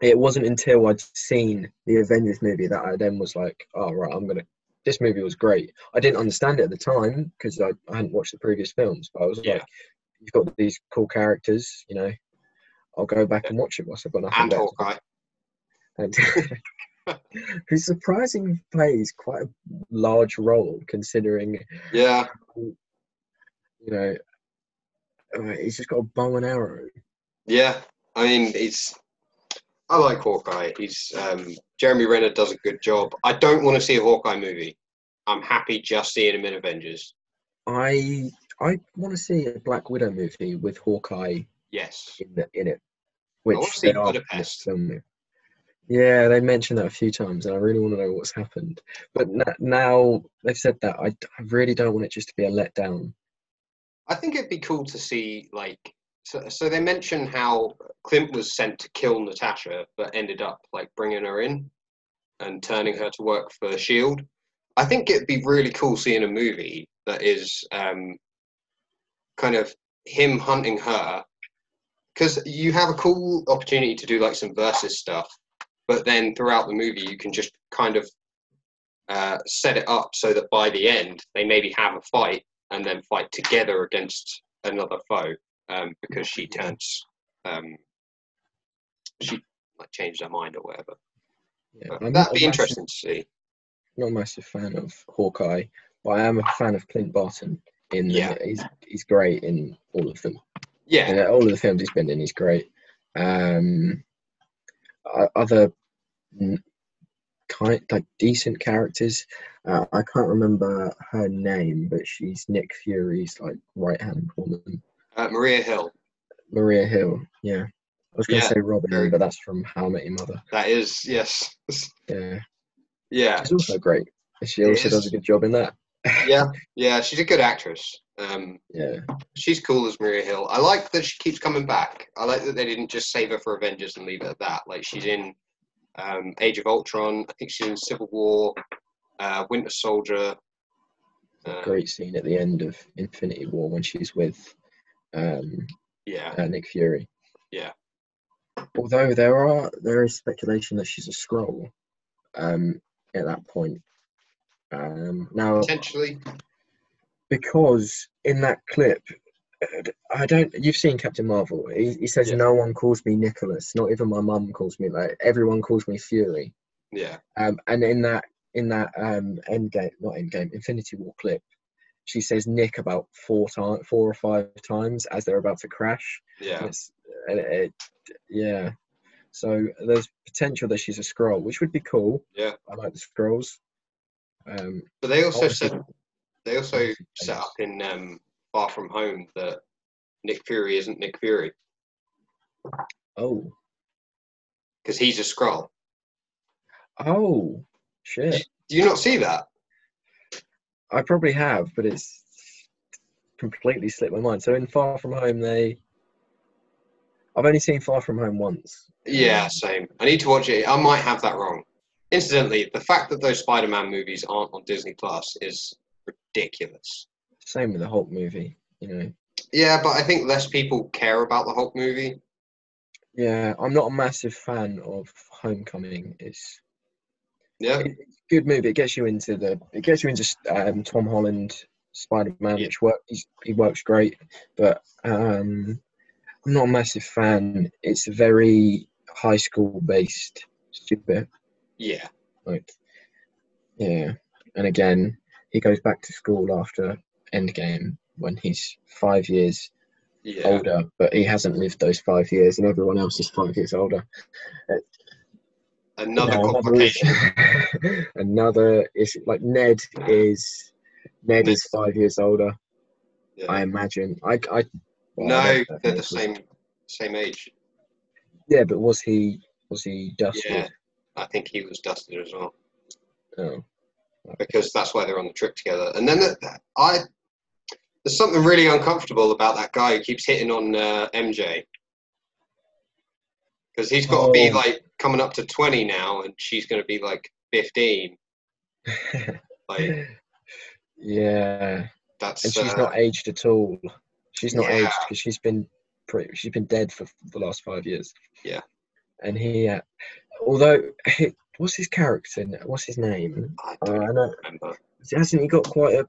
it wasn't until I'd seen the Avengers movie that I then was like, oh right, I'm gonna. This movie was great. I didn't understand it at the time because I, I hadn't watched the previous films, but I was Yeah. like, you've got these cool characters, you know. I'll go back and watch it once I've got nothing and better Hawkeye. [LAUGHS] and [LAUGHS] who surprisingly plays quite a large role considering Yeah, you know uh, he's just got a bow and arrow yeah. I mean, it's. I like Hawkeye. He's um, Jeremy Renner does a good job. I don't want to see a Hawkeye movie. I'm happy just seeing him in Avengers. i i want to see a black widow movie with hawkeye Yes. in, the, in it which wanna see they are Budapest. Yeah they mentioned that a few times and i really want to know what's happened but now they've said that I, I really don't want it just to be a letdown I think it'd be cool to see like. So, so they mentioned how Clint was sent to kill Natasha, but ended up like bringing her in and turning her to work for Shield. I think it'd be really cool seeing a movie that is um, kind of him hunting her, because you have a cool opportunity to do like some versus stuff, but then throughout the movie you can just kind of uh, set it up so that by the end they maybe have a fight and then fight together against another foe um, because she turns um, she like changed her mind or whatever. yeah, But that'd be massive- interesting to see. not a massive fan of hawkeye but i am a fan of clint barton in the, Yeah. he's he's great in all of them Yeah, all of the films he's been in, he's great. Um, other kind like decent characters. Uh, I can't remember her name, but she's Nick Fury's like right hand woman, uh, Maria Hill. Maria Hill. Yeah, I was going to Yeah, say Robin, but that's from How I Met Your Mother. That is yes, [LAUGHS] Yeah, yeah, she's also great. She She also does a good job in that. [LAUGHS] yeah, yeah. She's a good actress. Um, Yeah, she's cool as Maria Hill. I like that she keeps coming back. I like that they didn't just save her for Avengers and leave it at that. Like she's in um, Age of Ultron. I think she's in Civil War, uh, Winter Soldier. Uh, great scene at the end of Infinity War when she's with um, Yeah, uh, Nick Fury. Yeah. Although there are there is speculation that she's a Skrull um, at that point. Um, now, potentially. because in that clip, I don't. You've seen Captain Marvel. He, he says Yeah. no one calls me Nicholas. Not even my mum calls me like. Everyone calls me Fury. Yeah, Um, and in that in that um, Endgame, not Endgame, Infinity War clip, she says Nick about four times, four or five times as they're about to crash. yeah, It's, it, it, yeah. So there's potential that she's a Skrull, which would be cool. Yeah. I like the Skrulls. Um, but they also said they also set up in um, Far From Home that Nick Fury isn't Nick Fury Oh, because he's a Skrull. Oh, shit! Do you not see that? I probably have, but it's completely slipped my mind. So in Far From Home, they. I've only seen Far From Home once. Yeah, same. I need to watch it. I might have that wrong. Incidentally, the fact that those Spider-Man movies aren't on Disney Plus is ridiculous. Same with the Hulk movie, you know. Yeah, but I think less people care about the Hulk movie. Yeah, I'm not a massive fan of Homecoming. It's Yeah, it's a good movie. It gets you into the. It gets you into um, Tom Holland Spider Man, Yeah. which work. He works great, but um, I'm not a massive fan. It's a very high school based, stupid. yeah, Like, yeah. And again, he goes back to school after Endgame when he's five years yeah. older, but he hasn't lived those five years, and everyone else is five years older. Another Now, complication. Another, [LAUGHS] another issue. Like Ned is Ned is five years older. Yeah. I imagine. I. I well, no, know. they're the same same age. Yeah, but was he was he dusted? Yeah. I think he was dusted as well Oh. because that's why they're on the trip together. And then the, I there's something really uncomfortable about that guy who keeps hitting on uh, MJ because he's got to be Oh. like coming up to 20 now, and she's going to be like 15. [LAUGHS] Like yeah, that's and she's uh, not aged at all. She's not aged because she's been pretty, she's been dead for the last five years. Yeah. And he, uh, although, [LAUGHS] what's his character? What's his name? I Uh, don't I know. remember. hasn't he got quite a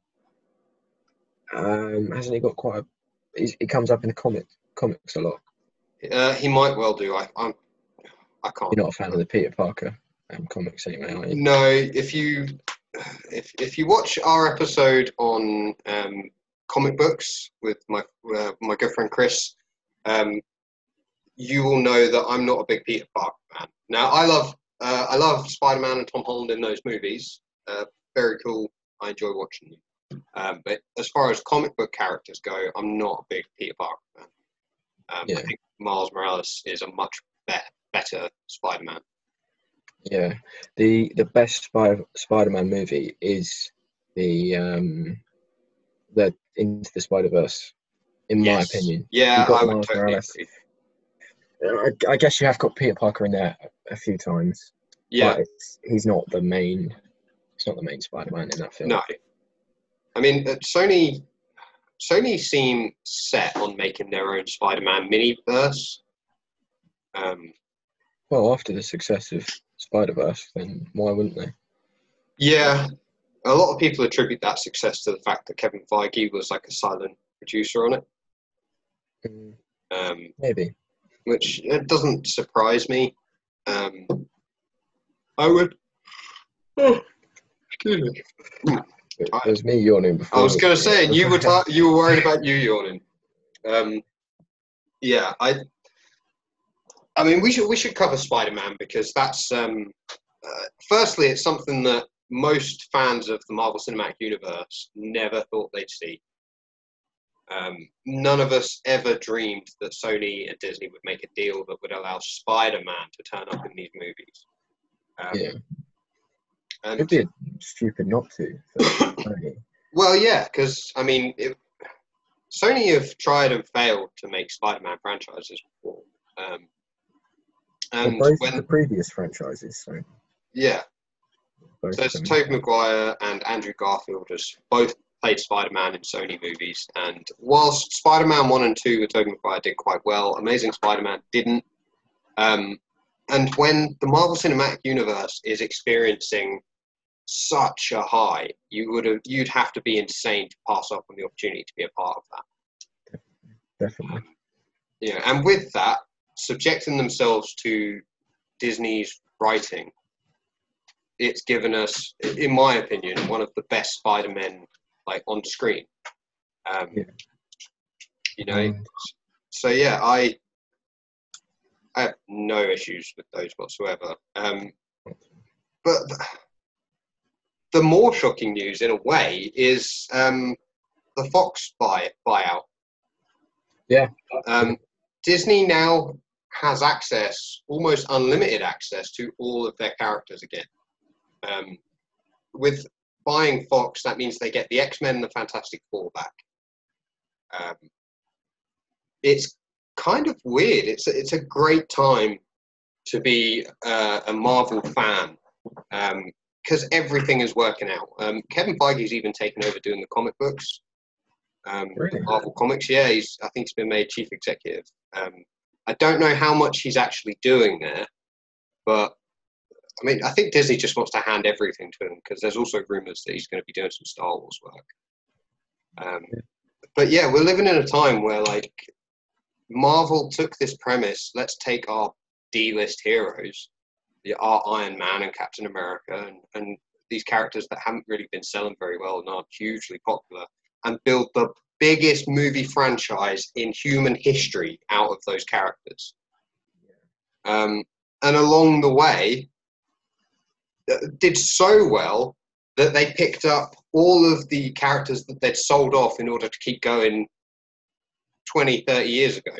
um hasn't he got quite a he comes up in the comic comics a lot Uh, he might well do. I I'm, I can't. you're not a fan of the peter parker um, comics anyway are you No, if you if if you watch our episode on um, comic books with my uh, my good friend Chris, um, you will know that I'm not a big Peter Parker fan. Now I love uh, I love Spider Man and Tom Holland in those movies. Uh, very cool. I enjoy watching them. Um, but as far as comic book characters go, I'm not a big Peter Parker fan. Um, I think Miles Morales is a much be- better Spider Man. yeah the the best Spy- spider-man movie is the um the into the spider-verse in my opinion Yeah, I would Miles totally Morales. agree. I, I guess you have got peter parker in there a few times Yeah, but it's, he's not the main he's not the main spider-man in that film no. I mean, uh, Sony Sony seem set on making their own Spider-Man mini-verse. Um, well after the success of spider-verse then why wouldn't they yeah, a lot of people attribute that success to the fact that Kevin Feige was like a silent producer on it, Mm, um, maybe which it doesn't surprise me. Um, I would. Oh, excuse me. It was me yawning before. I was going to say, and you were ta- you were worried about you yawning. Um, yeah, I. I mean, we should we should cover Spider Man because that's um, uh, firstly, it's something that most fans of the Marvel Cinematic Universe never thought they'd see. Um, none of us ever dreamed that Sony and Disney would make a deal that would allow Spider Man to turn up in these movies. Um, Yeah. And- It'd be stupid not to. [COUGHS] Well, yeah, because I mean, it, Sony have tried and failed to make Spider-Man franchises before, um, Well, and both when the previous franchises, so yeah, both so it's. Tobey Maguire and Andrew Garfield has both played Spider-Man in Sony movies, and whilst Spider-Man one and two with Tobey Maguire did quite well, Amazing Spider-Man didn't. Um, and when the Marvel Cinematic Universe is experiencing such a high, you would have you'd have to be insane to pass up on the opportunity to be a part of that. definitely. Yeah, and with that, subjecting themselves to Disney's writing, it's given us, in my opinion, one of the best Spider-Men like on screen. Um, Yeah. You know, Mm. so yeah, I I have no issues with those whatsoever. Um, but the more shocking news, in a way, is um, the Fox buy buyout. Yeah. Um, Disney now has access, almost unlimited access, to all of their characters again. Um, with buying Fox, that means they get the X Men and the Fantastic Four back. Um, it's kind of weird. It's a, it's a great time to be uh, a Marvel fan because everything is working out. Um, Kevin Feige's even taken over doing the comic books. Um, really? Marvel Comics, yeah, he's I think he's been made chief executive. Um, I don't know how much he's actually doing there, but I mean, I think Disney just wants to hand everything to him because there's also rumors that he's going to be doing some Star Wars work. Um, but yeah, we're living in a time where like Marvel took this premise. Let's take our D-list heroes, our Iron Man and Captain America, and, and these characters that haven't really been selling very well and aren't hugely popular, and build the biggest movie franchise in human history out of those characters. Um, and along the way, uh, did so well that they picked up all of the characters that they'd sold off in order to keep going 20, 30 years ago.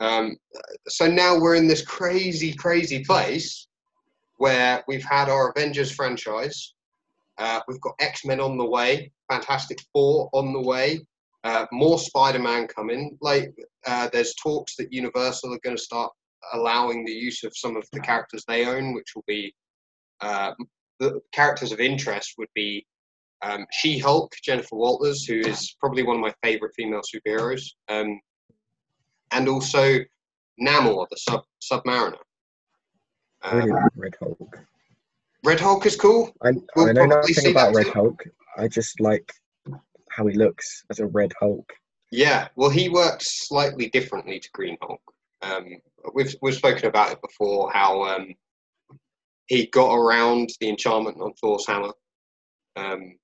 Um, so now we're in this crazy, crazy place where we've had our Avengers franchise, uh, we've got X Men on the way, Fantastic Four on the way, uh, more Spider Man coming. Like, uh, there's talks that Universal are going to start allowing the use of some of the characters they own, which will be uh, the characters of interest would be um, She Hulk, Jennifer Walters, who is probably one of my favorite female superheroes, um, and also Namor, the sub Submariner. Um, really like Red Hulk. Red Hulk is cool. I, we'll I know nothing about Red too. Hulk. I just like how he looks as a Red Hulk. Yeah, well, he works slightly differently to Green Hulk. Um, we've we've spoken about it before. How um, he got around the enchantment on Thor's hammer. Um,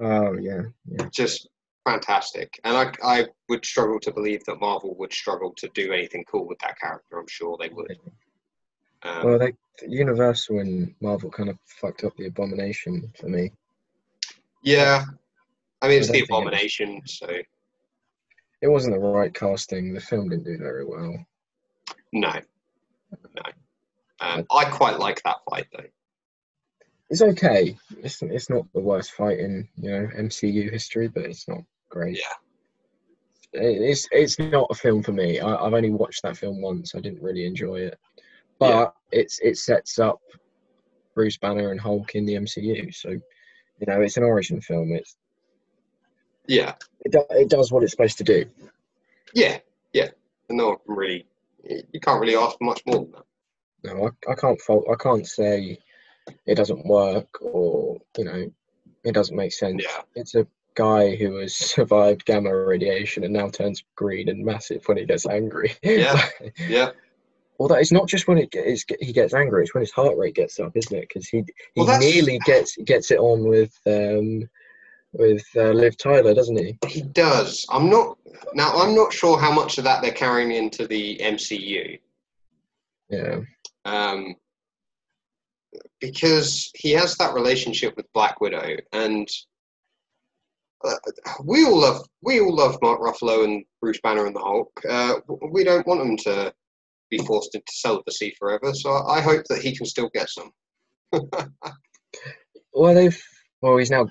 oh yeah, yeah. Just fantastic. And I, I would struggle to believe that Marvel would struggle to do anything cool with that character. I'm sure they would. Um, well, they, Universal and Marvel kind of fucked up the Abomination for me. Yeah, I mean it's I the Abomination, it, so it wasn't the right casting. The film didn't do very well. No, no. Um, I quite like that fight though. It's okay. It's it's not the worst fight in you know MCU history, but it's not great. Yeah. It's it's not a film for me. I, have only watched that film once. I didn't really enjoy it, but yeah. it's it sets up Bruce Banner and Hulk in the MCU. So you know it's an origin film. It's yeah. It, do, it does what it's supposed to do. Yeah, yeah. No, really. You can't really ask much more than that no, I, I can't fault. I can't say it doesn't work or you know it doesn't make sense. Yeah. It's a guy who has survived gamma radiation and now turns green and massive when he gets angry. Yeah. [LAUGHS] yeah. Although it's not just when it gets, he gets angry; it's when his heart rate gets up, isn't it? Because he he well, nearly gets gets it on with um, with uh, Liv Tyler, doesn't he? He does. I'm not now. I'm not sure how much of that they're carrying into the MCU. Yeah um, because he has that relationship with Black Widow, and uh, we all love we all love Mark Ruffalo and Bruce Banner and the Hulk. Uh, we don't want them to be forced into celibacy forever, so I hope that he can still get some. [LAUGHS] well, they've well, he's now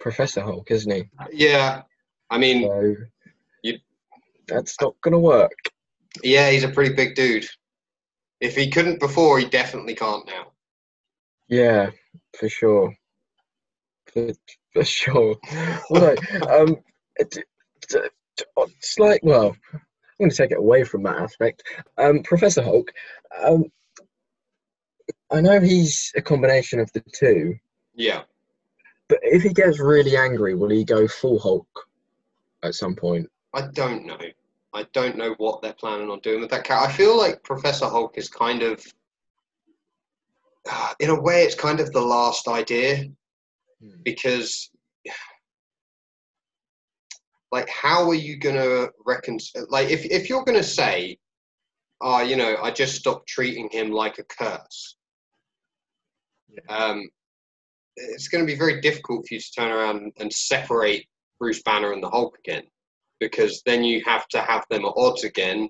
Professor Hulk, isn't he? Yeah, I mean, so, you, that's not gonna work. Yeah, he's a pretty big dude. If he couldn't before, he definitely can't now. Yeah, for sure. For, for sure. well, um, it, it, it's like, well, I'm going to take it away from that aspect. Um, Professor Hulk, um, I know he's a combination of the two. Yeah. But if he gets really angry, will he go full Hulk at some point? I don't know. I don't know what they're planning on doing with that cat. I feel like Professor Hulk is kind of, in a way, it's kind of the last idea hmm. because, like, how are you going to reconcile? Like, if, if you're going to say, oh, you know, I just stopped treating him like a curse, yeah. um, it's going to be very difficult for you to turn around and separate Bruce Banner and the Hulk again because then you have to have them at odds again.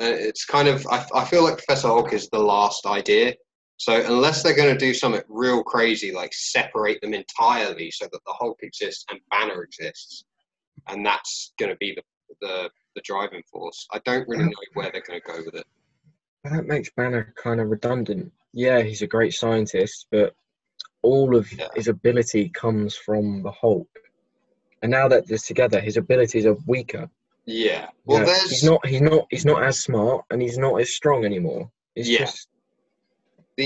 Uh, it's kind of I, I feel like Professor Hulk is the last idea, So unless they're going to do something real crazy, like separate them entirely so that the Hulk exists and Banner exists, and that's going to be the, the the driving force, I don't really know where they're going to go with it. That makes Banner kind of redundant. Yeah, he's a great scientist, but all of Yeah. his ability comes from the Hulk. And now that they're together, his abilities are weaker. Yeah. Well, Yeah, there's he's not he's not he's not as smart and he's not as strong anymore. He's Yeah. just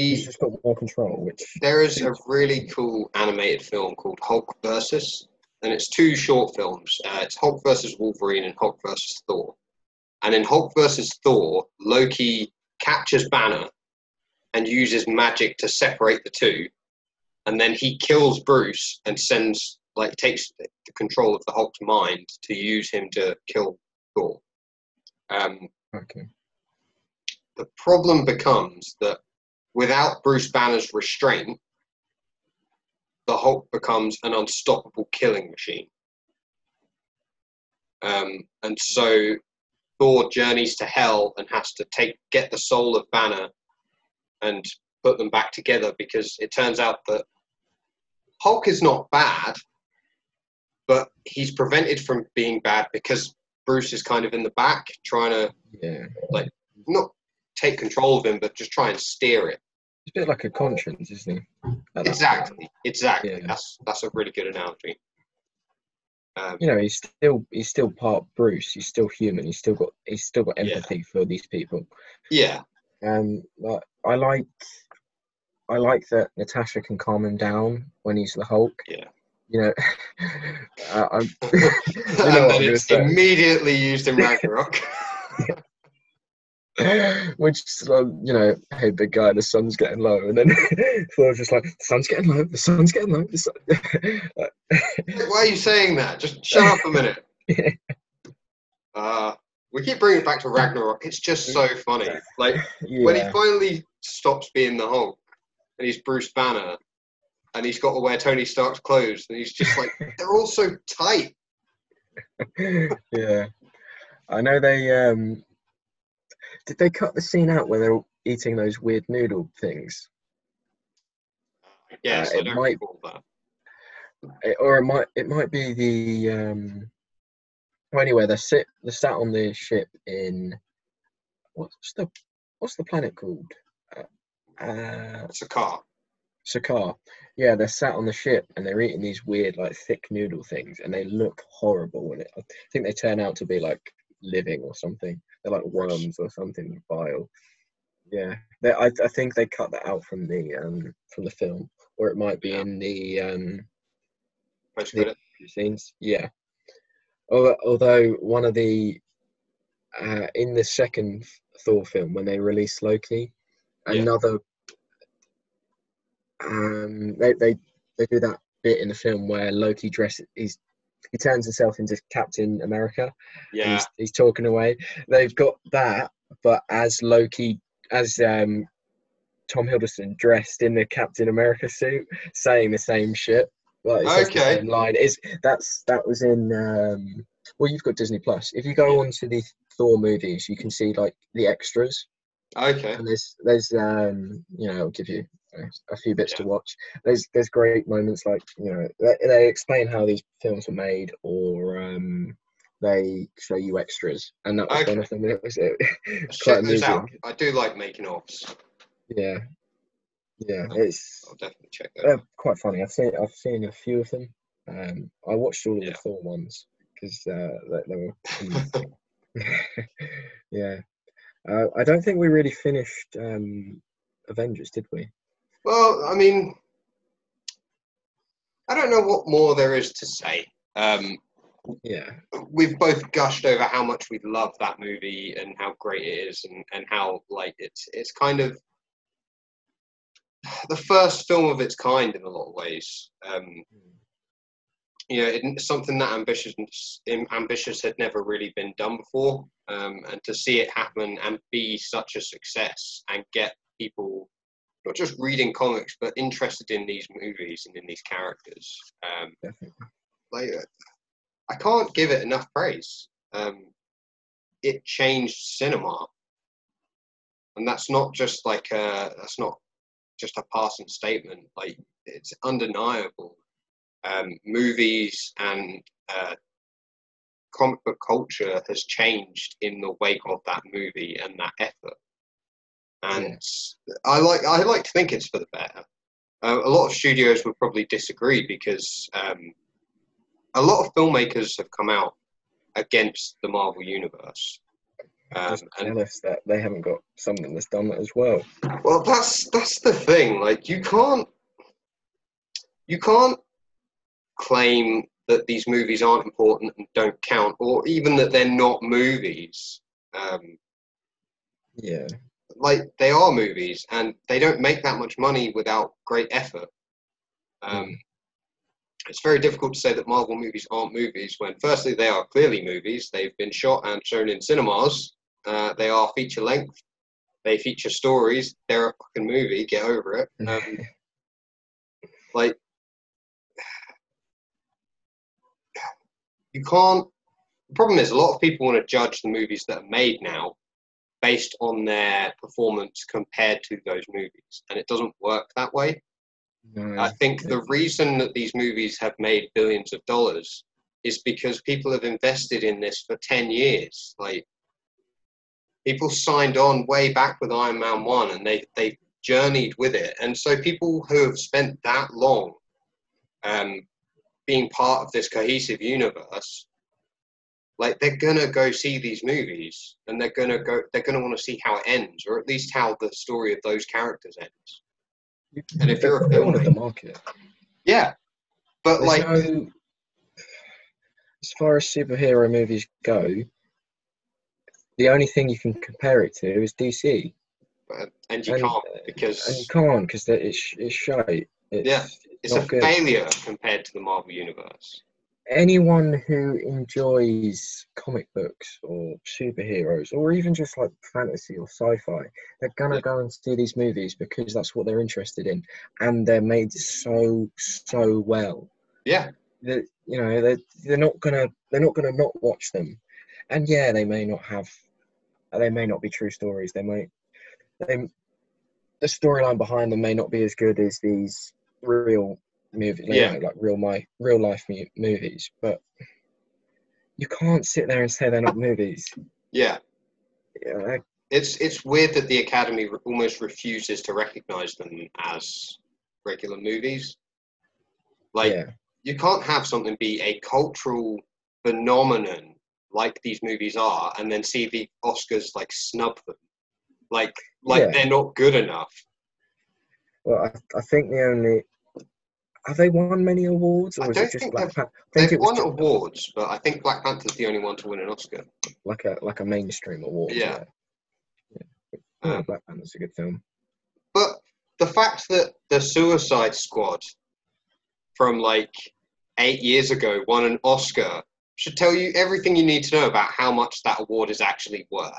he's just got more control, which [LAUGHS] there is a really cool animated film called Hulk versus, and it's two short films. Uh, it's Hulk versus Wolverine and Hulk versus Thor. And in Hulk versus Thor, Loki captures Banner and uses magic to separate the two, and then he kills Bruce and sends like takes the control of the Hulk's mind to use him to kill Thor. Um, okay. the problem becomes that without Bruce Banner's restraint, the Hulk becomes an unstoppable killing machine. Um, and so Thor journeys to hell and has to take get the soul of Banner and put them back together because it turns out that Hulk is not bad, but he's prevented from being bad because Bruce is kind of in the back trying to Yeah. like not take control of him, but just try and steer it. It's a bit like a conscience, isn't it? At that Exactly, exactly. Yeah. That's that's a really good analogy. Um, you know, he's still he's still part Bruce. He's still human. He's still got he's still got Yeah. empathy for these people. yeah, Um, but I like I like that Natasha can calm him down when he's the Hulk. Yeah. You know, [LAUGHS] uh, I'm, [LAUGHS] [LAUGHS] and know what then it's immediately used in Ragnarok. [LAUGHS] which um, you know, hey big guy, the sun's getting low, and then [LAUGHS] Thor's just like, the sun's getting low, the sun's getting low. The sun... [LAUGHS] Why are you saying that? Just shut up a minute. Uh, we keep bringing it back to Ragnarok. It's just so funny. Like when he finally stops being the Hulk and he's Bruce Banner and he's got to wear Tony Stark's clothes and he's just like they're all so tight. yeah. I know they um. Did they cut the scene out where they're eating those weird noodle things? Yes, Uh, I it might- recall that. It- or it might it might be the um well anyway they're sit they're sat on the ship in what's the what's the planet called uh, uh car. Sakaar yeah they're sat on the ship and they're eating these weird like thick noodle things and they look horrible and it, I think they turn out to be like living or something they're like worms or something vile yeah they, I, I think they cut that out from the um from the film or it might be Yeah. in the um Post credit. scenes. Yeah. Although, although one of the uh, in the second Thor film when they released Loki, Yeah. another um they, they they do that bit in the film where Loki dresses he's he turns himself into Captain America. Yeah, He's, he's talking away. They've got that, but as Loki as um Tom Hiddleston dressed in the Captain America suit, saying the same shit. Like Okay. same line. Is that's that was in um well you've got Disney Plus. If you go Yeah. onto the Thor movies, you can see like the extras okay. and there's there's um you know I'll give you a few bits to watch. There's there's great moments like you know they, they explain how these films were made or um they show you extras and that was one of them. It was it, [LAUGHS] quite check those out. I do like making offs. Yeah, yeah, Oh. it's I'll definitely check that they're quite funny. I've seen I've seen a few of them. Um, I watched all of Yeah. the Thor ones because uh, they, they were. [LAUGHS] [LAUGHS] yeah, uh, I don't think we really finished um, Avengers, did we? Well, I mean, I don't know what more there is to say. Um, Yeah, we've both gushed over how much we love that movie and how great it is, and, and how like it's it's kind of the first film of its kind in a lot of ways. Um, you know, it, something that ambitious ambitious had never really been done before, um, and to see it happen and be such a success and get people not just reading comics but interested in these movies and in these characters. Um, definitely. like uh, I can't give it enough praise. Um, it changed cinema, and that's not just like uh, that's not just a passing statement. Like it's undeniable. Um, movies and uh, comic book culture has changed in the wake of that movie and that effort. And yeah. I like I like to think it's for the better. Uh, a lot of studios would probably disagree because um, a lot of filmmakers have come out against the Marvel universe. Um, jealous that they haven't got something that's done that as well. Well, that's that's the thing. Like, you can't you can't claim that these movies aren't important and don't count, or even that they're not movies. Um, yeah, like they are movies, and they don't make that much money without great effort. Um, mm. It's very difficult to say that Marvel movies aren't movies when, firstly, they are clearly movies. They've been shot and shown in cinemas. Uh, they are feature length. They feature stories. They're a fucking movie. Get over it. [LAUGHS] Um, like you can't. The problem is, a lot of people want to judge the movies that are made now based on their performance compared to those movies, and it doesn't work that way. No. I think the reason that these movies have made billions of dollars is because people have invested in this for 10 years. Like, people signed on way back with Iron Man 1 and they, they journeyed with it. And so, people who have spent that long um, being part of this cohesive universe, like they're gonna go see these movies and they're gonna go they're gonna want to see how it ends, or at least how the story of those characters ends. And if you're a film of the market, yeah, but There's like no, as far as superhero movies go, the only thing you can compare it to is DC. and you and, can't uh, because and you can't because it's it's shite. It's, yeah, it's a good. failure compared to the Marvel universe. Anyone who enjoys comic books or superheroes or even just like fantasy or sci-fi, they're gonna yeah. go and see these movies because that's what they're interested in, and they're made so so well. Yeah, that you know they're they're not gonna they're not gonna not watch them, and yeah, they may not have, they may not be true stories. They might, they, the storyline behind them may not be as good as these real movies, yeah. Know, like real my real life movies, but you can't sit there and say they're not movies. Yeah. Yeah. It's it's weird that the Academy almost refuses to recognize them as regular movies. Like yeah. you can't have something be a cultural phenomenon like these movies are, and then see the Oscars like snub them, like like yeah. they're not good enough. Well, I, I think the only have they won many awards, or I is it just Black Panther? They've, they've won awards, but I think Black Panther's the only one to win an Oscar. Like a like a mainstream award. Yeah. yeah. yeah. Um, Black Panther's a good film. But the fact that the Suicide Squad from like eight years ago won an Oscar should tell you everything you need to know about how much that award is actually worth.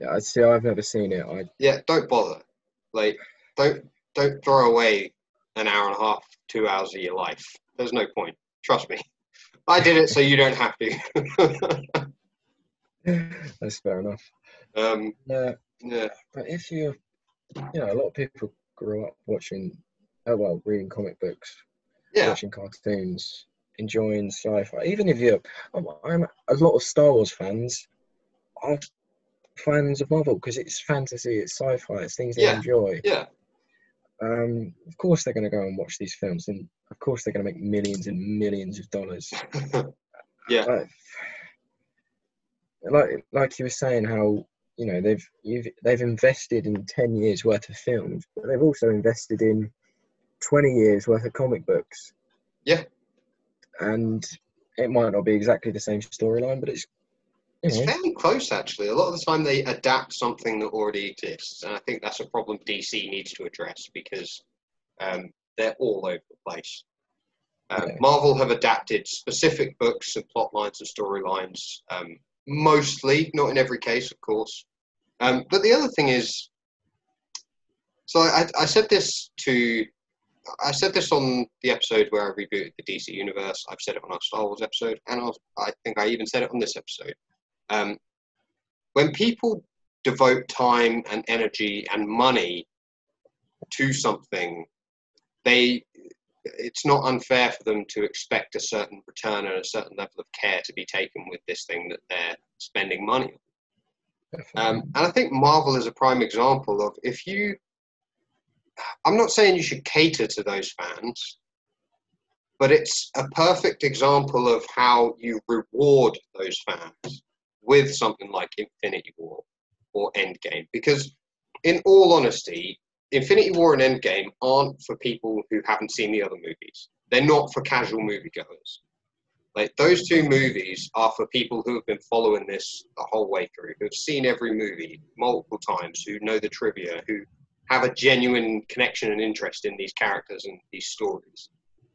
Yeah, I see. I've never seen it. I yeah, don't bother. Like, don't don't throw away an hour and a half, two hours of your life. There's no point. Trust me. I did it so you don't have to. [LAUGHS] That's fair enough. Um, yeah. Yeah. But if you, you know, a lot of people grew up watching, oh well, reading comic books, yeah. watching cartoons, enjoying sci-fi. Even if you're, I'm, I'm a lot of Star Wars fans are fans of Marvel because it's fantasy, it's sci-fi, it's things they yeah. enjoy. Yeah um, of course they're going to go and watch these films, and of course they're going to make millions and millions of dollars. [LAUGHS] yeah. Like, like, like you were saying, how you know they've they've invested in ten years worth of films, but they've also invested in twenty years worth of comic books. Yeah. And it might not be exactly the same storyline, but it's it's fairly close, actually. A lot of the time, they adapt something that already exists, and I think that's a problem DC needs to address because um, they're all over the place. Um. Marvel have adapted specific books and plot lines and storylines, um, mostly, not in every case, of course. Um, but the other thing is, so I, I said this to I said this on the episode where I rebooted the DC universe. I've said it on our Star Wars episode, and I, I think I even said it on this episode. Um, when people devote time and energy and money to something, they it's not unfair for them to expect a certain return and a certain level of care to be taken with this thing that they're spending money on. Um, and I think Marvel is a prime example of if you. I'm not saying you should cater to those fans, but it's a perfect example of how you reward those fans with something like Infinity War or Endgame. Because, in all honesty, Infinity War and Endgame aren't for people who haven't seen the other movies. They're not for casual moviegoers. Like those two movies are for people who have been following this the whole way through, who have seen every movie multiple times, who know the trivia, who have a genuine connection and interest in these characters and these stories.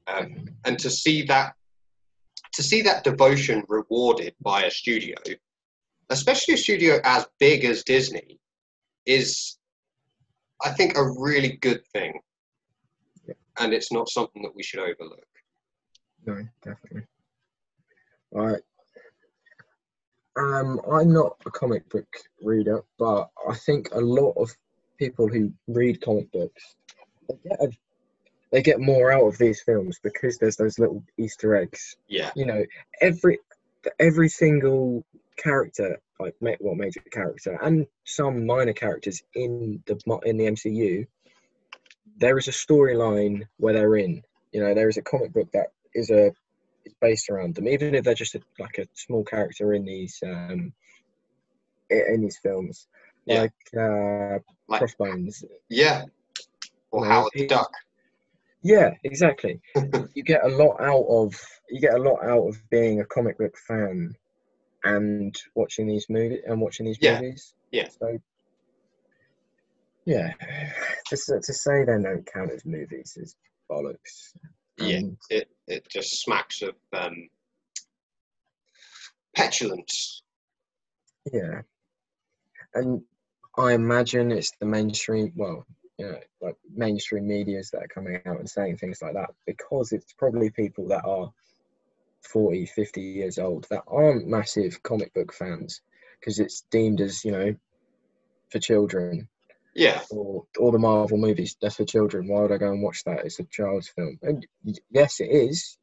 Um, and to see that to see that devotion rewarded by a studio, especially a studio as big as Disney, is I think a really good thing. And it's not something that we should overlook. No, definitely. All right. Um, I'm not a comic book reader, but I think a lot of people who read comic books they get a they get more out of these films because there's those little Easter eggs. Yeah. You know, every every single character, like well, major character, and some minor characters in the in the MCU, there is a storyline where they're in. You know, there is a comic book that is a is based around them, even if they're just a, like a small character in these um in these films, Yeah. like uh, Like- Crossbones. Yeah. Or No, Howard the he- Duck. Yeah, exactly. [LAUGHS] you get a lot out of you get a lot out of being a comic book fan and watching these movies and watching these Yeah, movies. yeah. So yeah, to to say they don't count as movies is bollocks. Yeah. It it just smacks of um, petulance. yeah, and I imagine it's the mainstream. Well, you know, like mainstream media's that are coming out and saying things like that because it's probably people that are 40, 50 years old that aren't massive comic book fans because it's deemed as, you know, for children Yeah. or or the Marvel movies, that's for children. Why would I go and watch that? It's a child's film. And yes, it is.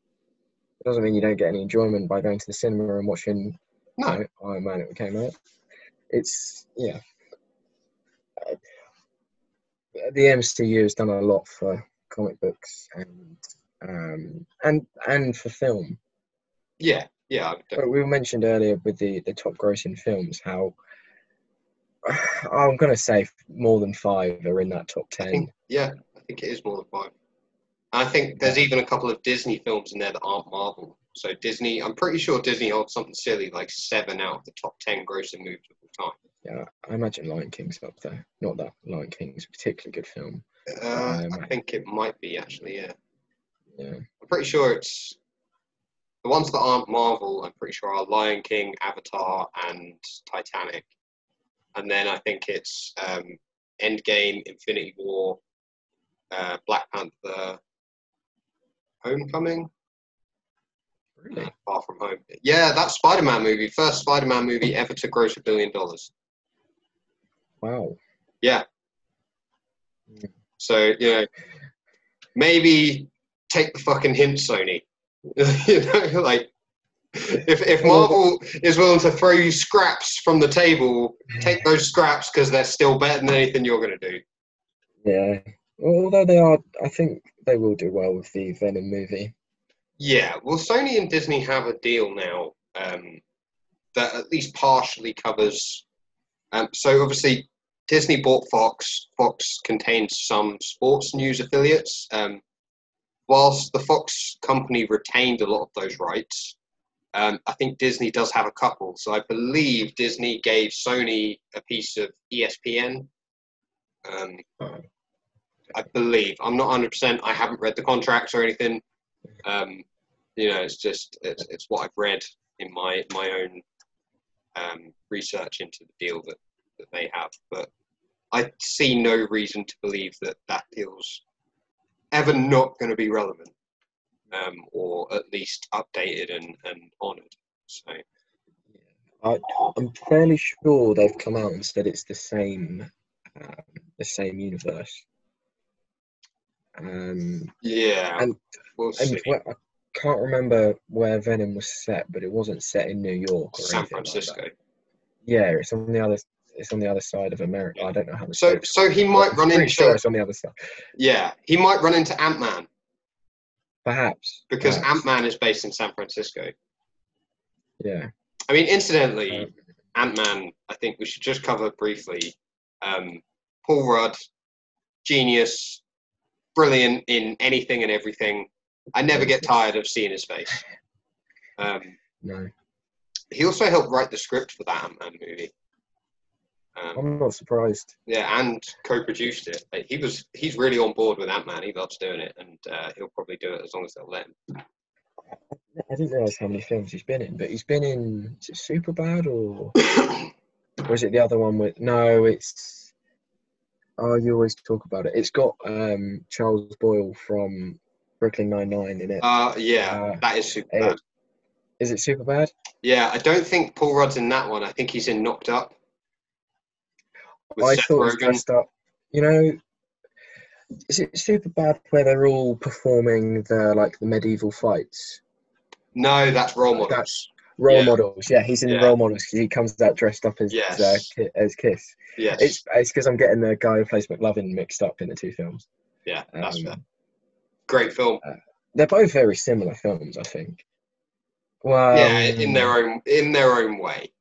It doesn't mean you don't get any enjoyment by going to the cinema and watching No. you know, Iron Man it came out. It's yeah. Uh, The MCU has done a lot for comic books and um, and and for film. Yeah. Yeah. But we mentioned earlier with the the top grossing films how I'm going to say more than five are in that top I ten. think, yeah, I think it is more than five. And I think there's even a couple of Disney films in there that aren't Marvel. So Disney, I'm pretty sure Disney holds something silly like seven out of the top ten grossing movies of all time. Yeah, I imagine Lion King's up there. Not that Lion King's a particularly good film. Uh, Um, I think it might be actually. Yeah, Yeah, I'm pretty sure it's the ones that aren't Marvel. I'm pretty sure are Lion King, Avatar, and Titanic. And then I think it's um, Endgame, Infinity War, uh, Black Panther, Homecoming. really. Far From Home. Yeah, that Spider-Man movie, first Spider-Man movie ever to gross a billion dollars. Wow. Yeah. Mm. So you know, maybe take the fucking hint, Sony. [LAUGHS] you know, like if if Marvel is willing to throw you scraps from the table, take those scraps because they're still better than anything you're gonna do. Yeah. Although they are, I think they will do well with the Venom movie. Yeah, well, Sony and Disney have a deal now um, that at least partially covers. Um, so obviously, Disney bought Fox. Fox contains some sports news affiliates. Um, whilst the Fox company retained a lot of those rights, um, I think Disney does have a couple. So I believe Disney gave Sony a piece of ESPN. Um. I believe. I'm not 100%. I haven't read the contracts or anything. Um, you know, it's just it's, it's what I've read in my my own um, research into the deal that, that they have. But I see no reason to believe that that deal's ever not going to be relevant, um, or at least updated and, and honoured. So I, I'm fairly sure they've come out and said it's the same, um, the same universe. Um, Yeah, And- we'll and see. where, I can't remember where Venom was set, but it wasn't set in New York or San anything like that. Francisco. Yeah, it's on the other. It's on the other side of America. I don't know how the So, so he might run into sure it's on the other side. yeah, he might run into Ant Man Perhaps because. Ant Man is based in San Francisco. Yeah. I mean, incidentally, Um, Ant Man. I think we should just cover briefly. Um, Paul Rudd, genius, brilliant in anything and everything. I never get tired of seeing his face. Um, no, he also helped write the script for that Ant Man movie. Um, I'm not surprised. yeah, and co-produced it. Like, he was he's really on board with Ant Man. He loves doing it, and uh, he'll probably do it as long as they'll let him. I didn't realize how many films he's been in, but he's been in. Is it Superbad or [COUGHS] or is it the other one with? No, it's. Oh, you always talk about it. It's got um, Charles Boyle from Brooklyn Nine Nine in it. uh, yeah, Uh, that is super eh, bad. Is it Superbad? Yeah, I don't think Paul Rudd's in that one. I think he's in Knocked Up. I Seth thought it was Rogen. dressed up. You know, is it super bad where they're all performing the like the medieval fights? No, that's role models. That's- Role Yeah. models. Yeah, he's in Yeah. role models 'cause he comes out dressed up as Yes. uh, Ki- as Kiss. Yeah, It's it's because I'm getting the guy who plays McLovin mixed up in the two films. yeah, that's Um, fair. Great film. They're both very similar films, I think. Well, yeah, in their own in their own way.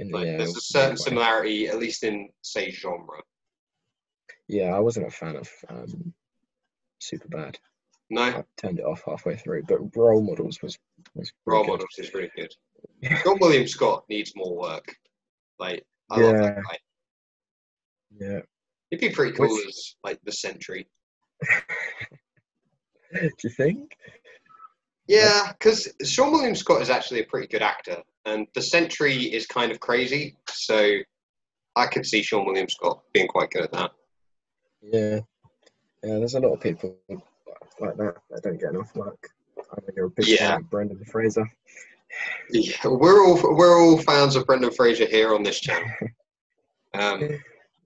In- Like, yeah, there's a certain similarity, at least in say genre. Yeah, I wasn't a fan of um, Superbad. No, I turned it off halfway through, but Role Models was was role good. models is really good. [LAUGHS] Seann William Scott needs more work. Like I love that Yeah. guy. Yeah. He'd be pretty cool Which- as like the Sentry. [LAUGHS] Do you think? Yeah, because Seann William Scott is actually a pretty good actor, and the Sentry is kind of crazy. So I could see Seann William Scott being quite good at that. Yeah. Yeah, there's a lot of people like that that don't get enough work. I mean, you're a big Yeah. fan of Brendan Fraser. Yeah, we're all we're all fans of Brendan Fraser here on this channel. [LAUGHS] Um,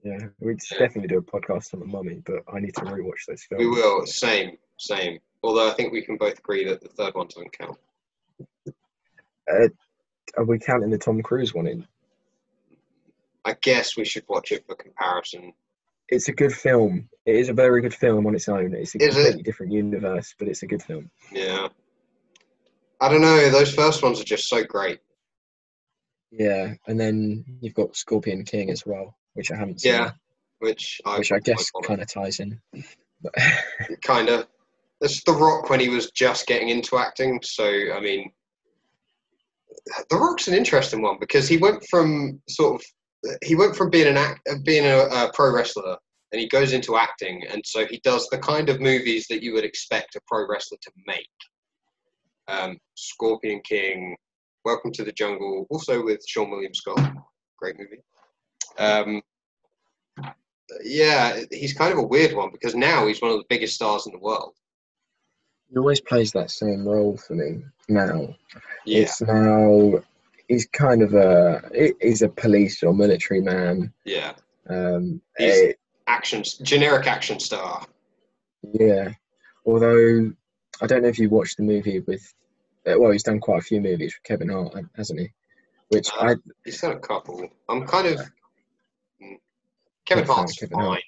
Yeah, we'd definitely do a podcast on the mummy, but I need to rewatch those films. we will. Same, same. Although I think we can both agree that the third one doesn't count. Uh, are we counting the Tom Cruise one in? I guess we should watch it for comparison. It's a good film. It is a very good film on its own. It's a Is it? completely different universe, but it's a good film. Yeah. I don't know. Those first ones are just so great. Yeah, and then you've got Scorpion King as well, which I haven't seen. Yeah, which I which I guess kind of ties in. Kind of. It's The Rock when he was just getting into acting. So I mean, The Rock's an interesting one because he went from sort of he went from being an act being a, a pro wrestler and he goes into acting and so he does the kind of movies that you would expect a pro wrestler to make. Um, Scorpion King, Welcome to the Jungle, also with Seann William Scott, great movie. Um, yeah, he's kind of a weird one because now he's one of the biggest stars in the world. He always plays that same role for me now. Yeah, It's now he's kind of a he- he's a police or military man. yeah. Um, He's- eh, Action, generic action star. yeah. Although I don't know if you watched the movie with. uh, Well, he's done quite a few movies with Kevin Hart, hasn't he? Which Uh, I He's done a couple. I'm kind of. mm, Kevin a Hart's Kevin fine. Hart.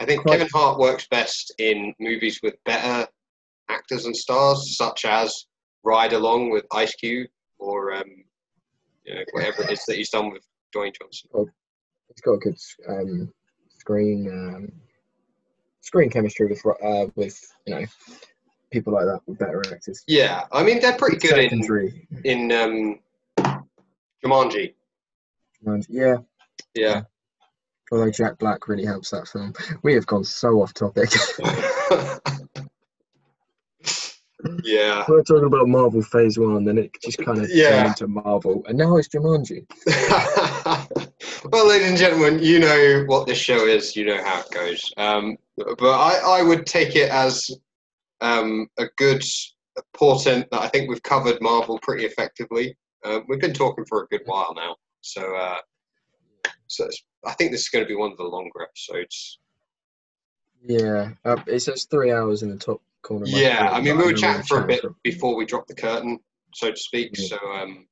I think Quite- Kevin Hart works best in movies with better actors and stars, such as Ride Along with Ice Cube or um, you know, whatever it is that he's done with Dwayne Johnson. he's got a good um, screen um, screen chemistry with uh, with you know people like that with better actors. Yeah, I mean they're pretty good in Secondary. in um, Jumanji. And yeah, Yeah. although Jack Black really helps that film. We have gone so off topic. [LAUGHS] [LAUGHS] yeah. We're talking about Marvel Phase One, then it just kind of Yeah. turned into Marvel, and now it's Jumanji. [LAUGHS] well, ladies and gentlemen, you know what this show is. You know how it goes. Um, but I, I would take it as um, a good portent that I think we've covered Marvel pretty effectively. Uh, we've been talking for a good while now, so uh, so it's, I think this is going to be one of the longer episodes. Yeah, uh, it says three hours in the top corner. Yeah, I mean we were chatting for a bit before we dropped the curtain, so to speak. Yeah. So um,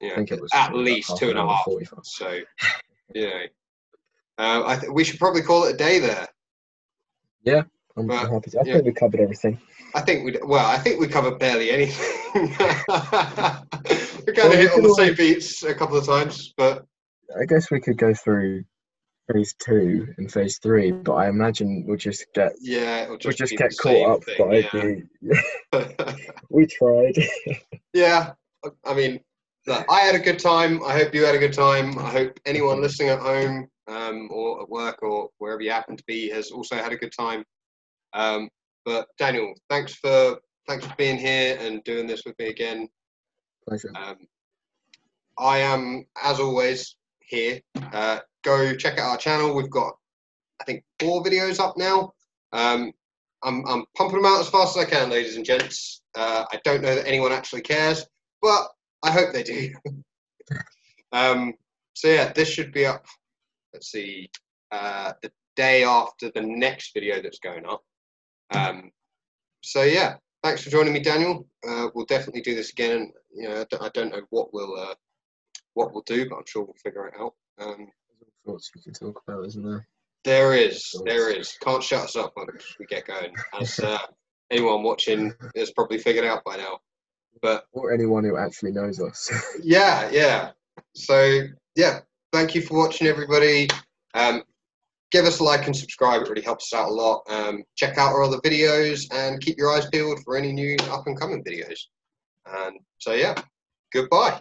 yeah, I think it was at least two and a half. 45. So [LAUGHS] yeah, know, uh, I th- we should probably call it a day there. I'm, But, I'm happy. To, I yeah. think we covered everything. I think we well, I think we covered barely anything. [LAUGHS] we kind Well, of hit on the same beats a couple of times, but I guess we could go through phase two and phase three, but I imagine we'll just get yeah, it'll we'll just, just get caught up thing, by yeah. the. [LAUGHS] [LAUGHS] we tried. [LAUGHS] yeah, I mean, look, I had a good time. I hope you had a good time. I hope anyone listening at home um, or at work or wherever you happen to be has also had a good time. Um, but Daniel, thanks for thanks for being here and doing this with me again. Pleasure. Um, I am, as always, here. Uh, go check out our channel. We've got, I think, four videos up now. Um, I'm, I'm pumping them out as fast as I can, ladies and gents. Uh, I don't know that anyone actually cares, but I hope they do. [LAUGHS] um, so yeah, this should be up. Let's see, uh, the day after the next video that's going up. Um, so yeah, thanks for joining me, Daniel. Uh, we'll definitely do this again. You know, I don't, I don't know what we'll uh, what we'll do, but I'm sure we'll figure it out. Um, There's all sorts we can talk about, isn't there? there is, there is. Can't shut us up once we get going. As uh, anyone watching has probably figured out by now. But Or anyone who actually knows us. [LAUGHS] yeah, yeah. So yeah, thank you for watching, everybody. Um, give us a like and subscribe; it really helps us out a lot. Um, check out our other videos and keep your eyes peeled for any new up and coming videos. And so yeah, goodbye.